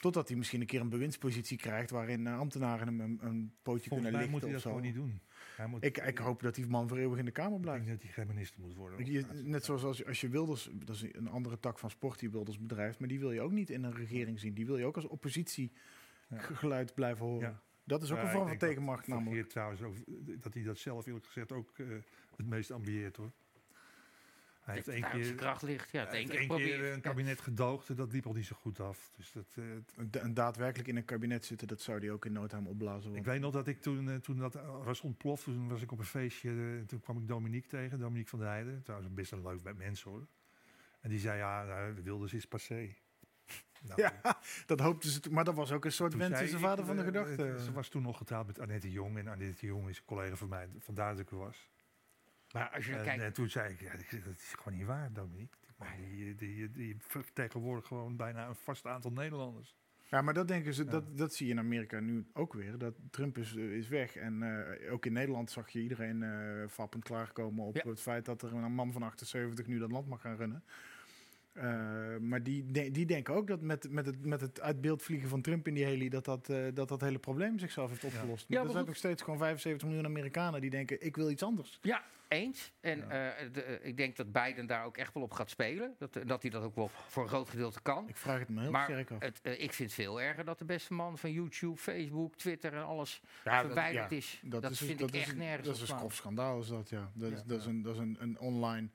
Totdat hij misschien een keer een bewindspositie krijgt waarin eh, ambtenaren hem een, een pootje Volgens kunnen lichten moet hij dat zo. gewoon niet doen. Hij moet, Ik, ik hoop dat die man voor eeuwig in de Kamer ik blijft. denk dat hij geen minister moet worden. Je- net zoals als, je- als je Wilders, dat is een andere tak van sport die Wilders bedrijft, maar die wil je ook niet in een regering zien. Die wil je ook als oppositiegeluid blijven horen. Ja. Dat is ook Ja, een vorm van tegenmacht namelijk. Trouwens ook, dat hij dat zelf eerlijk gezegd ook eh, het meest ambieert hoor. Hij heeft één keer, kracht ligt. Ja, één keer keer een kabinet gedoogd en dat liep al niet zo goed af. Dus dat, eh, een daadwerkelijk in een kabinet zitten, dat zou die ook in no time opblazen. ik weet nog dat ik toen, eh, toen dat was ontploft, toen was ik op een feestje, eh, toen kwam ik Dominique tegen, Dominique van der Heijden. Trouwens best een leuk mens hoor. En die zei, ja, nou, Wilders is passé. Nou, Ja, dat hoopten ze. toen- Maar dat was ook een soort wens ik, vader van de eh, gedachte. eh, Ze was toen nog getrouwd met Annette Jong. En Annette Jong is een collega van mij, vandaar dat ik er was. Maar als je En, kijkt, en toen zei ik, ja, ik zeg, dat is gewoon niet waar, Dominique. Die, die, die, die vertegenwoordigt gewoon bijna een vast aantal Nederlanders. Ja, maar dat denken ze, Ja. dat, dat zie je in Amerika nu ook weer. Dat Trump is, eh, is weg. En eh, ook in Nederland zag je iedereen eh vappend klaarkomen op Ja. het feit dat er een man van 78 nu dat land mag gaan runnen. Eh, maar die, die denken ook dat met, met, het, met het uit beeld vliegen van Trump in die heli, dat dat, eh, dat, dat hele probleem zichzelf heeft opgelost. Ja, Maar er zijn nog steeds gewoon 75 miljoen Amerikanen die denken, ik wil iets anders. Ja, eens. En eh, de- ik denk dat Biden daar ook echt wel op gaat spelen. Dat, dat hij dat ook wel voor een groot gedeelte kan. Ik vraag het me heel maar sterk af. het, ik vind het veel erger dat de beste man van YouTube, Facebook, Twitter en alles verwijderd is. Dat, is- vind dat ik is echt nergens Dat is een schandaal, is dat, ja. Dat, is, dat is, een, dat is een, een online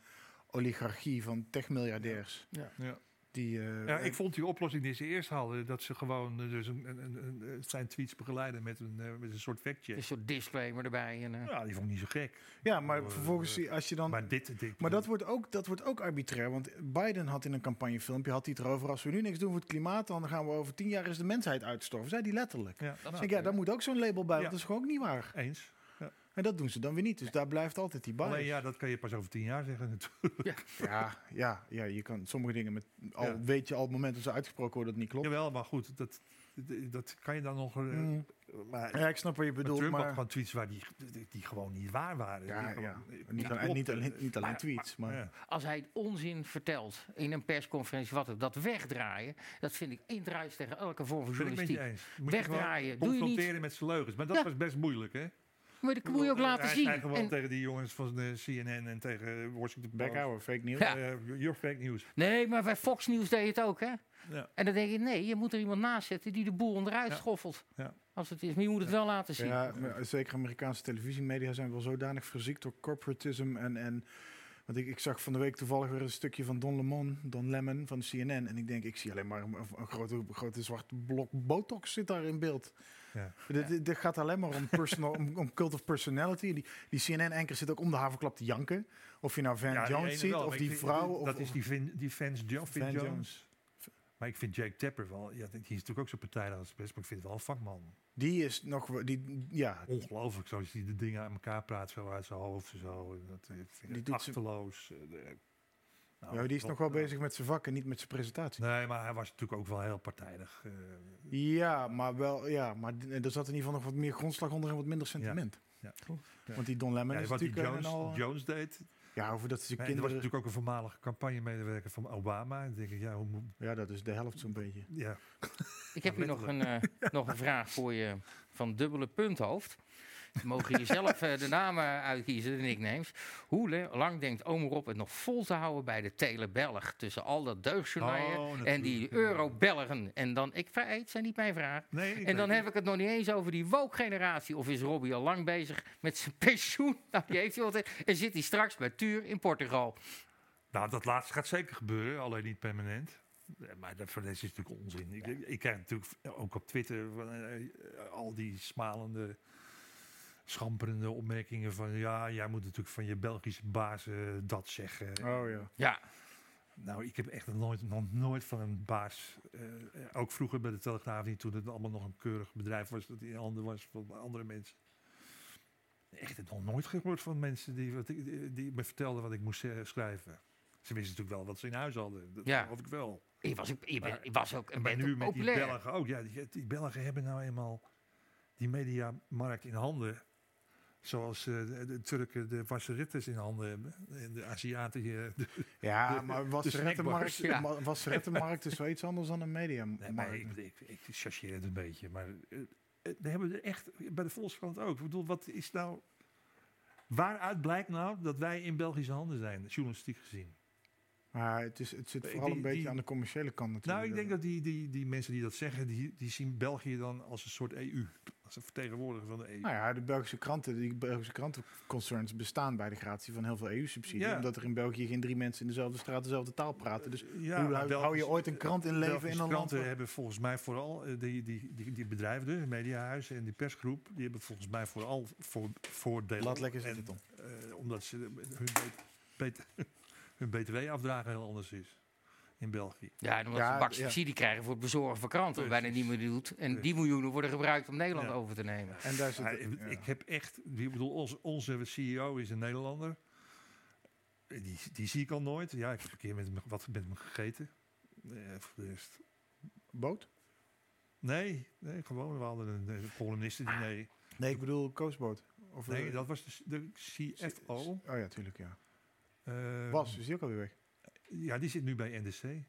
oligarchie van techmiljardairs. Ja. Ja. Die, eh, Ja, ik vond die oplossing die ze eerst hadden, dat ze gewoon eh, dus een, een, een, een- zijn tweets begeleiden met een, eh, met een soort factcheck. Een soort disclaimer erbij. En, eh, Ja, die vond ik niet zo gek. ja, maar Eh, vervolgens, zie- als je dan... Maar, Maar dit, dit dat, wordt ook, dat wordt ook arbitrair, want Biden had in een campagnefilmpje had hij het erover... als we nu niks doen voor het klimaat, dan gaan we over tien jaar is de mensheid uitgestorven. Zei hij letterlijk. Ja, Dat Ik ja, daar moet ook zo'n label bij, Ja. dat is gewoon ook niet waar. eens. En dat doen ze dan weer niet, dus daar blijft altijd die bias. Alleen ja, dat kan je pas over tien jaar zeggen natuurlijk. ja, ja, ja, je kan sommige dingen met... Al Ja. weet je al het moment dat ze uitgesproken worden dat het niet klopt. Jawel, maar goed, dat, dat, kan je dan nog... eh, Mm. maar, Ja, ik snap wat je maar bedoelt, Trump had maar... gewoon tweets waar die, die, die gewoon niet waar waren. Ja, gewoon, ja. Niet, niet alleen, niet, alleen, niet alleen Maar- tweets, maar... Ja. Als hij onzin vertelt in een persconferentie, wat het, dat wegdraaien, dat vind ik indruis tegen elke vorm van journalistiek. eens. Moet je gewoon Wegdraaien, doe je niet. Confronteren met zijn leugens. Maar dat Ja. was best moeilijk, hè? Maar dat moet je ook laten Hij zien. zei gewoon En- tegen die jongens van de CNN en tegen Washington Post. Backhour, fake news. Ja. Eh, you're fake news. nee, maar bij Fox News deed je het ook, hè? Ja. En dan denk je, nee, je moet er iemand naast zetten die de boel onderuit Ja. schoffelt. Ja. Als het is, maar je moet het wel laten zien. Ja, maar zeker Amerikaanse televisiemedia zijn wel zodanig verziekt door corporatism en... en want ik, ik zag van de week toevallig weer een stukje van Don Lemon, Don Lemon van de CNN. En ik denk, ik zie alleen maar een, een grote, grote zwarte blok botox zit daar in beeld. Ja. Dit gaat alleen maar om, personal, om, om cult of personality. Die, die CNN-anker zit ook om de haverklap te janken. Of je nou Van Ja, die Jones ziet, wel, of die vind- vrouw. Of, Dat is die, Vin, die fans jo Van Jones. Jones. Maar ik vind Jake Tapper wel... Ja, die is natuurlijk ook zo partijdig als best. Maar ik vind het wel een vakman. Die is nog... wel- Die, ja, Ongelooflijk, zoals hij de dingen aan elkaar praat. Zo uit zijn hoofd. en Zo. Dat eh, vind Die ik ze- achterloos. eh, nou, ja, die is nog wel bezig met zijn vak en niet met zijn presentatie. Nee, maar hij was natuurlijk ook wel heel partijdig. eh, Ja, maar wel, ja, maar er zat in ieder geval nog wat meer grondslag onder en wat minder sentiment. ja. Want die Don Lemon Ja, is wat die Jones, een al, Jones deed. ja, over dat Nee, er was natuurlijk ook een voormalige campagnemedewerker van Obama. En dan denk ik, ja, hoe. Ja, dat is de helft zo'n beetje. Ja, Ik heb hier nog een, eh, nog een vraag voor je van dubbele punthoofd. Mogen je zelf eh, de namen uitkiezen, de nicknames. Hoe lang denkt Omer op het nog vol te houden bij de Telebelg? Tussen al dat deugdjournaaien Oh, en die. Euro-Belgen. En dan, ik het zijn niet mijn vraag. Nee, En dan heb ik het nog niet eens over die woke-generatie. Of is Robbie al lang bezig met zijn pensioen? Nou, die heeft hij altijd. En zit hij straks bij Tuur in Portugal. Nou, dat laatste gaat zeker gebeuren, alleen niet permanent. Eh, Maar dat, voor is natuurlijk onzin. Ik, ik, krijg natuurlijk ook op Twitter van, eh, al die smalende, schamperende opmerkingen van... ja, jij moet natuurlijk van je Belgische baas eh, dat zeggen. Oh ja. Ja, Nou, ik heb echt nog nooit, nog nooit van een baas, eh, ook vroeger bij de Telegraaf niet, toen het allemaal nog een keurig bedrijf was, dat in handen was van andere mensen. Echt nog nooit gehoord van mensen die, wat, ik- die, die me vertelden wat ik moest eh, schrijven. Ze wisten natuurlijk wel wat ze in huis hadden. Dat Ja. geloof ik wel. Je was, bent- Maar- je was ook een Maar beetje nu met die. Belgen ook. Ja, die, die Belgen hebben nou eenmaal die mediamarkt in handen. Zoals eh, de, Turken de Wasserettes in handen hebben. En de Aziaten hier. de- Ja, De- maar was de de rettenmarkt, snackbars. ma- was de rettenmarkt is wel iets anders dan een media. Nee, maar ik, ik, ik chargeer het een beetje. Maar eh, we hebben er echt, bij de Volkskrant ook. Ik bedoel, wat is nou... Waaruit blijkt nou dat wij in Belgische handen zijn, journalistiek gezien? Maar het, is, het zit Die- vooral een beetje die- aan de commerciële kant natuurlijk. Nou, ik denk dat die, die, die mensen die dat zeggen, die, die zien België dan als een soort EU. Als een vertegenwoordiger van de EU. Nou ja, de Belgische kranten, die Belgische krantenconcerns bestaan bij de gratie van heel veel EU-subsidie. Ja. Omdat er in België geen drie mensen in dezelfde straat dezelfde taal praten. Dus ja, hoe hou, je ooit een krant in leven Belgische in een land? kranten hebben volgens mij vooral, eh, die, die, die, die bedrijven, de mediahuizen en die persgroep, die hebben volgens mij vooral voor, voordelen. Laat lekker En, zitten, Tom. eh, omdat ze hun, bet- bet- hun btw-afdragen heel anders is in België. Ja, en omdat Ja, ze baks ja. subsidie krijgen voor het bezorgen van kranten, wat bijna niet meer doet. En die miljoenen worden gebruikt om Nederland Ja. over te nemen. En daar zit, ik, ja. ik heb echt, ik bedoel, onze, onze CEO is een Nederlander. Die, die zie ik al nooit. Ja, ik heb een keer met hem, wat met hem gegeten. Eh, voor de rest. Boot? Nee, nee, gewoon. We hadden een, een columnisten die nee. Nee, ik bedoel Koosboot. Of, Nee, eh, dat was de, de CFO. Oh ja, tuurlijk, ja. Eh, Was, is die ook alweer weg? Ja, die zit nu bij NDC.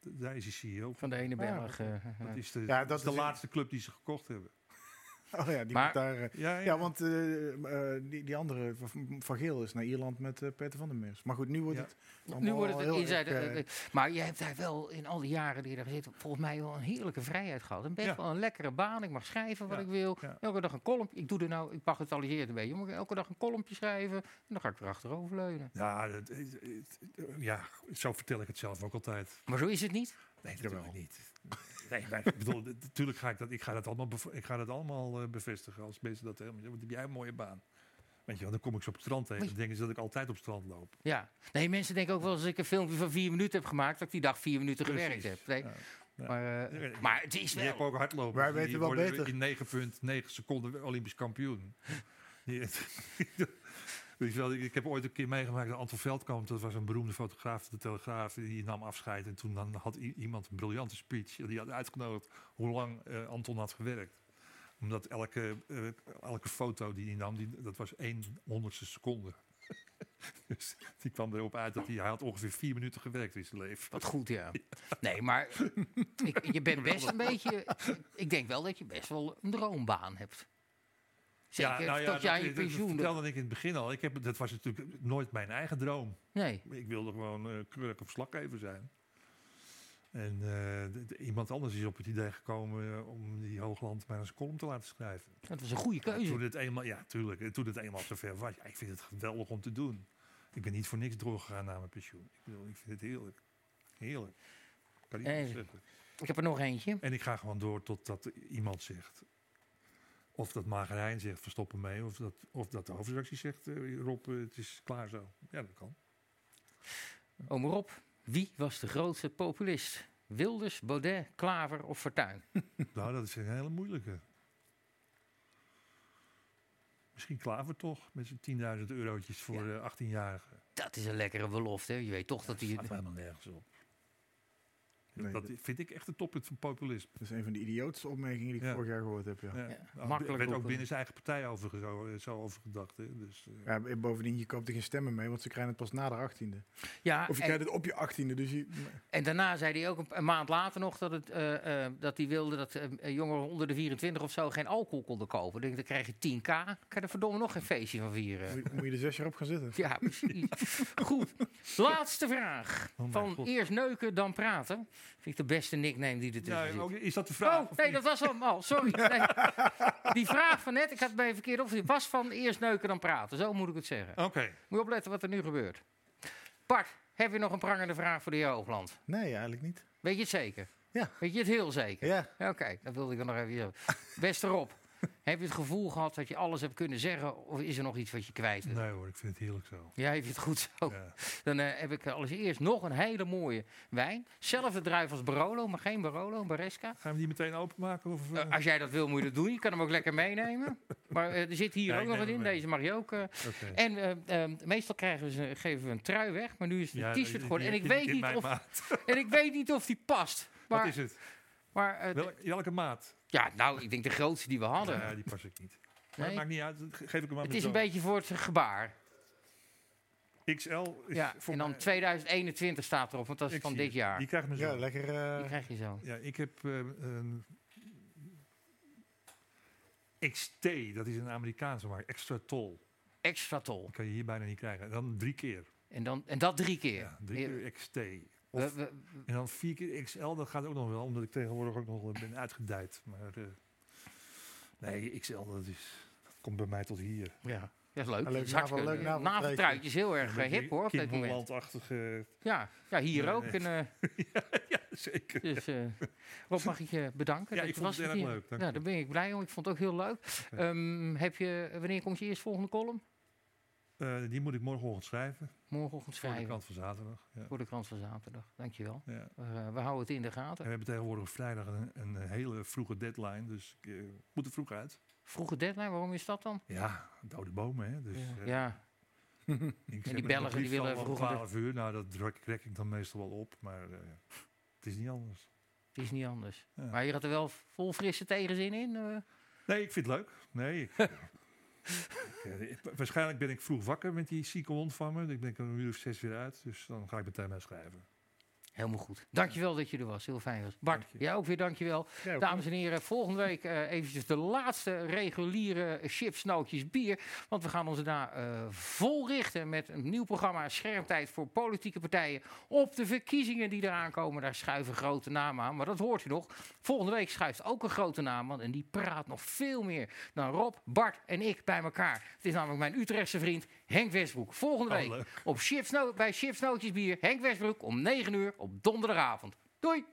Daar is hij CEO. van. De ene Ah, ja, Belg. eh, Dat is de, Ja, dat dat is de is- laatste club die ze gekocht hebben. Oh ja, die Maar- moet daar... eh, Ja, ja, want eh, eh, die, die andere van- Geel is naar Ierland met eh, Peter van der Meers. Maar goed, nu wordt Ja. het nu wordt het heel inzijde. erg, maar je hebt daar wel in al die jaren die je daar zit, volgens mij wel een heerlijke vrijheid gehad. En best Ja. wel een lekkere baan. Ik mag schrijven wat Ja, ik wil. ja. Elke dag een kolompje. Ik doe er nou, ik bagatelliseer het een beetje. Elke dag een kolompje schrijven. En dan ga ik er achterover leunen. Ja, dat- ja, zo vertel ik het zelf ook altijd. Maar zo is het niet. Nee, natuurlijk niet. Nee, maar ik bedoel, natuurlijk ga ik dat, ik ga dat allemaal, ik ga dat allemaal eh, bevestigen als mensen dat helemaal zeggen. Wat heb jij een mooie baan? Weet je wel, dan kom ik ze op het strand tegen. Dan denken ze dat ik altijd op het strand loop. Ja. Nee, mensen denken ook wel als ik een filmpje van vier minuten heb gemaakt, dat ik die dag vier minuten Precies. gewerkt heb. Nee. Ja. Ja. Maar, eh, Ja. maar het is Je hebt wel. ook hardlopen. Wij weten wel beter. In 9,9 seconden Olympisch kampioen. Die- Weet je wel, ik ik heb ooit een keer meegemaakt dat Anton Veldkamp, dat was een beroemde fotograaf de Telegraaf, die nam afscheid. En toen dan had iemand een briljante speech. Die had uitgenodigd hoe lang eh, Anton had gewerkt. Omdat elke, eh, elke foto die hij nam, die, dat was één honderdste seconde. dus die kwam erop uit dat hij, hij had ongeveer vier minuten gewerkt in zijn leven. Wat goed, ja. Nee, maar ik, je bent best een beetje... Ik denk wel dat je best wel een droombaan hebt. Zeker nou tot jij je dat- dat pensioen... vertelde ik in het begin al. Ik heb, dat was natuurlijk nooit mijn eigen droom. Nee, Ik wilde gewoon eh keurig op slaggever zijn. En eh, iemand anders is op het idee gekomen eh, om die Hoogland maar eens een column te laten schrijven. dat was een goede Toen keuze. het eenmaal, ja, tuurlijk. En Toen het eenmaal zover was, ja, ik vind het geweldig om te doen. Ik ben niet voor niks doorgegaan naar mijn pensioen. Ik, bedoel, ik vind het heerlijk. Heerlijk. Kan niet zeggen. Ik heb er nog eentje. En ik ga gewoon door totdat iemand zegt. Of dat Magerijn zegt, verstop hem mee. Of dat, of dat de hoofdredactie zegt, eh, Rob, eh, het is klaar zo. Ja, dat kan. Oom Rob, wie was de grootste populist? Wilders, Baudet, Klaver of Fortuyn? Nou, dat is een hele moeilijke. Misschien Klaver toch, met zijn 10.000 eurotjes voor Ja. eh 18-jarigen. Dat is een lekkere belofte. hè. Je weet toch dat Dat hij... slaat helemaal nergens op. Nee, dat dat- vind ik echt een toppunt van populisme. Dat is een van de idiootste opmerkingen die ik Ja. vorig jaar gehoord heb. Ja. Ja. Ja, makkelijk Er werd ook binnen zijn eigen partij over, zo, eh, zo over gedacht. Hè. Dus, eh, Ja, en bovendien, je koopt er geen stemmen mee, want ze krijgen het pas na de 18e. Ja, Of je en, krijgt het op je 18e, dus je... en daarna zei hij ook een, een maand later nog dat, het, eh, eh, dat hij wilde dat eh, jongeren onder de 24 of zo geen alcohol konden kopen. Dan, dan krijg je 10k, kan je er verdomme nog geen feestje van vieren. Moet je, moet je er zes jaar op gaan zitten. Ja, precies. Goed. Laatste vraag. Oh Van God. eerst neuken, dan praten. Vind ik de beste nickname die er tussen ook- is dat de vraag? Oh, of nee, niet? dat was hem al. Sorry. Nee. Die vraag van net, ik had het bij verkeerd opgezet, was van eerst neuken, dan praten. Zo moet ik het zeggen. Oké. Moet je opletten wat er nu gebeurt. Bart, heb je nog een prangende vraag voor de heer Hoogland? Nee, eigenlijk niet. Weet je het zeker? Ja. Weet je het heel zeker? Ja. Oké, dat wilde ik dan nog even. Beste Rob, Heb je het gevoel gehad dat je alles hebt kunnen zeggen? Of is er nog iets wat je kwijt wil? Nee hoor, ik vind het heerlijk zo. Ja, heb je het goed zo? Ja. Dan eh, heb ik als eerst nog een hele mooie wijn. Zelfde druif als Barolo, maar geen Barolo, Baresca. Gaan we die meteen openmaken? Of, Eh, eh? als jij dat wil, moet je dat doen. Je kan hem ook lekker meenemen. Maar er zit hier Ja, ook nog wat in. mee. Deze mag je ook. En eh, eh, meestal krijgen we ze, geven we een trui weg. Maar nu is het Ja, een t-shirt geworden. En ik, weet niet of, en ik weet niet of die past. Wat is het? maar Welk- welke maat? Ja, nou, ik denk de grootste die we hadden. Ja, die pas ik niet. Maar Nee. het maakt niet uit, geef ik hem aan Het is een beetje voor het gebaar. XL is Ja, voor en dan mij- 2021 staat erop, want dat is van dit jaar. Die krijgt mijn Ja, zoon. lekker. eh, Die krijg je zo. Ja, ik heb eh, een XT, dat is een Amerikaanse markt, extra tol. Extra tol. Dat kan je hier bijna niet krijgen. En dan drie keer. En, dan, en dat drie keer. Ja, drie Ja, keer XT. We- Of, we- en dan vier keer XL, dat gaat ook nog wel, omdat ik tegenwoordig ook nog ben uitgedijd. Maar eh, nee, XL, dat, is, dat komt bij mij tot hier. ja, dat is leuk. Een leuk navel- leuk naveltruitje. is heel erg eh, hip hoor op dit moment. Ja, ja hier Ja, ook. nee. En, eh, ja, zeker. dus, eh, Rob, mag ik je bedanken? Ja, dat ik vond was het erg leuk, dank Ja, je. daar ben ik blij om. Ik vond het ook heel leuk. Ehm, heb je, wanneer komt je eerst volgende column? Eh, die moet ik morgenochtend schrijven. Morgenochtend Voor de schrijven. kant van zaterdag. Ja. Voor de krant van zaterdag. Dankjewel. Ja. Uh, we houden het in de En gaten. we hebben tegenwoordig vrijdag een, een hele vroege deadline, dus ik eh, moet er vroeg uit. Vroege deadline, waarom is dat dan? Ja, dode bomen, hè. Dus, eh, ja, ik die Belgen, die willen de- 12 uur, nou dat rek ik dan meestal wel op, maar het is niet anders. het is niet anders. Ja. Maar je had er wel vol frisse tegenzin in? Nee, ik vind het leuk. Nee, ik, waarschijnlijk ben ik vroeg wakker met die zieke hond van me. Ik ben er een uur of zes weer uit, dus dan ga ik meteen maar schrijven. Helemaal goed. Dankjewel dat je er was. Heel fijn was. Bart, Dank je. jij ook weer dankjewel. ja, Dames en heren, volgende week eh eventjes de laatste reguliere chips, nootjes, bier. Want we gaan ons daarna eh vol richten met een nieuw programma Schermtijd voor politieke partijen. Op de verkiezingen die eraan komen, daar schuiven grote namen aan. Maar dat hoort u nog. Volgende week schuift ook een grote naam aan. En die praat nog veel meer dan Rob, Bart en ik bij elkaar. Het is namelijk mijn Utrechtse vriend Henk Westbroek. Volgende oh, week op Chips, bij Chips Bier. Henk Westbroek om 9 uur op donderdagavond. Doei!